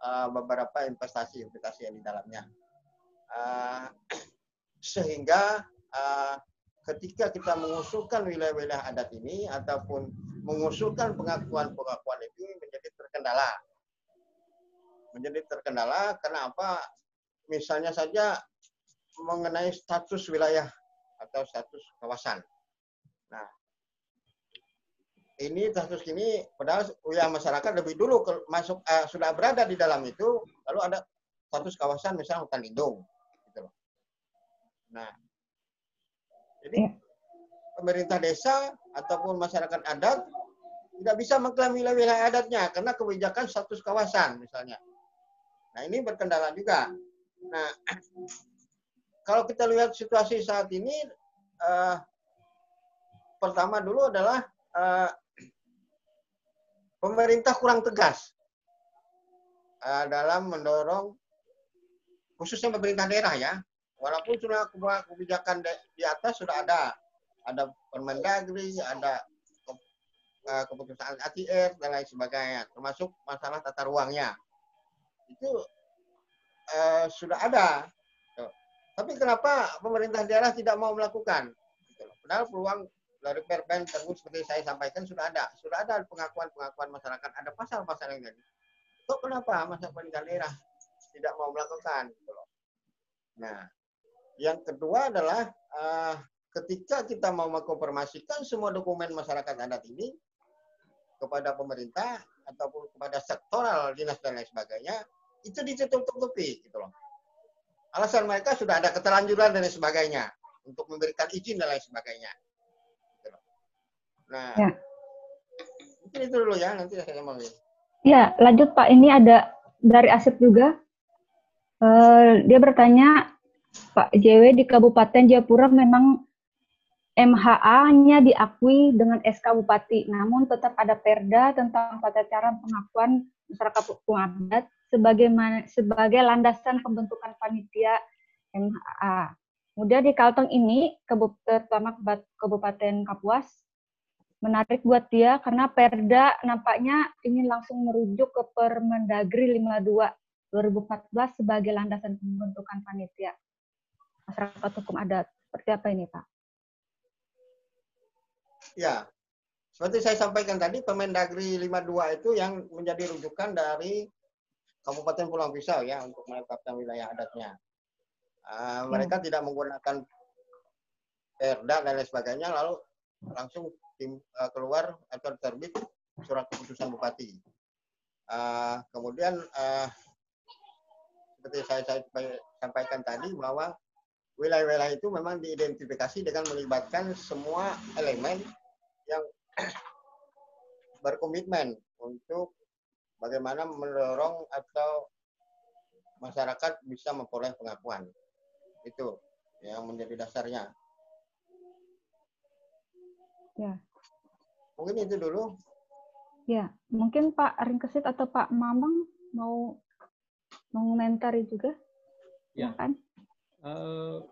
uh, beberapa investasi-investasi yang di dalamnya. Uh, sehingga uh, ketika kita mengusulkan wilayah-wilayah adat ini ataupun mengusulkan pengakuan-pengakuan itu menjadi terkendala. Menjadi terkendala karena apa? Misalnya saja mengenai status wilayah atau status kawasan. Nah, ini kasus ini padahal wilayah masyarakat lebih dulu ke, masuk uh, sudah berada di dalam itu lalu ada status kawasan misalnya hutan lindung gitu loh. Nah, jadi ya. pemerintah desa ataupun masyarakat adat tidak bisa mengklaim wilayah adatnya karena kebijakan status kawasan misalnya. Nah, ini berkendala juga. Nah, kalau kita lihat situasi saat ini uh, pertama dulu adalah uh, pemerintah kurang tegas uh, dalam mendorong khususnya pemerintah daerah ya. Walaupun sudah kebijakan di atas sudah ada. Ada Permendagri ada keputusan ATR dan lain sebagainya termasuk masalah tata ruangnya. Itu uh, sudah ada tapi kenapa pemerintah daerah tidak mau melakukan gitu padahal peluang dari Perpen terus seperti saya sampaikan sudah ada, sudah ada pengakuan-pengakuan masyarakat, ada pasal-pasal yang jadi. Kok kenapa masa pemerintah daerah tidak mau melakukan? Gitu nah, yang kedua adalah uh, ketika kita mau mengkonfirmasikan semua dokumen masyarakat adat ini kepada pemerintah ataupun kepada sektoral dinas dan lain sebagainya, itu ditutup-tutupi gitu loh. Alasan mereka sudah ada keterlanjuran dan lain sebagainya untuk memberikan izin dan lain sebagainya. Nah, ya. mungkin itu dulu ya, nanti saya mau. Ya, lanjut Pak. Ini ada dari Asep juga. Uh, dia bertanya, Pak JW di Kabupaten Jayapura memang MHA-nya diakui dengan SK Bupati, namun tetap ada perda tentang tata cara pengakuan masyarakat hukum adat sebagai sebagai landasan pembentukan panitia MHA. Kemudian di Kalteng ini, terutama Kabupaten Kapuas, menarik buat dia karena Perda nampaknya ingin langsung merujuk ke Permendagri 52 2014 sebagai landasan pembentukan panitia masyarakat hukum adat. Seperti apa ini, Pak? Ya, seperti saya sampaikan tadi, Permendagri 52 itu yang menjadi rujukan dari Kabupaten Pulau Pisau ya untuk menetapkan wilayah adatnya. Uh, mereka tidak menggunakan perda dan lain sebagainya, lalu langsung tim, uh, keluar atau terbit surat keputusan bupati. Uh, kemudian uh, seperti saya, saya sampaikan tadi bahwa wilayah-wilayah itu memang diidentifikasi dengan melibatkan semua elemen yang berkomitmen untuk bagaimana mendorong atau masyarakat bisa memperoleh pengakuan. Itu yang menjadi dasarnya. Ya. Mungkin itu dulu. Ya, mungkin Pak Ringkesit atau Pak Mamang mau mengomentari juga? Ya. Kan? Uh,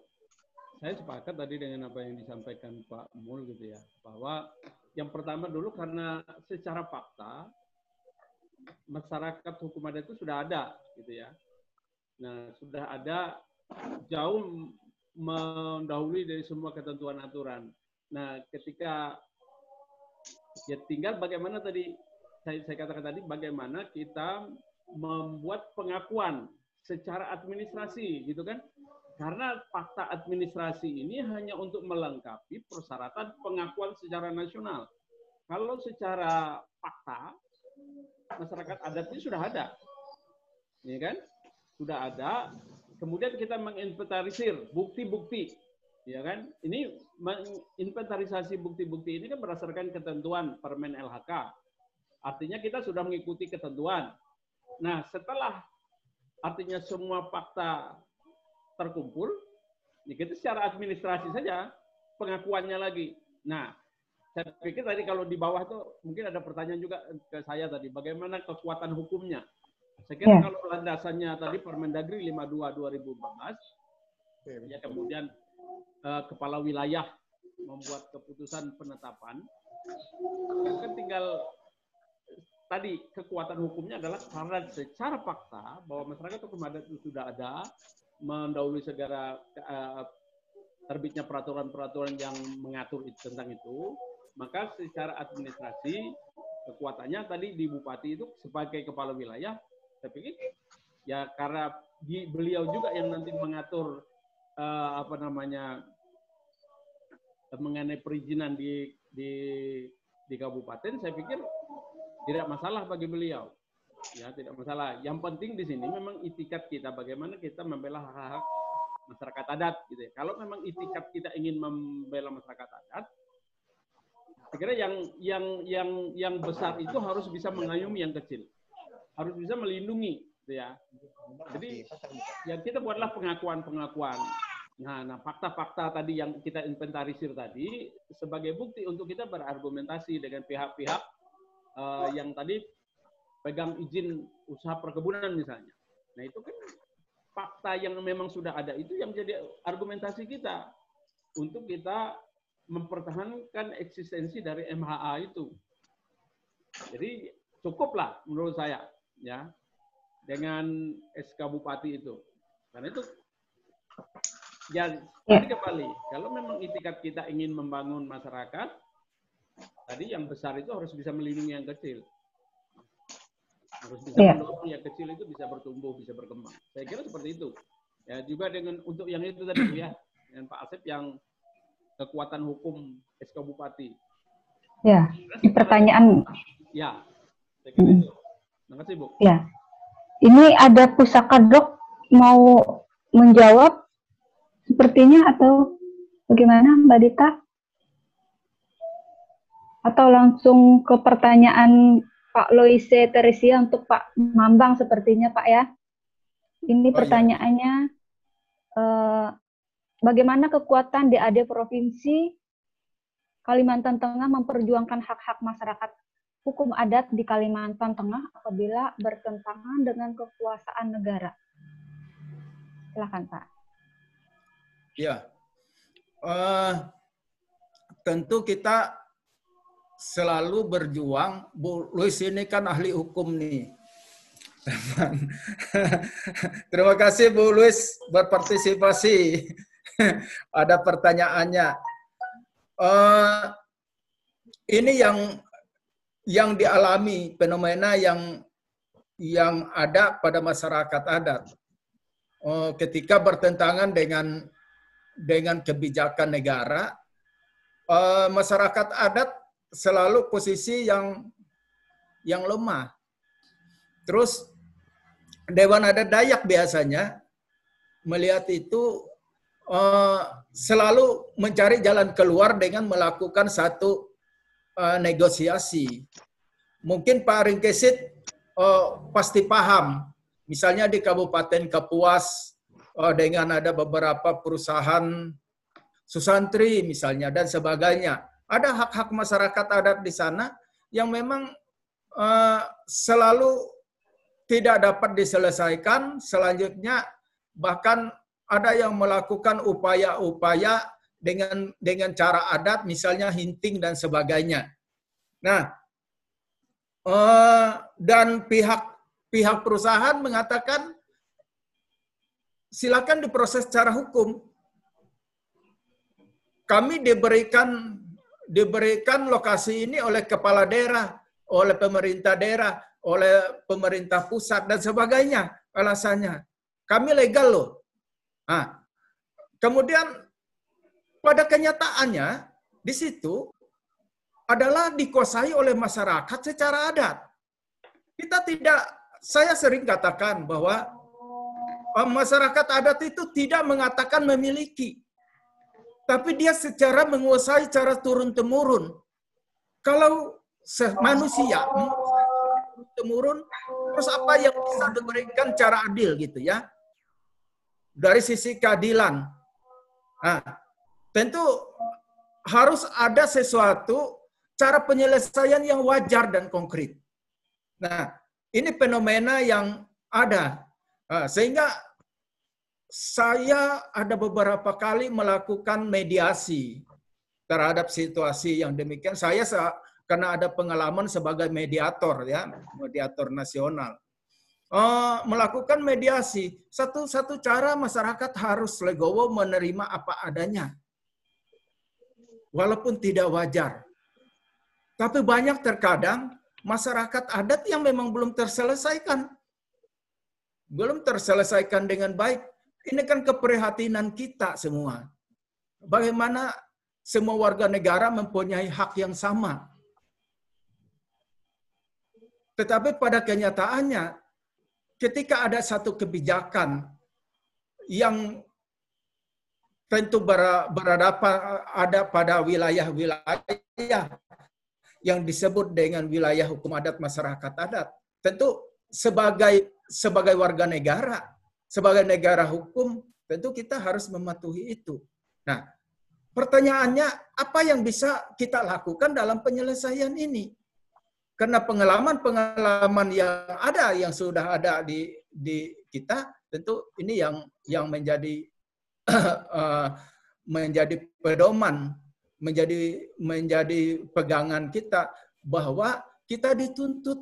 saya sepakat tadi dengan apa yang disampaikan Pak Mul gitu ya, bahwa yang pertama dulu karena secara fakta masyarakat hukum adat itu sudah ada gitu ya. Nah, sudah ada jauh mendahului dari semua ketentuan aturan. Nah, ketika ya tinggal bagaimana tadi saya, saya katakan tadi bagaimana kita membuat pengakuan secara administrasi gitu kan karena fakta administrasi ini hanya untuk melengkapi persyaratan pengakuan secara nasional. Kalau secara fakta, masyarakat adat ini sudah ada. Ya kan? Sudah ada. Kemudian kita menginventarisir bukti-bukti. Ya kan? Ini menginventarisasi bukti-bukti ini kan berdasarkan ketentuan Permen LHK. Artinya kita sudah mengikuti ketentuan. Nah, setelah artinya semua fakta terkumpul, ya kita secara administrasi saja pengakuannya lagi. Nah, saya pikir tadi kalau di bawah itu mungkin ada pertanyaan juga ke saya tadi, bagaimana kekuatan hukumnya? Saya kira yeah. kalau landasannya tadi Permendagri 52 2014, ya kemudian uh, kepala wilayah membuat keputusan penetapan, kan tinggal tadi kekuatan hukumnya adalah karena secara fakta bahwa masyarakat hukum adat itu sudah ada, mendahului segera uh, terbitnya peraturan-peraturan yang mengatur itu, tentang itu, maka secara administrasi kekuatannya tadi di bupati itu sebagai kepala wilayah, saya pikir ya karena di, beliau juga yang nanti mengatur uh, apa namanya mengenai perizinan di di di kabupaten, saya pikir tidak masalah bagi beliau ya tidak masalah. Yang penting di sini memang itikat kita bagaimana kita membela hak-hak masyarakat adat gitu ya. Kalau memang itikat kita ingin membela masyarakat adat, saya kira yang yang yang yang besar itu harus bisa mengayomi yang kecil. Harus bisa melindungi gitu ya. Jadi yang kita buatlah pengakuan-pengakuan. Nah, nah fakta-fakta tadi yang kita inventarisir tadi sebagai bukti untuk kita berargumentasi dengan pihak-pihak uh, yang tadi pegang izin usaha perkebunan misalnya. Nah itu kan fakta yang memang sudah ada itu yang jadi argumentasi kita untuk kita mempertahankan eksistensi dari MHA itu. Jadi cukuplah menurut saya ya dengan SK Bupati itu. Karena itu ya, tadi kembali kalau memang itikat kita ingin membangun masyarakat tadi yang besar itu harus bisa melindungi yang kecil harus bisa yeah. mendorong yang kecil itu bisa bertumbuh, bisa berkembang. Saya kira seperti itu. Ya juga dengan untuk yang itu tadi ya, dengan Pak Asep yang kekuatan hukum SK Bupati. Ya, pertanyaan. Ya, saya kira itu. Terima kasih Bu. Ya, ini ada pusaka dok mau menjawab sepertinya atau bagaimana Mbak Dita? Atau langsung ke pertanyaan Pak Loise Teresia untuk Pak Mambang sepertinya Pak ya. Ini oh, iya. pertanyaannya, eh, bagaimana kekuatan DAD Provinsi Kalimantan Tengah memperjuangkan hak-hak masyarakat hukum adat di Kalimantan Tengah apabila bertentangan dengan kekuasaan negara? Silakan Pak. Ya, uh, tentu kita selalu berjuang. Bu Luis ini kan ahli hukum nih. Terima kasih Bu Luis berpartisipasi. Ada pertanyaannya. Uh, ini yang yang dialami fenomena yang yang ada pada masyarakat adat oh, ketika bertentangan dengan dengan kebijakan negara uh, masyarakat adat selalu posisi yang yang lemah terus Dewan Adat Dayak biasanya melihat itu uh, selalu mencari jalan keluar dengan melakukan satu uh, negosiasi. Mungkin Pak Ringkesit uh, pasti paham, misalnya di Kabupaten Kapuas dengan ada beberapa perusahaan susantri misalnya dan sebagainya. Ada hak-hak masyarakat adat di sana yang memang selalu tidak dapat diselesaikan. Selanjutnya bahkan ada yang melakukan upaya-upaya dengan dengan cara adat, misalnya hinting dan sebagainya. Nah, eh, dan pihak pihak perusahaan mengatakan silakan diproses secara hukum. Kami diberikan diberikan lokasi ini oleh kepala daerah, oleh pemerintah daerah, oleh pemerintah pusat dan sebagainya. Alasannya, kami legal loh. Nah, kemudian pada kenyataannya di situ adalah dikuasai oleh masyarakat secara adat. Kita tidak, saya sering katakan bahwa eh, masyarakat adat itu tidak mengatakan memiliki, tapi dia secara menguasai secara turun temurun. Kalau manusia turun temurun, terus apa yang bisa diberikan cara adil gitu ya? Dari sisi keadilan. Nah, tentu harus ada sesuatu cara penyelesaian yang wajar dan konkret. Nah, ini fenomena yang ada. Nah, sehingga saya ada beberapa kali melakukan mediasi terhadap situasi yang demikian. Saya karena ada pengalaman sebagai mediator ya, mediator nasional uh, melakukan mediasi. Satu-satu cara masyarakat harus legowo menerima apa adanya. Walaupun tidak wajar. Tapi banyak terkadang masyarakat adat yang memang belum terselesaikan. Belum terselesaikan dengan baik. Ini kan keprihatinan kita semua. Bagaimana semua warga negara mempunyai hak yang sama. Tetapi pada kenyataannya ketika ada satu kebijakan yang tentu berada ada pada wilayah-wilayah yang disebut dengan wilayah hukum adat masyarakat adat. Tentu sebagai sebagai warga negara, sebagai negara hukum, tentu kita harus mematuhi itu. Nah, pertanyaannya apa yang bisa kita lakukan dalam penyelesaian ini? Karena pengalaman-pengalaman yang ada yang sudah ada di di kita tentu ini yang yang menjadi uh, menjadi pedoman, menjadi menjadi pegangan kita bahwa kita dituntut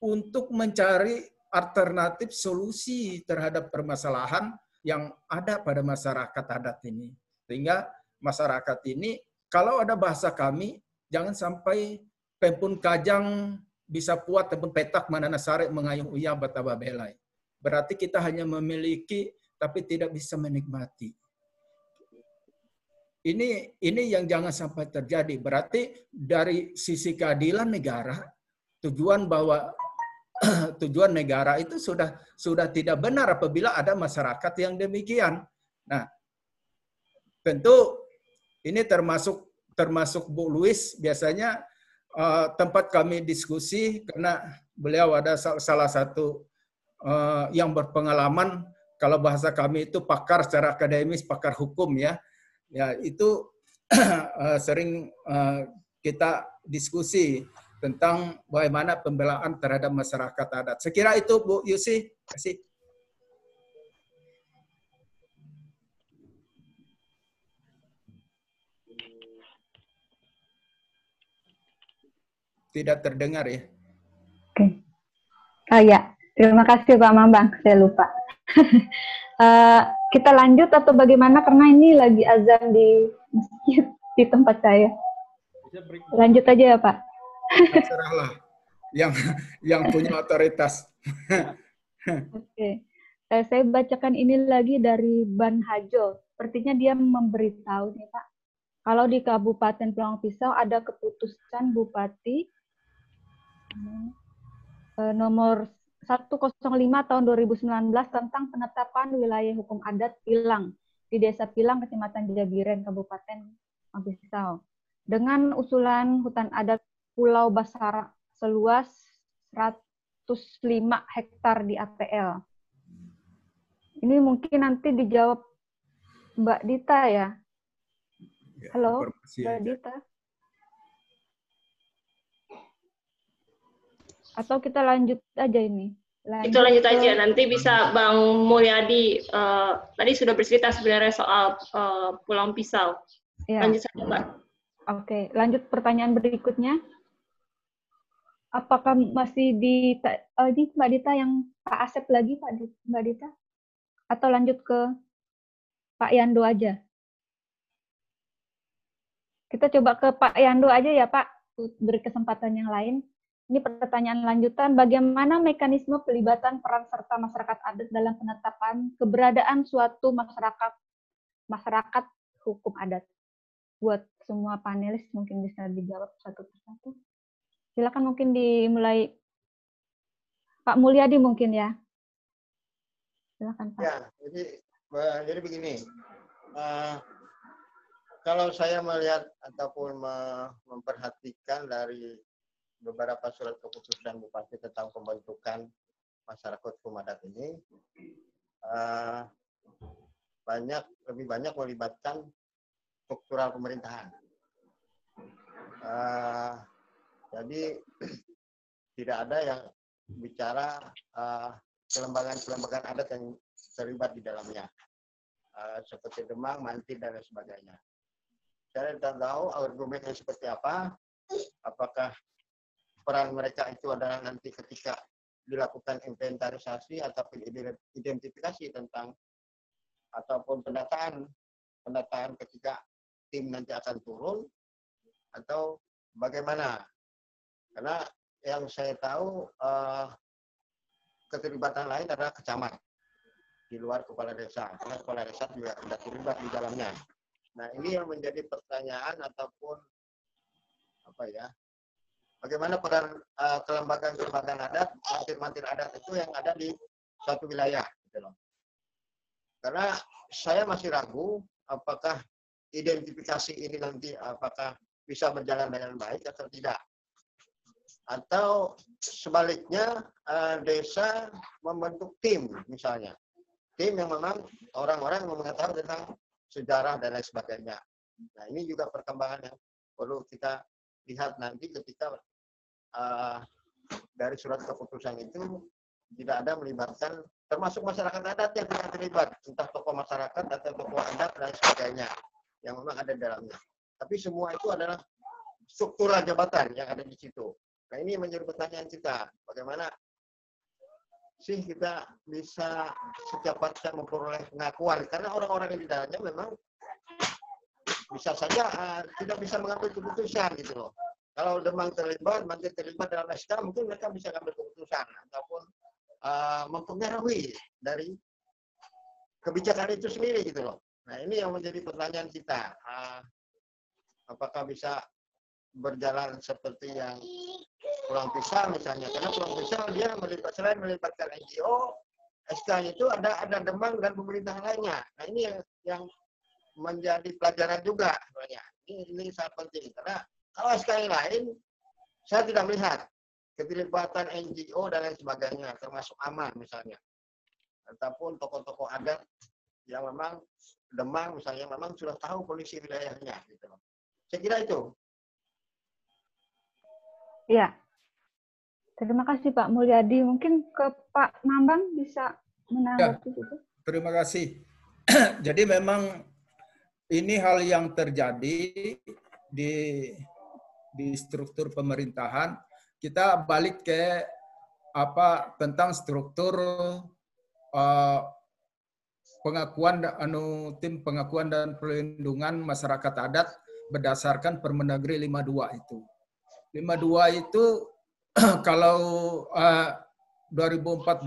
untuk mencari alternatif solusi terhadap permasalahan yang ada pada masyarakat adat ini. Sehingga masyarakat ini kalau ada bahasa kami jangan sampai Pempun kajang bisa puat tempun petak mana nasarek mengayuh uya bataba belai. Berarti kita hanya memiliki tapi tidak bisa menikmati. Ini ini yang jangan sampai terjadi. Berarti dari sisi keadilan negara, tujuan bahwa tujuan negara itu sudah sudah tidak benar apabila ada masyarakat yang demikian. Nah, tentu ini termasuk termasuk Bu Luis biasanya uh, tempat kami diskusi karena beliau ada salah satu uh, yang berpengalaman kalau bahasa kami itu pakar secara akademis, pakar hukum ya. Ya, itu uh, sering uh, kita diskusi tentang bagaimana pembelaan terhadap masyarakat adat. Sekira itu Bu Yusi. Kasih. Tidak terdengar ya. Oke. Oh ya, terima kasih Pak Mambang, saya lupa. uh, kita lanjut atau bagaimana karena ini lagi azan di masjid di tempat saya. Lanjut aja ya Pak. Serahlah yang yang punya otoritas. Oke. Eh, saya bacakan ini lagi dari Ban Hajo. Sepertinya dia memberitahu nih Pak. Kalau di Kabupaten Pulang Pisau ada keputusan Bupati nomor 105 tahun 2019 tentang penetapan wilayah hukum adat Pilang di Desa Pilang, Kecamatan Jagiren, Kabupaten Pisau. Dengan usulan hutan adat Pulau Basara seluas 105 hektar di APL. Ini mungkin nanti dijawab Mbak Dita ya. Ya, Halo, Mbak. Dita. Atau kita lanjut aja ini. Itu lanjut aja, nanti bisa Bang Mulyadi, eh, tadi sudah bercerita sebenarnya soal eh, Pulang Pisau. Ya. Lanjut saja, Mbak. Oke, lanjut pertanyaan berikutnya. Apakah masih di oh, ini Mbak Dita yang Pak Asep lagi Pak Di- Mbak Dita? Atau lanjut ke Pak Yando aja? Kita coba ke Pak Yando aja ya Pak, beri kesempatan yang lain. Ini pertanyaan lanjutan, bagaimana mekanisme pelibatan peran serta masyarakat adat dalam penetapan keberadaan suatu masyarakat masyarakat hukum adat? buat semua panelis mungkin bisa dijawab satu persatu. Silakan mungkin dimulai Pak Mulyadi mungkin ya. Silakan Pak. Ya, jadi eh, jadi begini. Eh, kalau saya melihat ataupun me- memperhatikan dari beberapa surat keputusan Bupati tentang pembentukan masyarakat hukum ini, eh, banyak lebih banyak melibatkan struktural pemerintahan. Eh, jadi tidak ada yang bicara eh, kelembagaan-kelembagaan adat yang terlibat di dalamnya, Eh, seperti Demang, Mantin, dan sebagainya. Saya tidak tahu argumennya seperti apa, apakah peran mereka itu adalah nanti ketika dilakukan inventarisasi ataupun identifikasi tentang ataupun pendataan pendataan ketika tim nanti akan turun atau bagaimana. Karena yang saya tahu eh, keterlibatan lain adalah kecamat di luar kepala desa. Karena kepala desa juga tidak terlibat di dalamnya. Nah ini yang menjadi pertanyaan ataupun apa ya bagaimana peran eh, kelembagaan-kelembagaan adat mantir-mantir adat itu yang ada di suatu wilayah gitu loh. Karena saya masih ragu apakah identifikasi ini nanti apakah bisa berjalan dengan baik atau tidak. Atau sebaliknya eh, desa membentuk tim misalnya. Tim yang memang orang-orang yang mengetahui tentang sejarah dan lain sebagainya. Nah ini juga perkembangan yang perlu kita lihat nanti ketika eh, dari surat keputusan itu tidak ada melibatkan termasuk masyarakat adat yang tidak terlibat. Entah tokoh masyarakat atau tokoh adat dan sebagainya yang memang ada dalamnya. Tapi semua itu adalah struktural jabatan yang ada di situ. Nah ini menjadi pertanyaan kita. Bagaimana sih kita bisa secepatnya memperoleh pengakuan? Karena orang-orang yang di dalamnya memang bisa saja uh, tidak bisa mengambil keputusan gitu loh kalau Demang terlibat, Mantir terlibat dalam SK, mungkin mereka bisa ambil keputusan ataupun uh, mempengaruhi dari kebijakan itu sendiri gitu loh. Nah ini yang menjadi pertanyaan kita. Uh, apakah bisa berjalan seperti yang pulang pisah misalnya? Karena pulang pisah dia melibat, selain melibatkan NGO, SK itu ada ada Demang dan pemerintah lainnya. Nah ini yang, yang menjadi pelajaran juga sebenarnya. Ini, ini sangat penting karena kalau SK yang lain, saya tidak melihat keterlibatan NGO dan lain sebagainya, termasuk aman misalnya. Ataupun tokoh-tokoh adat yang memang demang misalnya memang sudah tahu kondisi wilayahnya. Gitu. Saya kira itu. Ya. Terima kasih Pak Mulyadi. Mungkin ke Pak Nambang bisa menanggapi itu. Terima kasih. Jadi memang ini hal yang terjadi di di struktur pemerintahan. Kita balik ke apa tentang struktur uh, pengakuan anu tim pengakuan dan perlindungan masyarakat adat berdasarkan Permendagri 52 itu. 52 itu kalau uh, 2014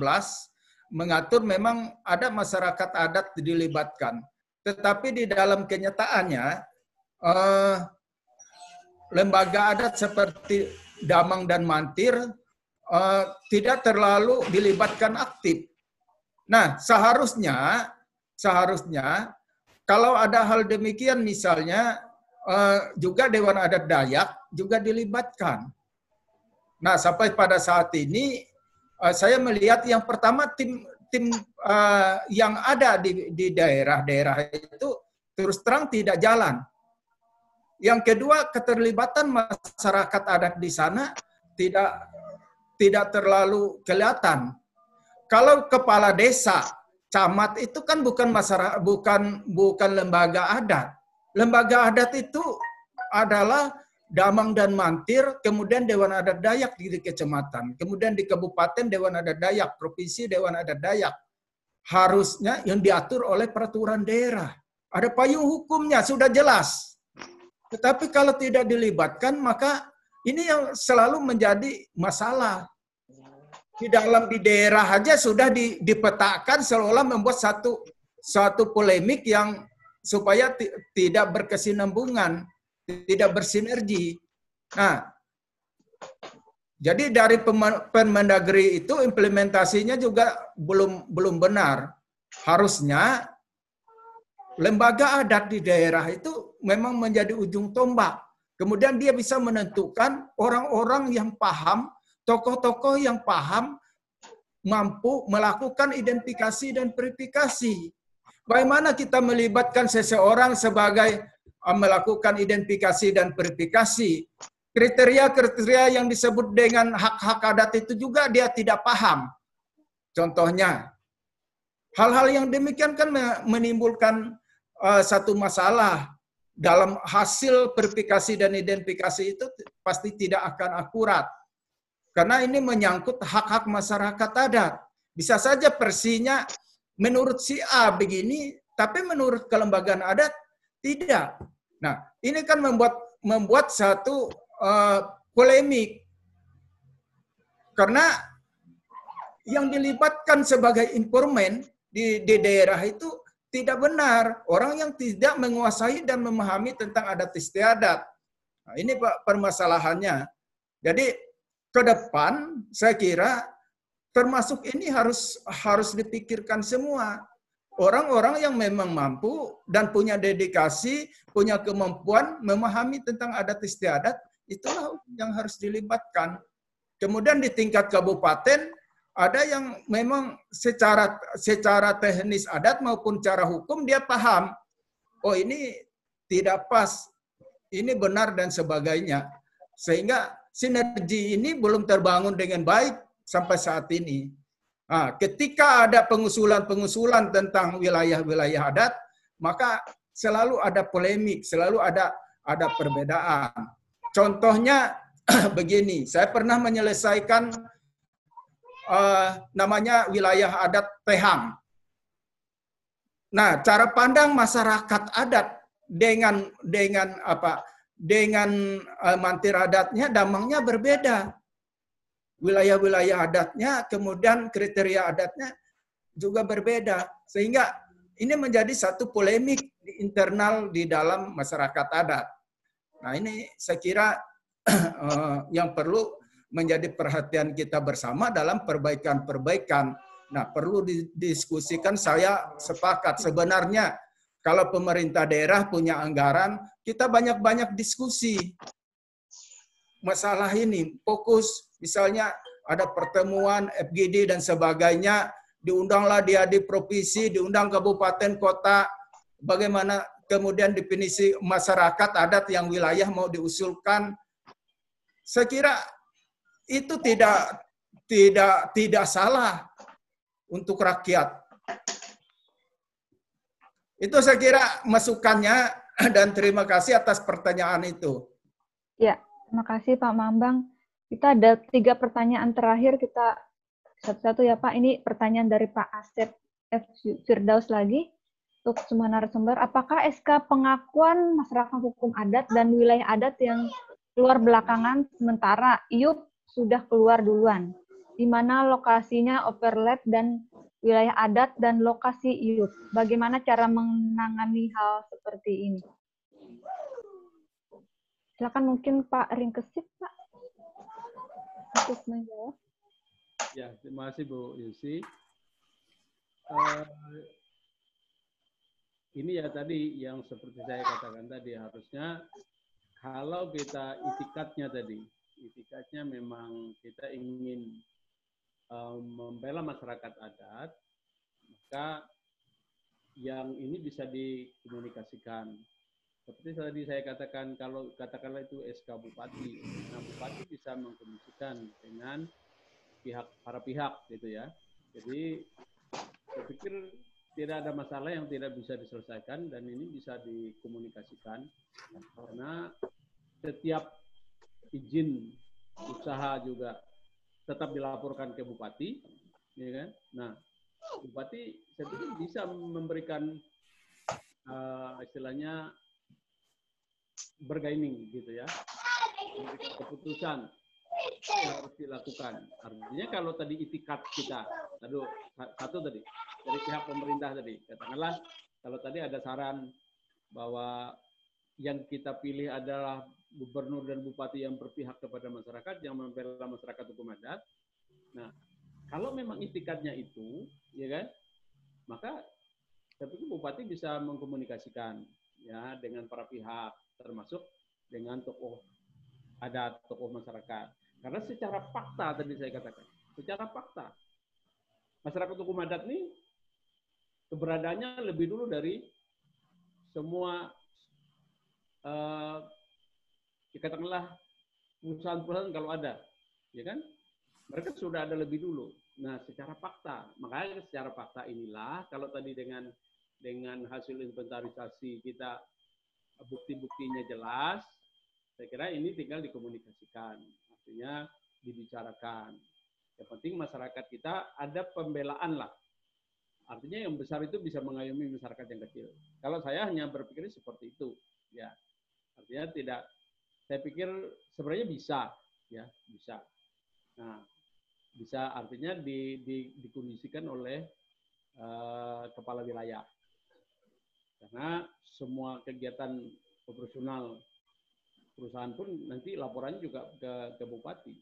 mengatur memang ada masyarakat adat dilibatkan. Tetapi di dalam kenyataannya uh, lembaga adat seperti Damang dan Mantir uh, tidak terlalu dilibatkan aktif. Nah, seharusnya seharusnya kalau ada hal demikian misalnya uh, juga Dewan Adat Dayak juga dilibatkan. Nah, sampai pada saat ini uh, saya melihat yang pertama tim tim uh, yang ada di di daerah-daerah itu terus terang tidak jalan. Yang kedua, keterlibatan masyarakat adat di sana tidak tidak terlalu kelihatan. Kalau kepala desa, camat itu kan bukan masyarakat bukan bukan lembaga adat. Lembaga adat itu adalah Damang dan Mantir, kemudian Dewan Adat Dayak di kecamatan, kemudian di kabupaten Dewan Adat Dayak, provinsi Dewan Adat Dayak. Harusnya yang diatur oleh peraturan daerah. Ada payung hukumnya, sudah jelas. Tetapi kalau tidak dilibatkan, maka ini yang selalu menjadi masalah. Di dalam di daerah aja sudah dipetakan seolah membuat satu satu polemik yang supaya tidak berkesinambungan tidak bersinergi. Nah, jadi dari Permendagri itu implementasinya juga belum belum benar. Harusnya lembaga adat di daerah itu memang menjadi ujung tombak. Kemudian dia bisa menentukan orang-orang yang paham, tokoh-tokoh yang paham mampu melakukan identifikasi dan verifikasi. Bagaimana kita melibatkan seseorang sebagai melakukan identifikasi dan verifikasi. Kriteria-kriteria yang disebut dengan hak-hak adat itu juga dia tidak paham. Contohnya, hal-hal yang demikian kan menimbulkan uh, satu masalah dalam hasil verifikasi dan identifikasi itu pasti tidak akan akurat. Karena ini menyangkut hak-hak masyarakat adat. Bisa saja persinya menurut si A begini, tapi menurut kelembagaan adat tidak. Nah, ini kan membuat membuat satu uh, polemik karena yang dilibatkan sebagai informan di, di daerah itu tidak benar. Orang yang tidak menguasai dan memahami tentang adat istiadat. Nah, ini Pak permasalahannya. Jadi ke depan saya kira termasuk ini harus harus dipikirkan semua orang-orang yang memang mampu dan punya dedikasi, punya kemampuan memahami tentang adat istiadat, itulah yang harus dilibatkan. Kemudian di tingkat kabupaten ada yang memang secara secara teknis adat maupun cara hukum dia paham. Oh ini tidak pas, ini benar dan sebagainya. Sehingga sinergi ini belum terbangun dengan baik sampai saat ini. Nah, ketika ada pengusulan-pengusulan tentang wilayah-wilayah adat, maka selalu ada polemik, selalu ada ada perbedaan. Contohnya begini, saya pernah menyelesaikan uh, namanya wilayah adat Tehang. Nah, cara pandang masyarakat adat dengan dengan apa? Dengan uh, mantir adatnya, damangnya berbeda wilayah-wilayah adatnya, kemudian kriteria adatnya juga berbeda. Sehingga ini menjadi satu polemik di internal di dalam masyarakat adat. Nah ini saya kira eh, yang perlu menjadi perhatian kita bersama dalam perbaikan-perbaikan. Nah perlu didiskusikan, saya sepakat sebenarnya kalau pemerintah daerah punya anggaran, kita banyak-banyak diskusi masalah ini. Fokus misalnya ada pertemuan FGD dan sebagainya, diundanglah dia di provinsi, diundang kabupaten, kota, bagaimana kemudian definisi masyarakat adat yang wilayah mau diusulkan. Saya kira itu tidak tidak tidak salah untuk rakyat. Itu saya kira masukannya dan terima kasih atas pertanyaan itu. Ya, terima kasih Pak Mambang. Kita ada tiga pertanyaan terakhir kita satu-satu ya Pak. Ini pertanyaan dari Pak Asep F. Firdaus lagi. untuk semua narasumber, apakah SK pengakuan masyarakat hukum adat dan wilayah adat yang keluar belakangan sementara IUP sudah keluar duluan, di mana lokasinya overlap dan wilayah adat dan lokasi IUP. Bagaimana cara menangani hal seperti ini? Silakan mungkin Pak Ringkesit, Pak. Untuk menjawab. Ya, terima kasih Bu Yusi. Uh, ini ya tadi yang seperti saya katakan tadi harusnya kalau kita itikatnya tadi, itikatnya memang kita ingin um, membela masyarakat adat, maka yang ini bisa dikomunikasikan. Seperti tadi saya katakan, kalau katakanlah itu SK Bupati, nah Bupati bisa mengkomunikasikan dengan pihak para pihak gitu ya. Jadi saya pikir tidak ada masalah yang tidak bisa diselesaikan dan ini bisa dikomunikasikan karena setiap izin usaha juga tetap dilaporkan ke bupati, ya kan? Nah, bupati saya pikir bisa memberikan uh, istilahnya bergaining gitu ya, keputusan yang harus dilakukan. Artinya kalau tadi itikat kita, aduh satu tadi dari pihak pemerintah tadi. Katakanlah kalau tadi ada saran bahwa yang kita pilih adalah gubernur dan bupati yang berpihak kepada masyarakat, yang membela masyarakat hukum adat. Nah, kalau memang itikatnya itu, ya kan, maka saya bupati bisa mengkomunikasikan ya dengan para pihak, termasuk dengan tokoh adat, tokoh masyarakat. Karena secara fakta tadi saya katakan, secara fakta masyarakat hukum adat ini keberadaannya lebih dulu dari semua uh, katakanlah perusahaan-perusahaan kalau ada, ya kan? Mereka sudah ada lebih dulu. Nah, secara fakta, makanya secara fakta inilah kalau tadi dengan dengan hasil inventarisasi kita bukti-buktinya jelas, saya kira ini tinggal dikomunikasikan, artinya dibicarakan. Yang penting masyarakat kita ada pembelaan lah Artinya yang besar itu bisa mengayomi masyarakat yang kecil. Kalau saya hanya berpikir seperti itu, ya. Artinya tidak saya pikir sebenarnya bisa, ya, bisa. Nah, bisa artinya di, di, dikondisikan oleh uh, kepala wilayah. Karena semua kegiatan operasional perusahaan pun nanti laporannya juga ke, ke bupati.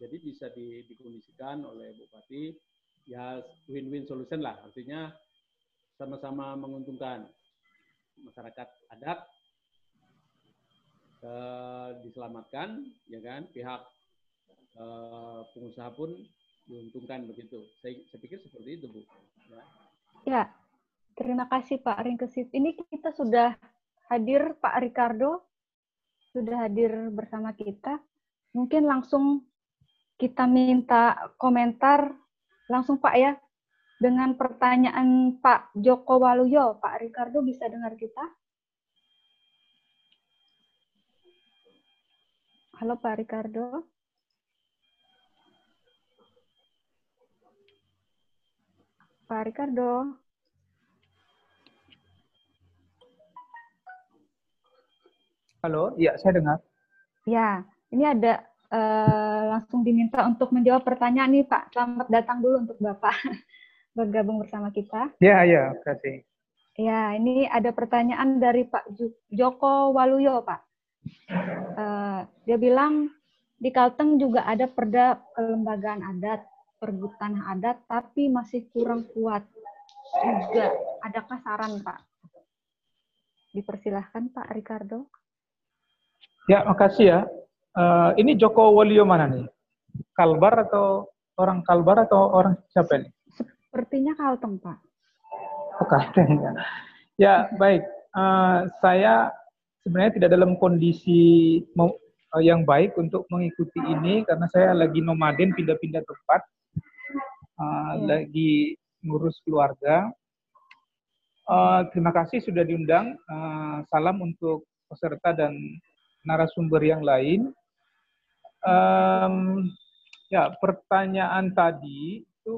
Jadi bisa di, dikondisikan oleh bupati ya win-win solution lah. Artinya sama-sama menguntungkan masyarakat adat eh, diselamatkan, ya kan? Pihak eh, pengusaha pun diuntungkan begitu. Saya, saya pikir seperti itu, Bu. Ya. ya, terima kasih Pak Ringkesit. Ini kita sudah hadir Pak Ricardo, sudah hadir bersama kita. Mungkin langsung kita minta komentar Langsung Pak ya, dengan pertanyaan Pak Joko Waluyo. Pak Ricardo bisa dengar kita? Halo Pak Ricardo. Pak Ricardo. Halo, ya saya dengar. Ya, ini ada uh, langsung diminta untuk menjawab pertanyaan nih Pak. Selamat datang dulu untuk Bapak bergabung bersama kita. Ya, ya, terima kasih. Ya, ini ada pertanyaan dari Pak Joko Waluyo, Pak. Uh, dia bilang di Kalteng juga ada perda kelembagaan adat, pergut tanah adat, tapi masih kurang kuat. Juga ada kasaran, Pak? Dipersilahkan Pak Ricardo. Ya, makasih ya. Uh, ini Joko Wolio mana nih? Kalbar atau orang Kalbar atau orang siapa ini? Sepertinya Kalteng, Pak. Oh, Kalteng ya. Ya, baik. Uh, saya sebenarnya tidak dalam kondisi mau, uh, yang baik untuk mengikuti ini karena saya lagi nomaden pindah-pindah tempat. Uh, ya. lagi ngurus keluarga. Uh, terima kasih sudah diundang. Uh, salam untuk peserta dan narasumber yang lain. Um, ya, pertanyaan tadi itu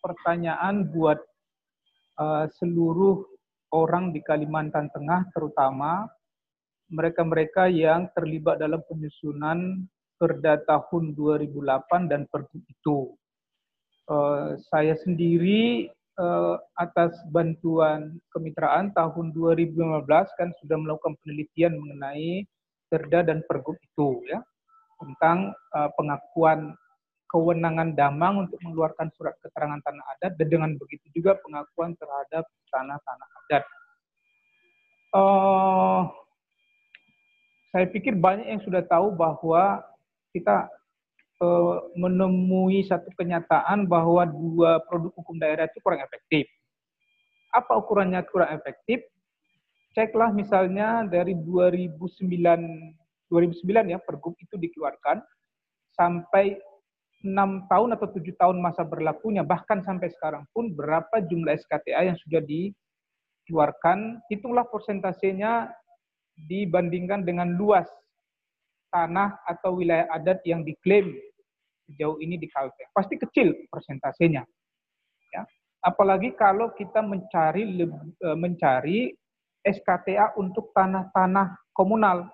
pertanyaan buat uh, seluruh orang di Kalimantan Tengah terutama mereka-mereka yang terlibat dalam penyusunan Perda tahun 2008 dan Pergub itu. Uh, saya sendiri uh, atas bantuan kemitraan tahun 2015 kan sudah melakukan penelitian mengenai Perda dan Pergub itu ya tentang uh, pengakuan kewenangan Damang untuk mengeluarkan surat keterangan tanah adat dan dengan begitu juga pengakuan terhadap tanah-tanah adat. Uh, saya pikir banyak yang sudah tahu bahwa kita uh, menemui satu kenyataan bahwa dua produk hukum daerah itu kurang efektif. Apa ukurannya kurang efektif? Ceklah misalnya dari 2009 2009 ya pergub itu dikeluarkan sampai enam tahun atau tujuh tahun masa berlakunya bahkan sampai sekarang pun berapa jumlah SKTA yang sudah dikeluarkan hitunglah persentasenya dibandingkan dengan luas tanah atau wilayah adat yang diklaim sejauh ini di Kalteng pasti kecil persentasenya ya apalagi kalau kita mencari e, mencari SKTA untuk tanah-tanah komunal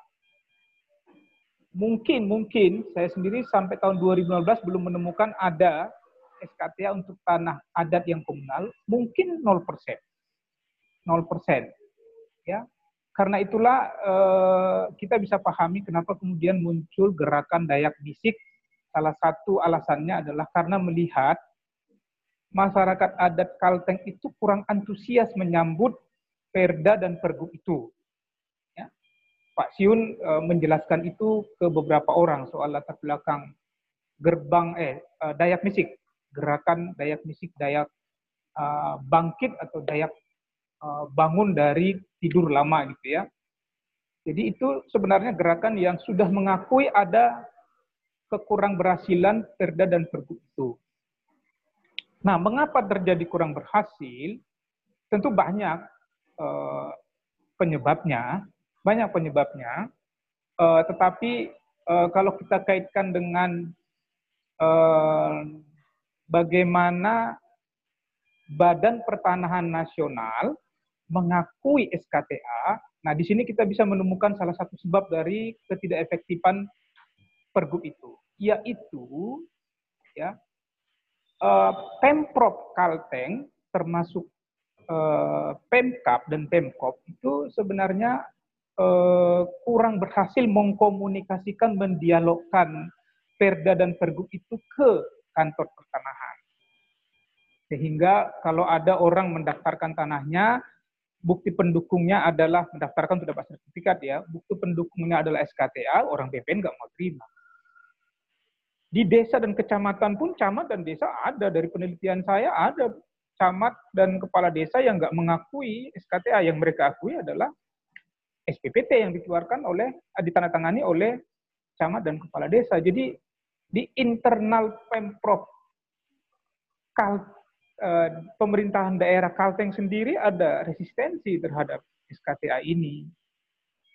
mungkin mungkin saya sendiri sampai tahun 2015 belum menemukan ada SKTA untuk tanah adat yang komunal mungkin 0%. 0%. Ya. Karena itulah eh, kita bisa pahami kenapa kemudian muncul gerakan Dayak Bisik. Salah satu alasannya adalah karena melihat masyarakat adat Kalteng itu kurang antusias menyambut Perda dan Pergub itu. Pak Siun uh, menjelaskan itu ke beberapa orang soal latar belakang gerbang eh uh, Dayak Misik, gerakan Dayak Misik, Dayak uh, bangkit atau Dayak bangun dari tidur lama gitu ya. Jadi itu sebenarnya gerakan yang sudah mengakui ada kekurang berhasilan Perda dan Pergub itu. Nah, mengapa terjadi kurang berhasil? Tentu banyak uh, penyebabnya banyak penyebabnya, uh, tetapi uh, kalau kita kaitkan dengan uh, bagaimana Badan Pertanahan Nasional mengakui SKTA, nah di sini kita bisa menemukan salah satu sebab dari ketidakefektifan pergub itu, yaitu ya uh, Pemprov Kalteng termasuk uh, Pemkap dan Pemkop itu sebenarnya eh, kurang berhasil mengkomunikasikan, mendialogkan Perda dan Pergub itu ke kantor pertanahan. Sehingga kalau ada orang mendaftarkan tanahnya, bukti pendukungnya adalah mendaftarkan sudah dapat sertifikat ya, bukti pendukungnya adalah SKTA, orang BPN nggak mau terima. Di desa dan kecamatan pun camat dan desa ada dari penelitian saya ada camat dan kepala desa yang nggak mengakui SKTA yang mereka akui adalah SPPT yang dikeluarkan oleh eh, ditandatangani oleh camat dan kepala desa. Jadi di internal pemprov pemerintahan daerah Kalteng sendiri ada resistensi terhadap SKTA ini.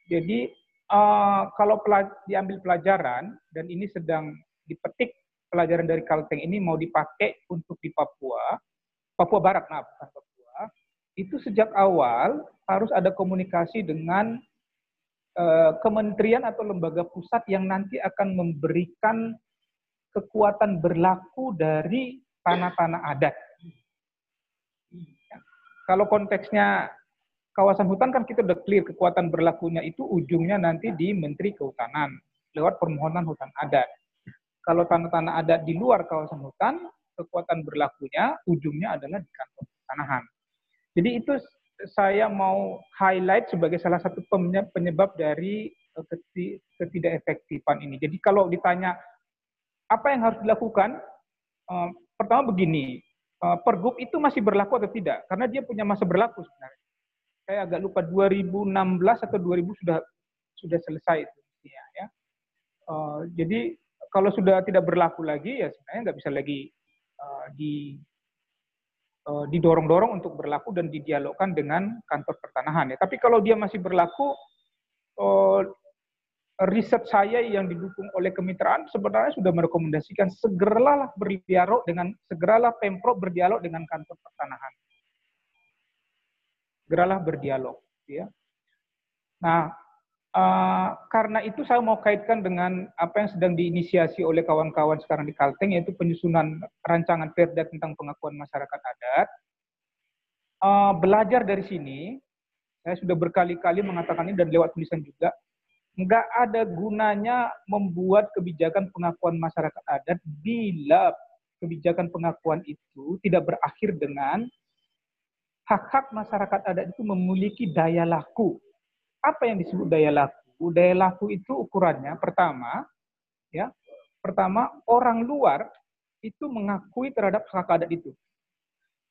Jadi eh, kalau diambil pelajaran dan ini sedang dipetik pelajaran dari Kalteng ini mau dipakai untuk di Papua, Papua Barat, nah bukan Papua, itu sejak awal harus ada komunikasi dengan uh, kementerian atau lembaga pusat yang nanti akan memberikan kekuatan berlaku dari tanah-tanah adat. Kalau konteksnya kawasan hutan kan kita udah clear kekuatan berlakunya itu ujungnya nanti di Menteri Kehutanan lewat permohonan hutan adat. Kalau tanah-tanah adat di luar kawasan hutan, kekuatan berlakunya ujungnya adalah di kantor tanahan. Jadi itu saya mau highlight sebagai salah satu penyebab dari eh, ketidakefektifan ini. Jadi kalau ditanya apa yang harus dilakukan, eh, pertama begini, pergub itu masih berlaku atau tidak? Karena dia punya masa berlaku sebenarnya. Saya agak lupa 2016 atau 2000 sudah sudah selesai itu ya. Jadi kalau sudah tidak berlaku lagi ya sebenarnya nggak bisa lagi di uh, didorong-dorong untuk berlaku dan didialogkan dengan kantor pertanahan ya. Tapi kalau dia masih berlaku uh, riset saya yang didukung oleh kemitraan sebenarnya sudah merekomendasikan segeralah berdialog dengan segeralah Pemprov berdialog dengan kantor pertanahan. segeralah berdialog. Ya. Nah, uh, karena itu saya mau kaitkan dengan apa yang sedang diinisiasi oleh kawan-kawan sekarang di Kalteng, yaitu penyusunan rancangan perda tentang pengakuan masyarakat adat. Uh, belajar dari sini, saya sudah berkali-kali mengatakan ini dan lewat tulisan juga, nggak ada gunanya membuat kebijakan pengakuan masyarakat adat bila kebijakan pengakuan itu tidak berakhir dengan hak-hak masyarakat adat itu memiliki daya laku. Apa yang disebut daya laku? Daya laku itu ukurannya pertama, ya, pertama orang luar itu mengakui terhadap hak adat itu.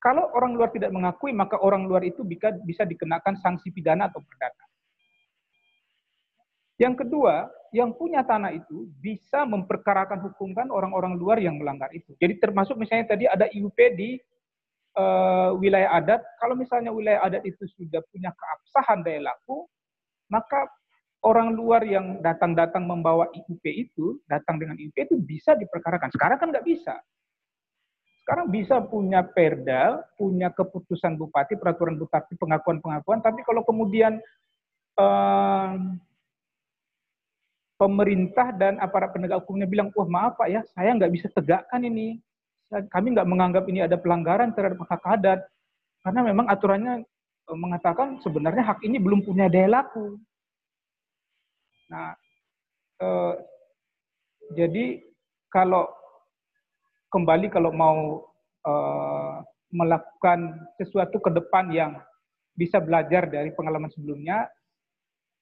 Kalau orang luar tidak mengakui, maka orang luar itu bisa, bisa dikenakan sanksi pidana atau perdata. Yang kedua, yang punya tanah itu bisa memperkarakan hukumkan orang-orang luar yang melanggar itu. Jadi termasuk misalnya tadi ada IUP di uh, wilayah adat, kalau misalnya wilayah adat itu sudah punya keabsahan daya laku, maka orang luar yang datang-datang membawa IUP itu, datang dengan IUP itu bisa diperkarakan. Sekarang kan nggak bisa. Sekarang bisa punya perda, punya keputusan bupati, peraturan bupati, pengakuan-pengakuan, tapi kalau kemudian uh, pemerintah dan aparat penegak hukumnya bilang, wah maaf Pak ya, saya nggak bisa tegakkan ini kami nggak menganggap ini ada pelanggaran terhadap hak adat karena memang aturannya e, mengatakan sebenarnya hak ini belum punya daya laku. Nah, eh, jadi kalau kembali kalau mau eh, melakukan sesuatu ke depan yang bisa belajar dari pengalaman sebelumnya,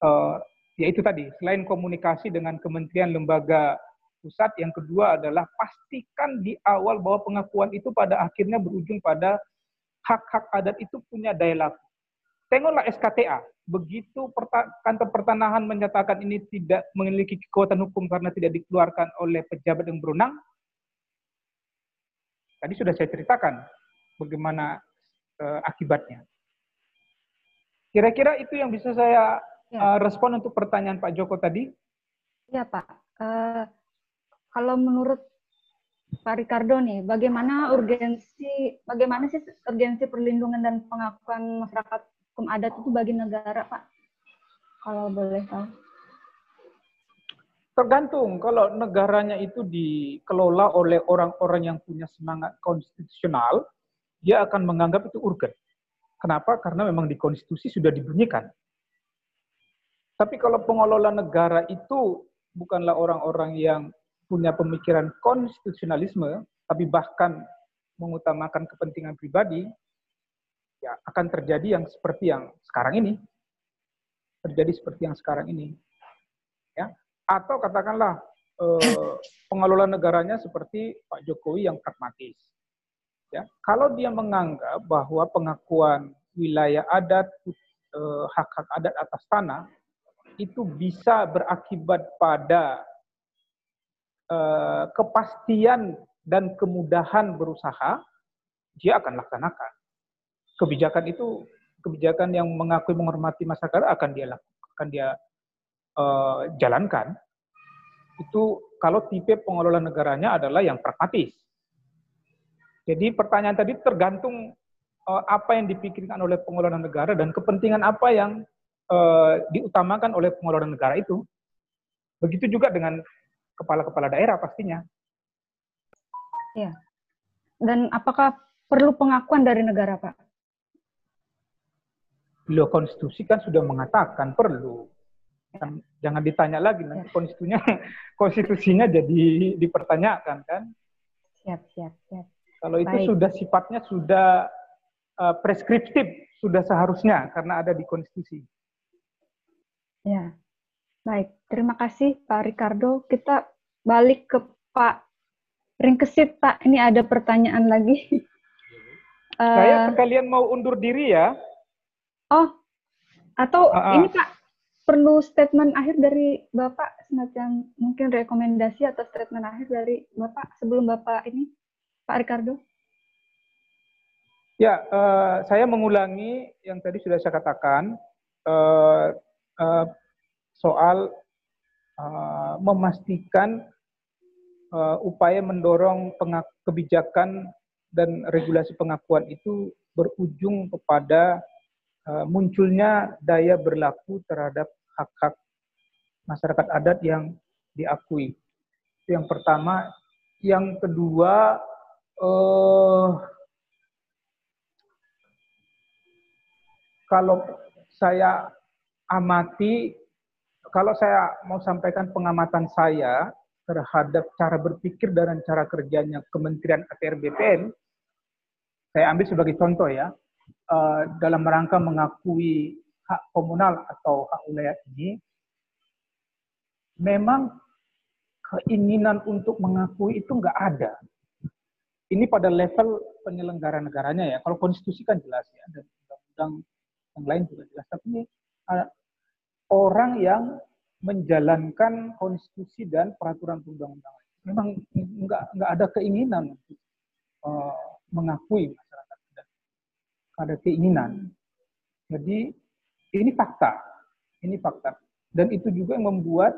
eh, yaitu tadi selain komunikasi dengan kementerian lembaga pusat. Yang kedua adalah pastikan di awal bahwa pengakuan itu pada akhirnya berujung pada hak-hak adat itu punya daya laku. Tengoklah SKTA. Begitu kantor pertanahan menyatakan ini tidak memiliki kekuatan hukum karena tidak dikeluarkan oleh pejabat yang berwenang, tadi sudah saya ceritakan bagaimana uh, akibatnya. Kira-kira itu yang bisa saya uh, respon untuk pertanyaan Pak Joko tadi. Ya Pak. Uh, kalau menurut Pak Ricardo nih, bagaimana urgensi, bagaimana sih urgensi perlindungan dan pengakuan masyarakat hukum adat itu bagi negara, Pak? Kalau boleh tahu. Tergantung, kalau negaranya itu dikelola oleh orang-orang yang punya semangat konstitusional, dia akan menganggap itu urgen. Kenapa? Karena memang di konstitusi sudah dibunyikan. Tapi kalau pengelola negara itu bukanlah orang-orang yang punya pemikiran konstitusionalisme, tapi bahkan mengutamakan kepentingan pribadi, ya akan terjadi yang seperti yang sekarang ini. Terjadi seperti yang sekarang ini. Ya. Atau katakanlah eh, pengelola negaranya seperti Pak Jokowi yang pragmatis. Ya. Kalau dia menganggap bahwa pengakuan wilayah adat, eh, hak-hak adat atas tanah, itu bisa berakibat pada Eh, kepastian dan kemudahan berusaha, dia akan laksanakan. Kebijakan itu kebijakan yang mengakui menghormati masyarakat akan dia lakukan, dia uh, jalankan. Itu kalau tipe pengelola negaranya adalah yang pragmatis. Jadi pertanyaan tadi tergantung uh, apa yang dipikirkan oleh pengelola negara dan kepentingan apa yang uh, diutamakan oleh pengelola negara itu. Begitu juga dengan kepala-kepala daerah pastinya. Ya. Dan apakah perlu pengakuan dari negara, Pak? Beliau konstitusi kan sudah mengatakan perlu. Jangan ditanya lagi nanti ya. konstitusinya konstitusinya jadi dipertanyakan kan. Siap, siap, siap. Kalau itu Baik. sudah sifatnya sudah uh, preskriptif, sudah seharusnya karena ada di konstitusi. Ya. Baik, terima kasih Pak Ricardo. Kita balik ke Pak Ringkesit, Pak. Ini ada pertanyaan lagi. Saya uh, sekalian mau undur diri ya. Oh, atau uh -uh. ini Pak, perlu statement akhir dari Bapak, semacam mungkin rekomendasi atau statement akhir dari Bapak sebelum Bapak ini, Pak Ricardo? Ya, uh, saya mengulangi yang tadi sudah saya katakan. Uh, uh, soal uh, memastikan uh, upaya mendorong kebijakan dan regulasi pengakuan itu berujung kepada uh, munculnya daya berlaku terhadap hak-hak masyarakat adat yang diakui. Itu yang pertama. Yang kedua, uh, kalau saya amati, kalau saya mau sampaikan pengamatan saya terhadap cara berpikir dan cara kerjanya Kementerian ATR BPN, saya ambil sebagai contoh ya, uh, dalam rangka mengakui hak komunal atau hak wilayah ini, memang keinginan untuk mengakui itu nggak ada. Ini pada level penyelenggara negaranya ya. Kalau konstitusi kan jelas ya, dan undang-undang yang lain juga jelas. Tapi ini orang yang menjalankan konstitusi dan peraturan perundang-undangan. Memang nggak nggak ada keinginan untuk uh, mengakui masyarakat dan ada keinginan. Jadi ini fakta, ini fakta. Dan itu juga yang membuat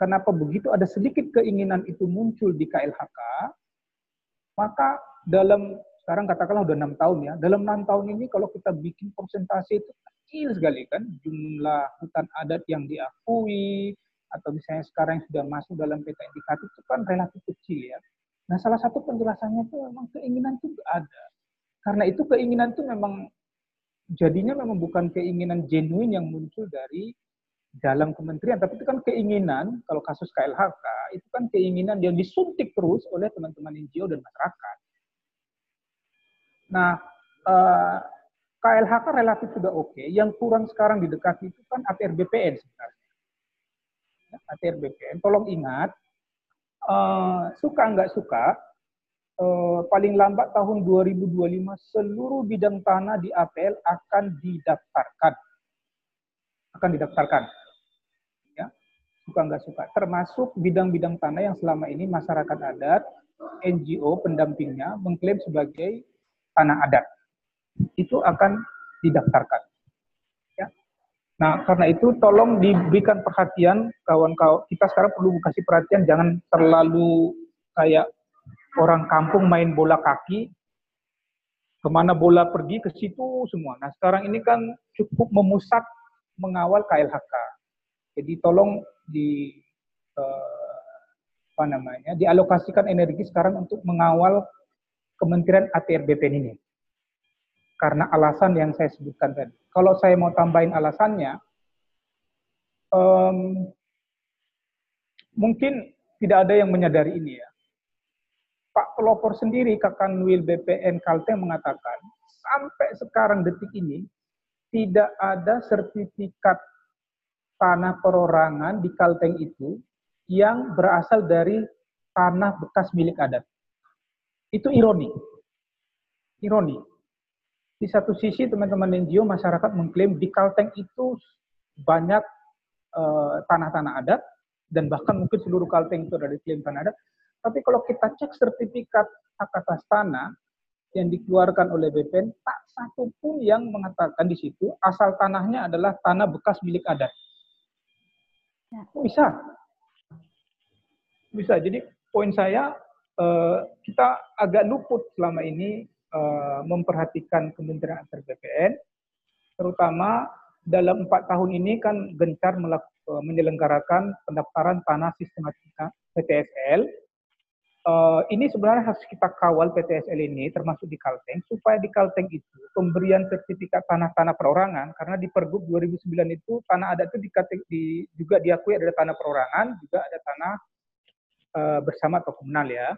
Kenapa begitu ada sedikit keinginan itu muncul di KLHK, maka dalam sekarang katakanlah udah enam tahun ya, dalam enam tahun ini kalau kita bikin persentase itu kecil sekali kan jumlah hutan adat yang diakui atau misalnya sekarang yang sudah masuk dalam peta indikatif itu kan relatif kecil ya. Nah salah satu penjelasannya itu memang keinginan itu ada. Karena itu keinginan itu memang jadinya memang bukan keinginan genuine yang muncul dari dalam kementerian, tapi itu kan keinginan, kalau kasus KLHK, itu kan keinginan yang disuntik terus oleh teman-teman NGO dan masyarakat. Nah, eh, KLHK relatif sudah oke, okay. yang kurang sekarang didekati itu kan ATR BPN sebenarnya. Ya, ATR BPN, tolong ingat, eh, suka nggak suka, eh, paling lambat tahun 2025 seluruh bidang tanah di APL akan didaftarkan akan didaftarkan suka nggak suka, termasuk bidang-bidang tanah yang selama ini masyarakat adat, NGO pendampingnya mengklaim sebagai tanah adat. Itu akan didaftarkan. Ya. Nah, karena itu tolong diberikan perhatian kawan-kawan. Kita sekarang perlu kasih perhatian jangan terlalu kayak orang kampung main bola kaki ke mana bola pergi ke situ semua. Nah sekarang ini kan cukup memusat mengawal KLHK. Jadi tolong di uh, apa namanya dialokasikan energi sekarang untuk mengawal Kementerian ATR BPN ini. Karena alasan yang saya sebutkan tadi. Kalau saya mau tambahin alasannya, um, mungkin tidak ada yang menyadari ini ya. Pak pelopor sendiri, Kakanwil BPN Kalteng mengatakan, sampai sekarang detik ini, tidak ada sertifikat tanah perorangan di Kalteng itu yang berasal dari tanah bekas milik adat. Itu ironi. Ironi. Di satu sisi teman-teman NGO masyarakat mengklaim di Kalteng itu banyak eh, tanah-tanah uh, adat dan bahkan mungkin seluruh Kalteng itu ada diklaim tanah adat. Tapi kalau kita cek sertifikat hak atas tanah yang dikeluarkan oleh BPN, tak satu pun yang mengatakan di situ asal tanahnya adalah tanah bekas milik adat. Ya. Bisa. Bisa. Jadi poin saya eh, kita agak luput selama ini eh, memperhatikan Kementerian Antar BPN, terutama dalam empat tahun ini kan gencar eh, menyelenggarakan pendaftaran tanah sistematika PTSL uh, ini sebenarnya harus kita kawal PTSL ini termasuk di Kalteng supaya di Kalteng itu pemberian sertifikat tanah-tanah perorangan karena di Pergub 2009 itu tanah adat itu juga diakui ada tanah perorangan juga ada tanah bersama atau komunal ya.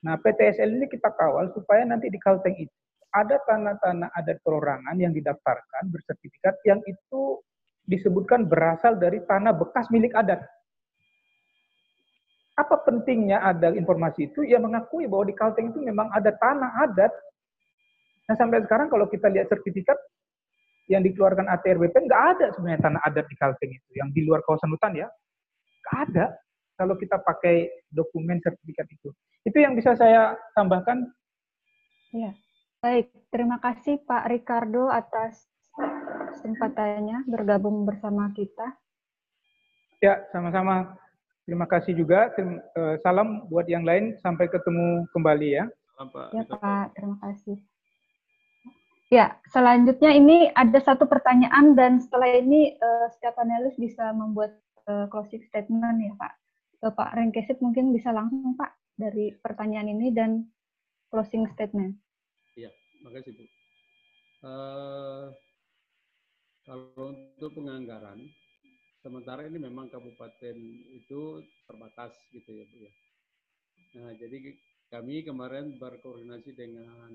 Nah PTSL ini kita kawal supaya nanti di Kalteng itu ada tanah-tanah adat perorangan yang didaftarkan bersertifikat yang itu disebutkan berasal dari tanah bekas milik adat apa pentingnya ada informasi itu? Ya mengakui bahwa di Kalteng itu memang ada tanah adat. Nah sampai sekarang kalau kita lihat sertifikat yang dikeluarkan ATRBP nggak ada sebenarnya tanah adat di Kalteng itu, yang di luar kawasan hutan ya, nggak ada. Kalau kita pakai dokumen sertifikat itu, itu yang bisa saya tambahkan. Ya, baik. Terima kasih Pak Ricardo atas kesempatannya bergabung bersama kita. Ya, sama-sama. Terima kasih juga. Eh, salam buat yang lain. Sampai ketemu kembali ya. Salam Pak. Ya Pak, terima kasih. Ya, selanjutnya ini ada satu pertanyaan dan setelah ini uh, setiap panelis bisa membuat uh, closing statement ya Pak. Uh, Pak Rengkesit mungkin bisa langsung Pak dari pertanyaan ini dan closing statement. Iya, makasih Bu. Uh, kalau untuk penganggaran, sementara ini memang kabupaten itu terbatas gitu ya Bu ya. Nah, jadi kami kemarin berkoordinasi dengan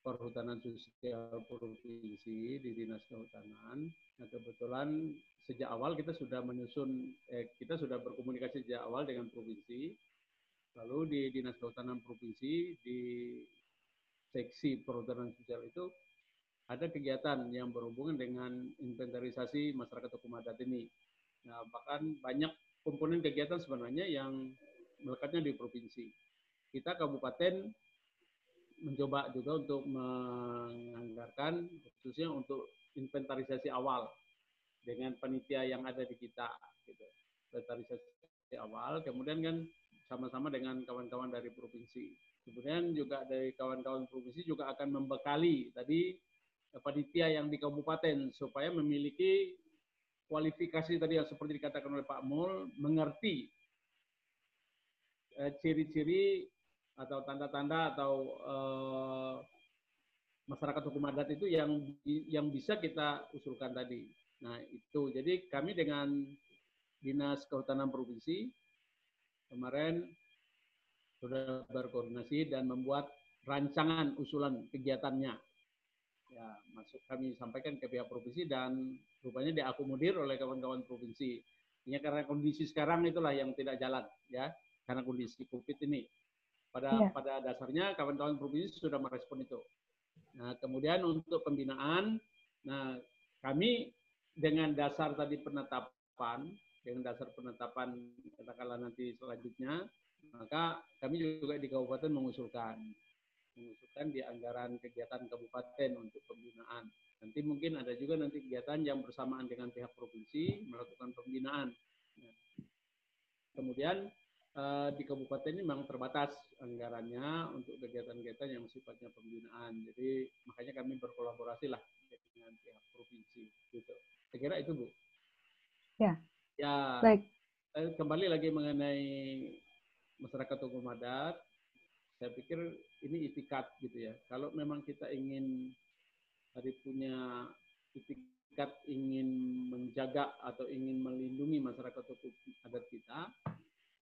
Perhutanan Sosial Provinsi di Dinas Kehutanan. Nah, kebetulan sejak awal kita sudah menyusun, eh, kita sudah berkomunikasi sejak awal dengan provinsi. Lalu di Dinas Kehutanan Provinsi di seksi perhutanan sosial itu ada kegiatan yang berhubungan dengan inventarisasi masyarakat hukum adat ini. Nah, bahkan banyak komponen kegiatan sebenarnya yang melekatnya di provinsi. Kita kabupaten mencoba juga untuk menganggarkan khususnya untuk inventarisasi awal dengan panitia yang ada di kita gitu. Inventarisasi awal kemudian kan sama-sama dengan kawan-kawan dari provinsi. Kemudian juga dari kawan-kawan provinsi juga akan membekali tadi panitia yang di kabupaten supaya memiliki kualifikasi tadi yang seperti dikatakan oleh Pak Mul mengerti eh, ciri-ciri atau tanda-tanda atau uh, masyarakat hukum adat itu yang yang bisa kita usulkan tadi. Nah itu jadi kami dengan dinas kehutanan provinsi kemarin sudah berkoordinasi dan membuat rancangan usulan kegiatannya. Ya, masuk kami sampaikan ke pihak provinsi dan rupanya diakomodir oleh kawan-kawan provinsi. Ini karena kondisi sekarang itulah yang tidak jalan ya, karena kondisi Covid ini. Pada ya. pada dasarnya kawan-kawan provinsi sudah merespon itu. Nah, kemudian untuk pembinaan, nah kami dengan dasar tadi penetapan, dengan dasar penetapan katakanlah nanti selanjutnya, maka kami juga di kabupaten mengusulkan mengusulkan di anggaran kegiatan kabupaten untuk pembinaan. Nanti mungkin ada juga nanti kegiatan yang bersamaan dengan pihak provinsi melakukan pembinaan. Nah, kemudian Eh, di kabupaten ini memang terbatas anggarannya untuk kegiatan-kegiatan yang sifatnya pembinaan. Jadi makanya kami berkolaborasi lah dengan pihak provinsi. Gitu. Saya kira itu Bu. Ya. Ya. Baik. Eh, kembali lagi mengenai masyarakat hukum adat, saya pikir ini itikat gitu ya. Kalau memang kita ingin tadi punya itikat ingin menjaga atau ingin melindungi masyarakat hukum adat kita,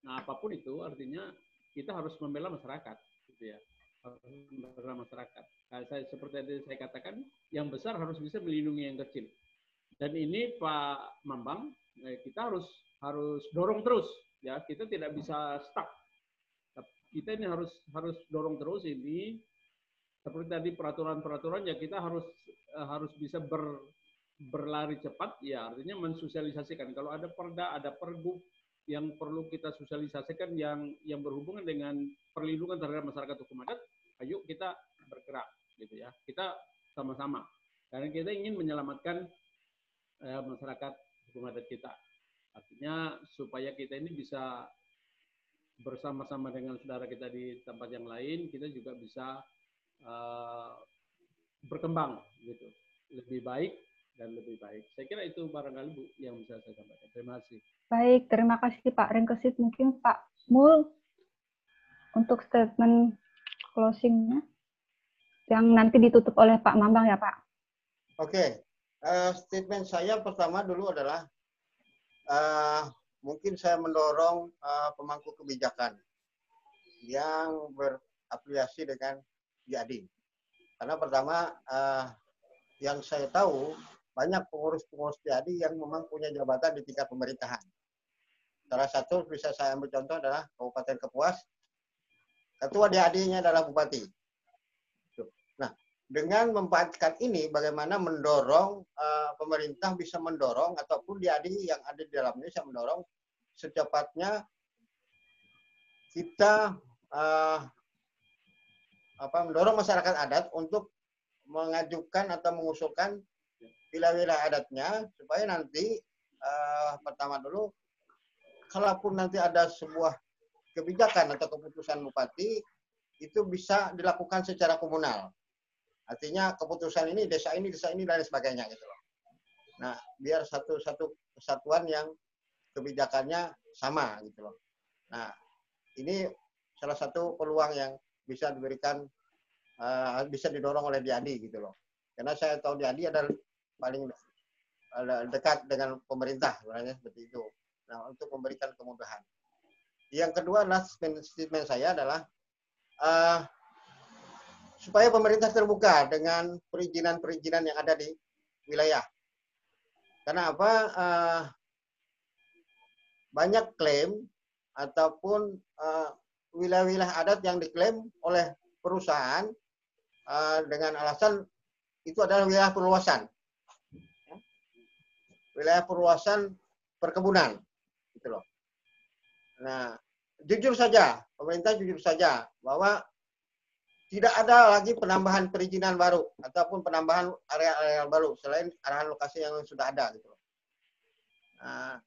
Nah, apa pun itu artinya kita harus membela masyarakat, gitu ya. Harus membela masyarakat. Nah, saya seperti yang saya katakan, yang besar harus bisa melindungi yang kecil. Dan ini Pak Mambang, eh, kita harus harus dorong terus, ya. Kita tidak bisa stuck. Kita ini harus harus dorong terus ini seperti tadi peraturan-peraturan ya kita harus eh, harus bisa ber, berlari cepat ya artinya mensosialisasikan kalau ada perda ada pergub yang perlu kita sosialisasikan yang yang berhubungan dengan perlindungan terhadap masyarakat hukum adat, ayo kita bergerak gitu ya. Kita sama-sama. Karena kita ingin menyelamatkan eh, masyarakat hukum adat kita. Artinya supaya kita ini bisa bersama-sama dengan saudara kita di tempat yang lain, kita juga bisa uh, berkembang gitu. Lebih baik dan lebih baik. Saya kira itu barangkali Bu yang bisa saya sampaikan. Terima kasih. Baik, terima kasih Pak Rengkesit. Mungkin Pak Mul untuk statement closingnya yang nanti ditutup oleh Pak Mambang ya Pak. Oke, uh, statement saya pertama dulu adalah uh, mungkin saya mendorong uh, pemangku kebijakan yang berafiliasi dengan IADI. Karena pertama uh, yang saya tahu banyak pengurus-pengurus jadi yang memang punya jabatan di tingkat pemerintahan. Salah satu bisa saya ambil contoh adalah Kabupaten Kepuas. Ketua DAD-nya adalah Bupati. Nah, dengan memanfaatkan ini, bagaimana mendorong uh, pemerintah bisa mendorong ataupun DAD yang ada di dalamnya bisa mendorong secepatnya kita uh, apa mendorong masyarakat adat untuk mengajukan atau mengusulkan wilayah-wilayah adatnya supaya nanti uh, pertama dulu kalaupun nanti ada sebuah kebijakan atau keputusan bupati itu bisa dilakukan secara komunal. Artinya keputusan ini desa ini desa ini dan sebagainya gitu loh. Nah, biar satu satu kesatuan yang kebijakannya sama gitu loh. Nah, ini salah satu peluang yang bisa diberikan uh, bisa didorong oleh Diadi gitu loh. Karena saya tahu Diadi adalah paling dekat dengan pemerintah sebenarnya seperti itu. Nah, untuk memberikan kemudahan. Yang kedua adalah statement saya adalah uh, supaya pemerintah terbuka dengan perizinan-perizinan yang ada di wilayah. Karena apa? Uh, banyak klaim ataupun wilayah wilayah-wilayah adat yang diklaim oleh perusahaan uh, dengan alasan itu adalah wilayah perluasan. Wilayah perluasan perkebunan. Gitu loh. Nah, jujur saja, pemerintah jujur saja bahwa tidak ada lagi penambahan perizinan baru ataupun penambahan area-area baru selain arahan lokasi yang sudah ada gitu Nah,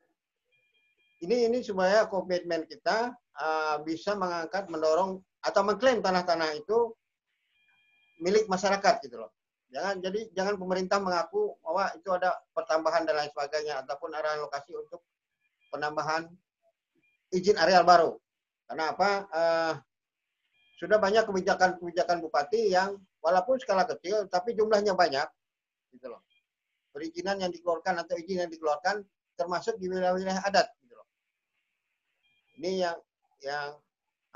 ini ini supaya komitmen kita uh, bisa mengangkat, mendorong atau mengklaim tanah-tanah itu milik masyarakat gitu loh. Jangan jadi jangan pemerintah mengaku bahwa itu ada pertambahan dan lain sebagainya ataupun arahan lokasi untuk penambahan izin areal baru. Karena apa? Uh, sudah banyak kebijakan-kebijakan bupati yang walaupun skala kecil tapi jumlahnya banyak gitu loh. Perizinan yang dikeluarkan atau izin yang dikeluarkan termasuk di wilayah-wilayah adat gitu loh. Ini yang yang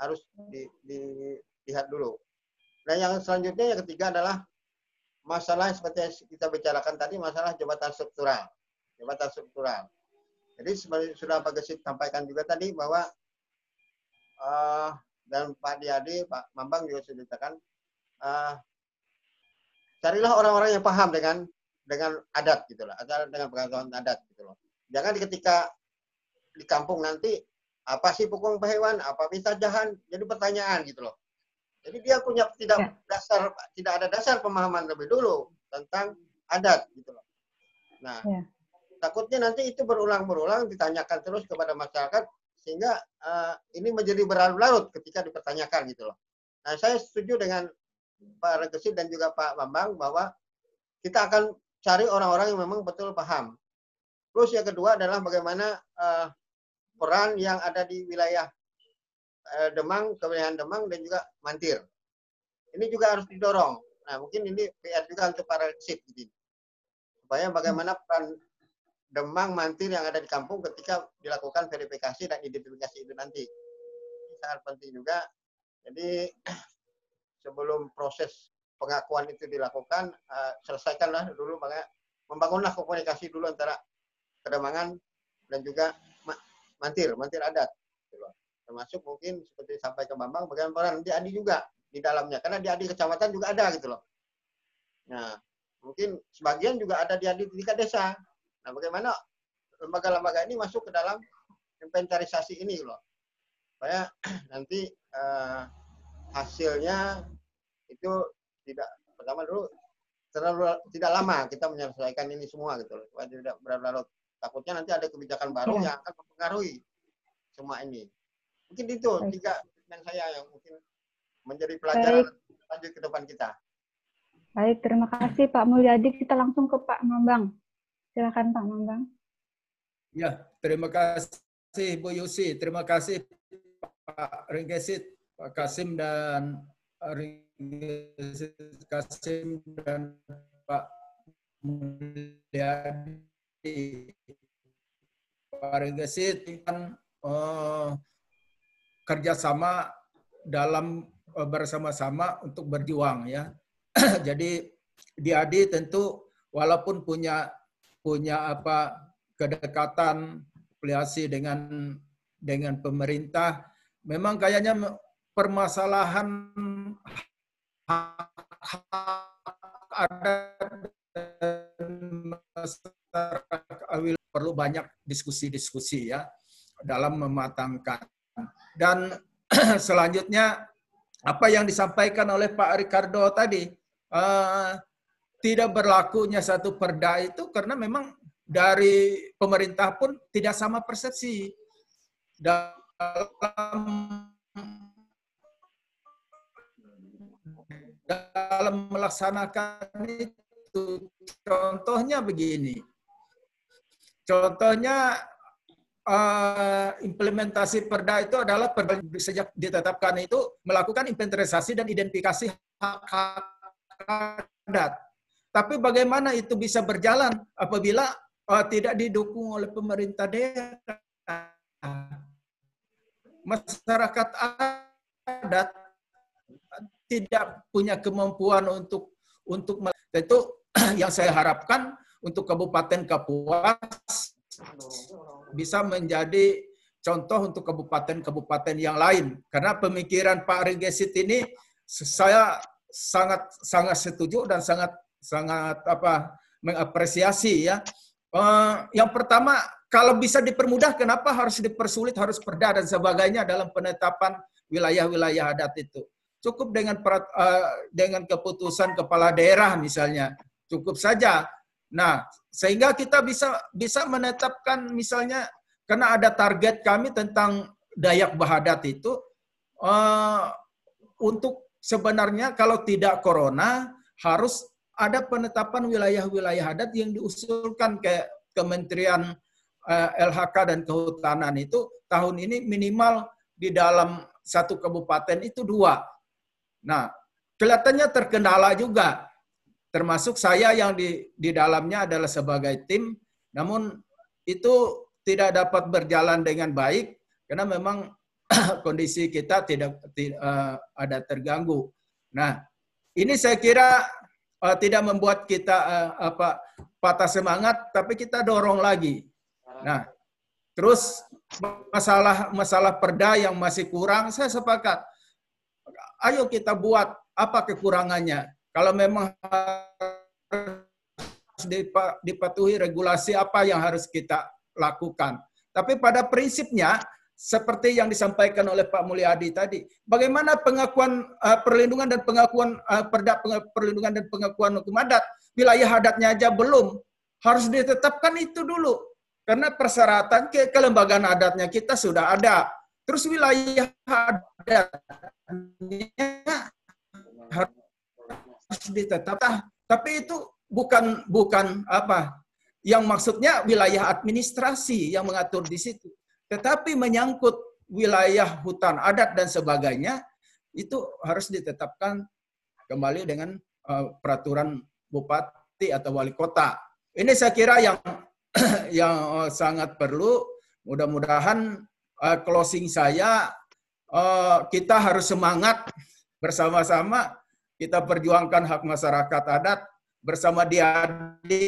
harus di, dilihat dulu. Nah, yang selanjutnya yang ketiga adalah masalah seperti yang kita bicarakan tadi masalah jabatan struktural. Jabatan struktural. Jadi seperti sudah Pak Gesit sampaikan juga tadi bahwa uh, dan Pak Diadi, Pak Mambang juga sudah dikatakan, uh, carilah orang-orang yang paham dengan dengan adat gitu loh, atau dengan pengetahuan adat gitu loh. Jangan ketika di kampung nanti apa sih pukul hewan, apa bisa jahan, jadi pertanyaan gitu loh. Jadi dia punya tidak ya. dasar tidak ada dasar pemahaman lebih dulu tentang adat gitu loh. Nah, ya. takutnya nanti itu berulang-berulang ditanyakan terus kepada masyarakat sehingga uh, ini menjadi berlarut-larut ketika dipertanyakan gitu loh. Nah, saya setuju dengan Pak Regesit dan juga Pak Bambang bahwa kita akan cari orang-orang yang memang betul paham. Terus yang kedua adalah bagaimana uh, peran yang ada di wilayah Demang, kewilayahan Demang dan juga Mantir. Ini juga harus didorong. Nah, mungkin ini PR juga untuk para Regesit gitu. Supaya bagaimana peran demang mantir yang ada di kampung ketika dilakukan verifikasi dan identifikasi itu nanti. Ini sangat penting juga. Jadi sebelum proses pengakuan itu dilakukan, uh, selesaikanlah dulu makanya membangunlah komunikasi dulu antara kedemangan dan juga mantir, mantir adat. Termasuk mungkin seperti sampai ke Bambang, bagaimana peran di Adi juga di dalamnya. Karena di Adi kecamatan juga ada gitu loh. Nah, mungkin sebagian juga ada di Adi tingkat desa. Nah, bagaimana lembaga-lembaga ini masuk ke dalam inventarisasi ini loh. Supaya nanti uh, hasilnya itu tidak pertama dulu terlalu tidak lama kita menyelesaikan ini semua gitu loh. Supaya tidak berlarut takutnya nanti ada kebijakan baru ya. yang akan mempengaruhi semua ini. Mungkin itu Baik. tiga yang saya yang mungkin menjadi pelajaran Baik. lanjut ke depan kita. Baik, terima kasih Pak Mulyadi. Kita langsung ke Pak Mambang. Silakan Pak Mambang. Ya, terima kasih Bu Yusi. Terima kasih Pak Ringgesit, Pak Kasim dan Ringgesit Kasim dan Pak Mulyadi. Pak Ringgesit kan uh, kerjasama dalam uh, bersama-sama untuk berjuang ya. Jadi di Adi tentu walaupun punya punya apa kedekatan afiliasi dengan dengan pemerintah memang kayaknya permasalahan ada perlu banyak diskusi-diskusi ya dalam mematangkan dan selanjutnya apa yang disampaikan oleh Pak Ricardo tadi uh, tidak berlakunya satu perda itu karena memang dari pemerintah pun tidak sama persepsi dalam dalam melaksanakan itu. Contohnya begini. Contohnya uh, implementasi perda itu adalah perda sejak ditetapkan itu melakukan inventarisasi dan identifikasi hak-hak adat. Tapi bagaimana itu bisa berjalan apabila uh, tidak didukung oleh pemerintah daerah? Masyarakat adat tidak punya kemampuan untuk untuk itu yang saya harapkan untuk Kabupaten Kapuas bisa menjadi contoh untuk kabupaten-kabupaten yang lain. Karena pemikiran Pak Regesit ini saya sangat sangat setuju dan sangat sangat apa mengapresiasi ya. Uh, yang pertama, kalau bisa dipermudah, kenapa harus dipersulit, harus perda dan sebagainya dalam penetapan wilayah-wilayah adat itu? Cukup dengan uh, dengan keputusan kepala daerah misalnya, cukup saja. Nah, sehingga kita bisa bisa menetapkan misalnya karena ada target kami tentang Dayak Bahadat itu uh, untuk sebenarnya kalau tidak corona harus ada penetapan wilayah-wilayah adat yang diusulkan ke Kementerian uh, eh, LHK dan Kehutanan itu tahun ini minimal di dalam satu kabupaten itu dua. Nah, kelihatannya terkendala juga termasuk saya yang di di dalamnya adalah sebagai tim namun itu tidak dapat berjalan dengan baik karena memang kondisi kita tidak, tidak uh, eh, ada terganggu. Nah, ini saya kira uh, tidak membuat kita uh, apa patah semangat tapi kita dorong lagi. Nah, terus masalah masalah perda yang masih kurang saya sepakat. Ayo kita buat apa kekurangannya kalau memang harus dipatuhi regulasi apa yang harus kita lakukan. Tapi pada prinsipnya seperti yang disampaikan oleh Pak Mulyadi tadi, bagaimana pengakuan uh, perlindungan dan pengakuan uh, perda perlindungan dan pengakuan hukum adat, wilayah adatnya aja belum, harus ditetapkan itu dulu. Karena persyaratan ke kelembagaan adatnya kita sudah ada. Terus wilayah adatnya harus harus ditetapkan. Tapi itu bukan bukan apa yang maksudnya wilayah administrasi yang mengatur di situ. Tetapi menyangkut wilayah hutan adat dan sebagainya itu harus ditetapkan kembali dengan uh, peraturan bupati atau wali kota. Ini saya kira yang yang uh, sangat perlu. Mudah-mudahan uh, closing saya uh, kita harus semangat bersama-sama kita perjuangkan hak masyarakat adat bersama Diadi.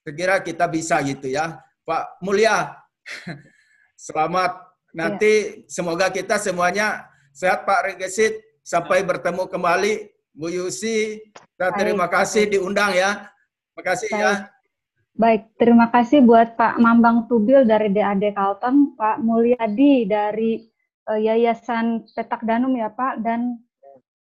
Sekira kita bisa gitu ya. Pak Mulia, selamat. Nanti ya. semoga kita semuanya sehat Pak Regesit. Sampai bertemu kembali. Bu Yusi, kita terima kasih diundang ya. Terima kasih ya. Baik, terima kasih buat Pak Mambang Tubil dari DAD Kalteng, Pak Mulyadi dari Yayasan Petak Danum ya Pak dan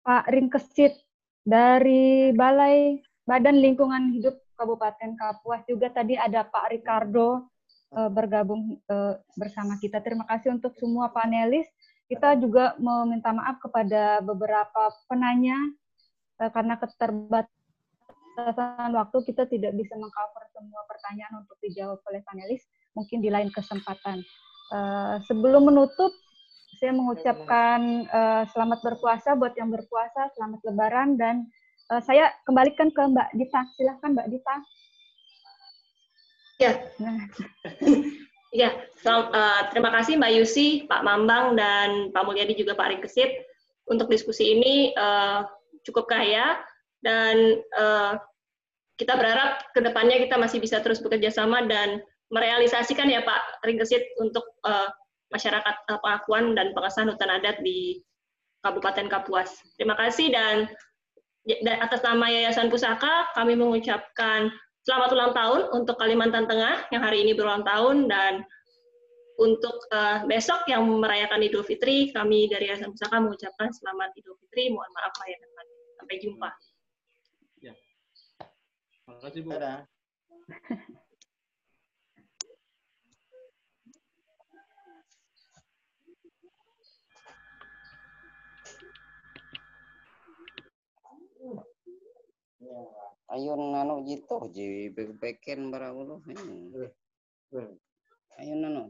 Pak Ringkesit dari Balai Badan Lingkungan Hidup Kabupaten Kapuas juga tadi ada Pak Ricardo uh, bergabung uh, bersama kita. Terima kasih untuk semua panelis. Kita juga meminta maaf kepada beberapa penanya karena keterbatasan waktu kita tidak bisa mengcover semua pertanyaan untuk dijawab oleh panelis. Mungkin di lain kesempatan. Sebelum menutup, saya mengucapkan uh, selamat berpuasa buat yang berpuasa, selamat lebaran dan uh, saya kembalikan ke Mbak Dita. Silahkan Mbak Dita. Ya. Nah. ya, selamat, uh, terima kasih Mbak Yusi, Pak Mambang dan Pak Mulyadi juga Pak Rikesit untuk diskusi ini uh, cukup kaya dan uh, kita berharap ke depannya kita masih bisa terus bekerja sama dan merealisasikan ya Pak Ringkesit untuk uh, masyarakat uh, pengakuan dan pengesahan hutan adat di Kabupaten Kapuas. Terima kasih dan, dan atas nama Yayasan Pusaka kami mengucapkan selamat ulang tahun untuk Kalimantan Tengah yang hari ini berulang tahun dan untuk uh, besok yang merayakan Idul Fitri kami dari Yayasan Pusaka mengucapkan selamat Idul Fitri. Mohon maaf lahir dan batin. Sampai jumpa. Ya. Terima kasih Bu. Dadah. Ya. ayun nano gitu. oh, jito ji bebeken barang ulu eh. eh, eh. ayun nano.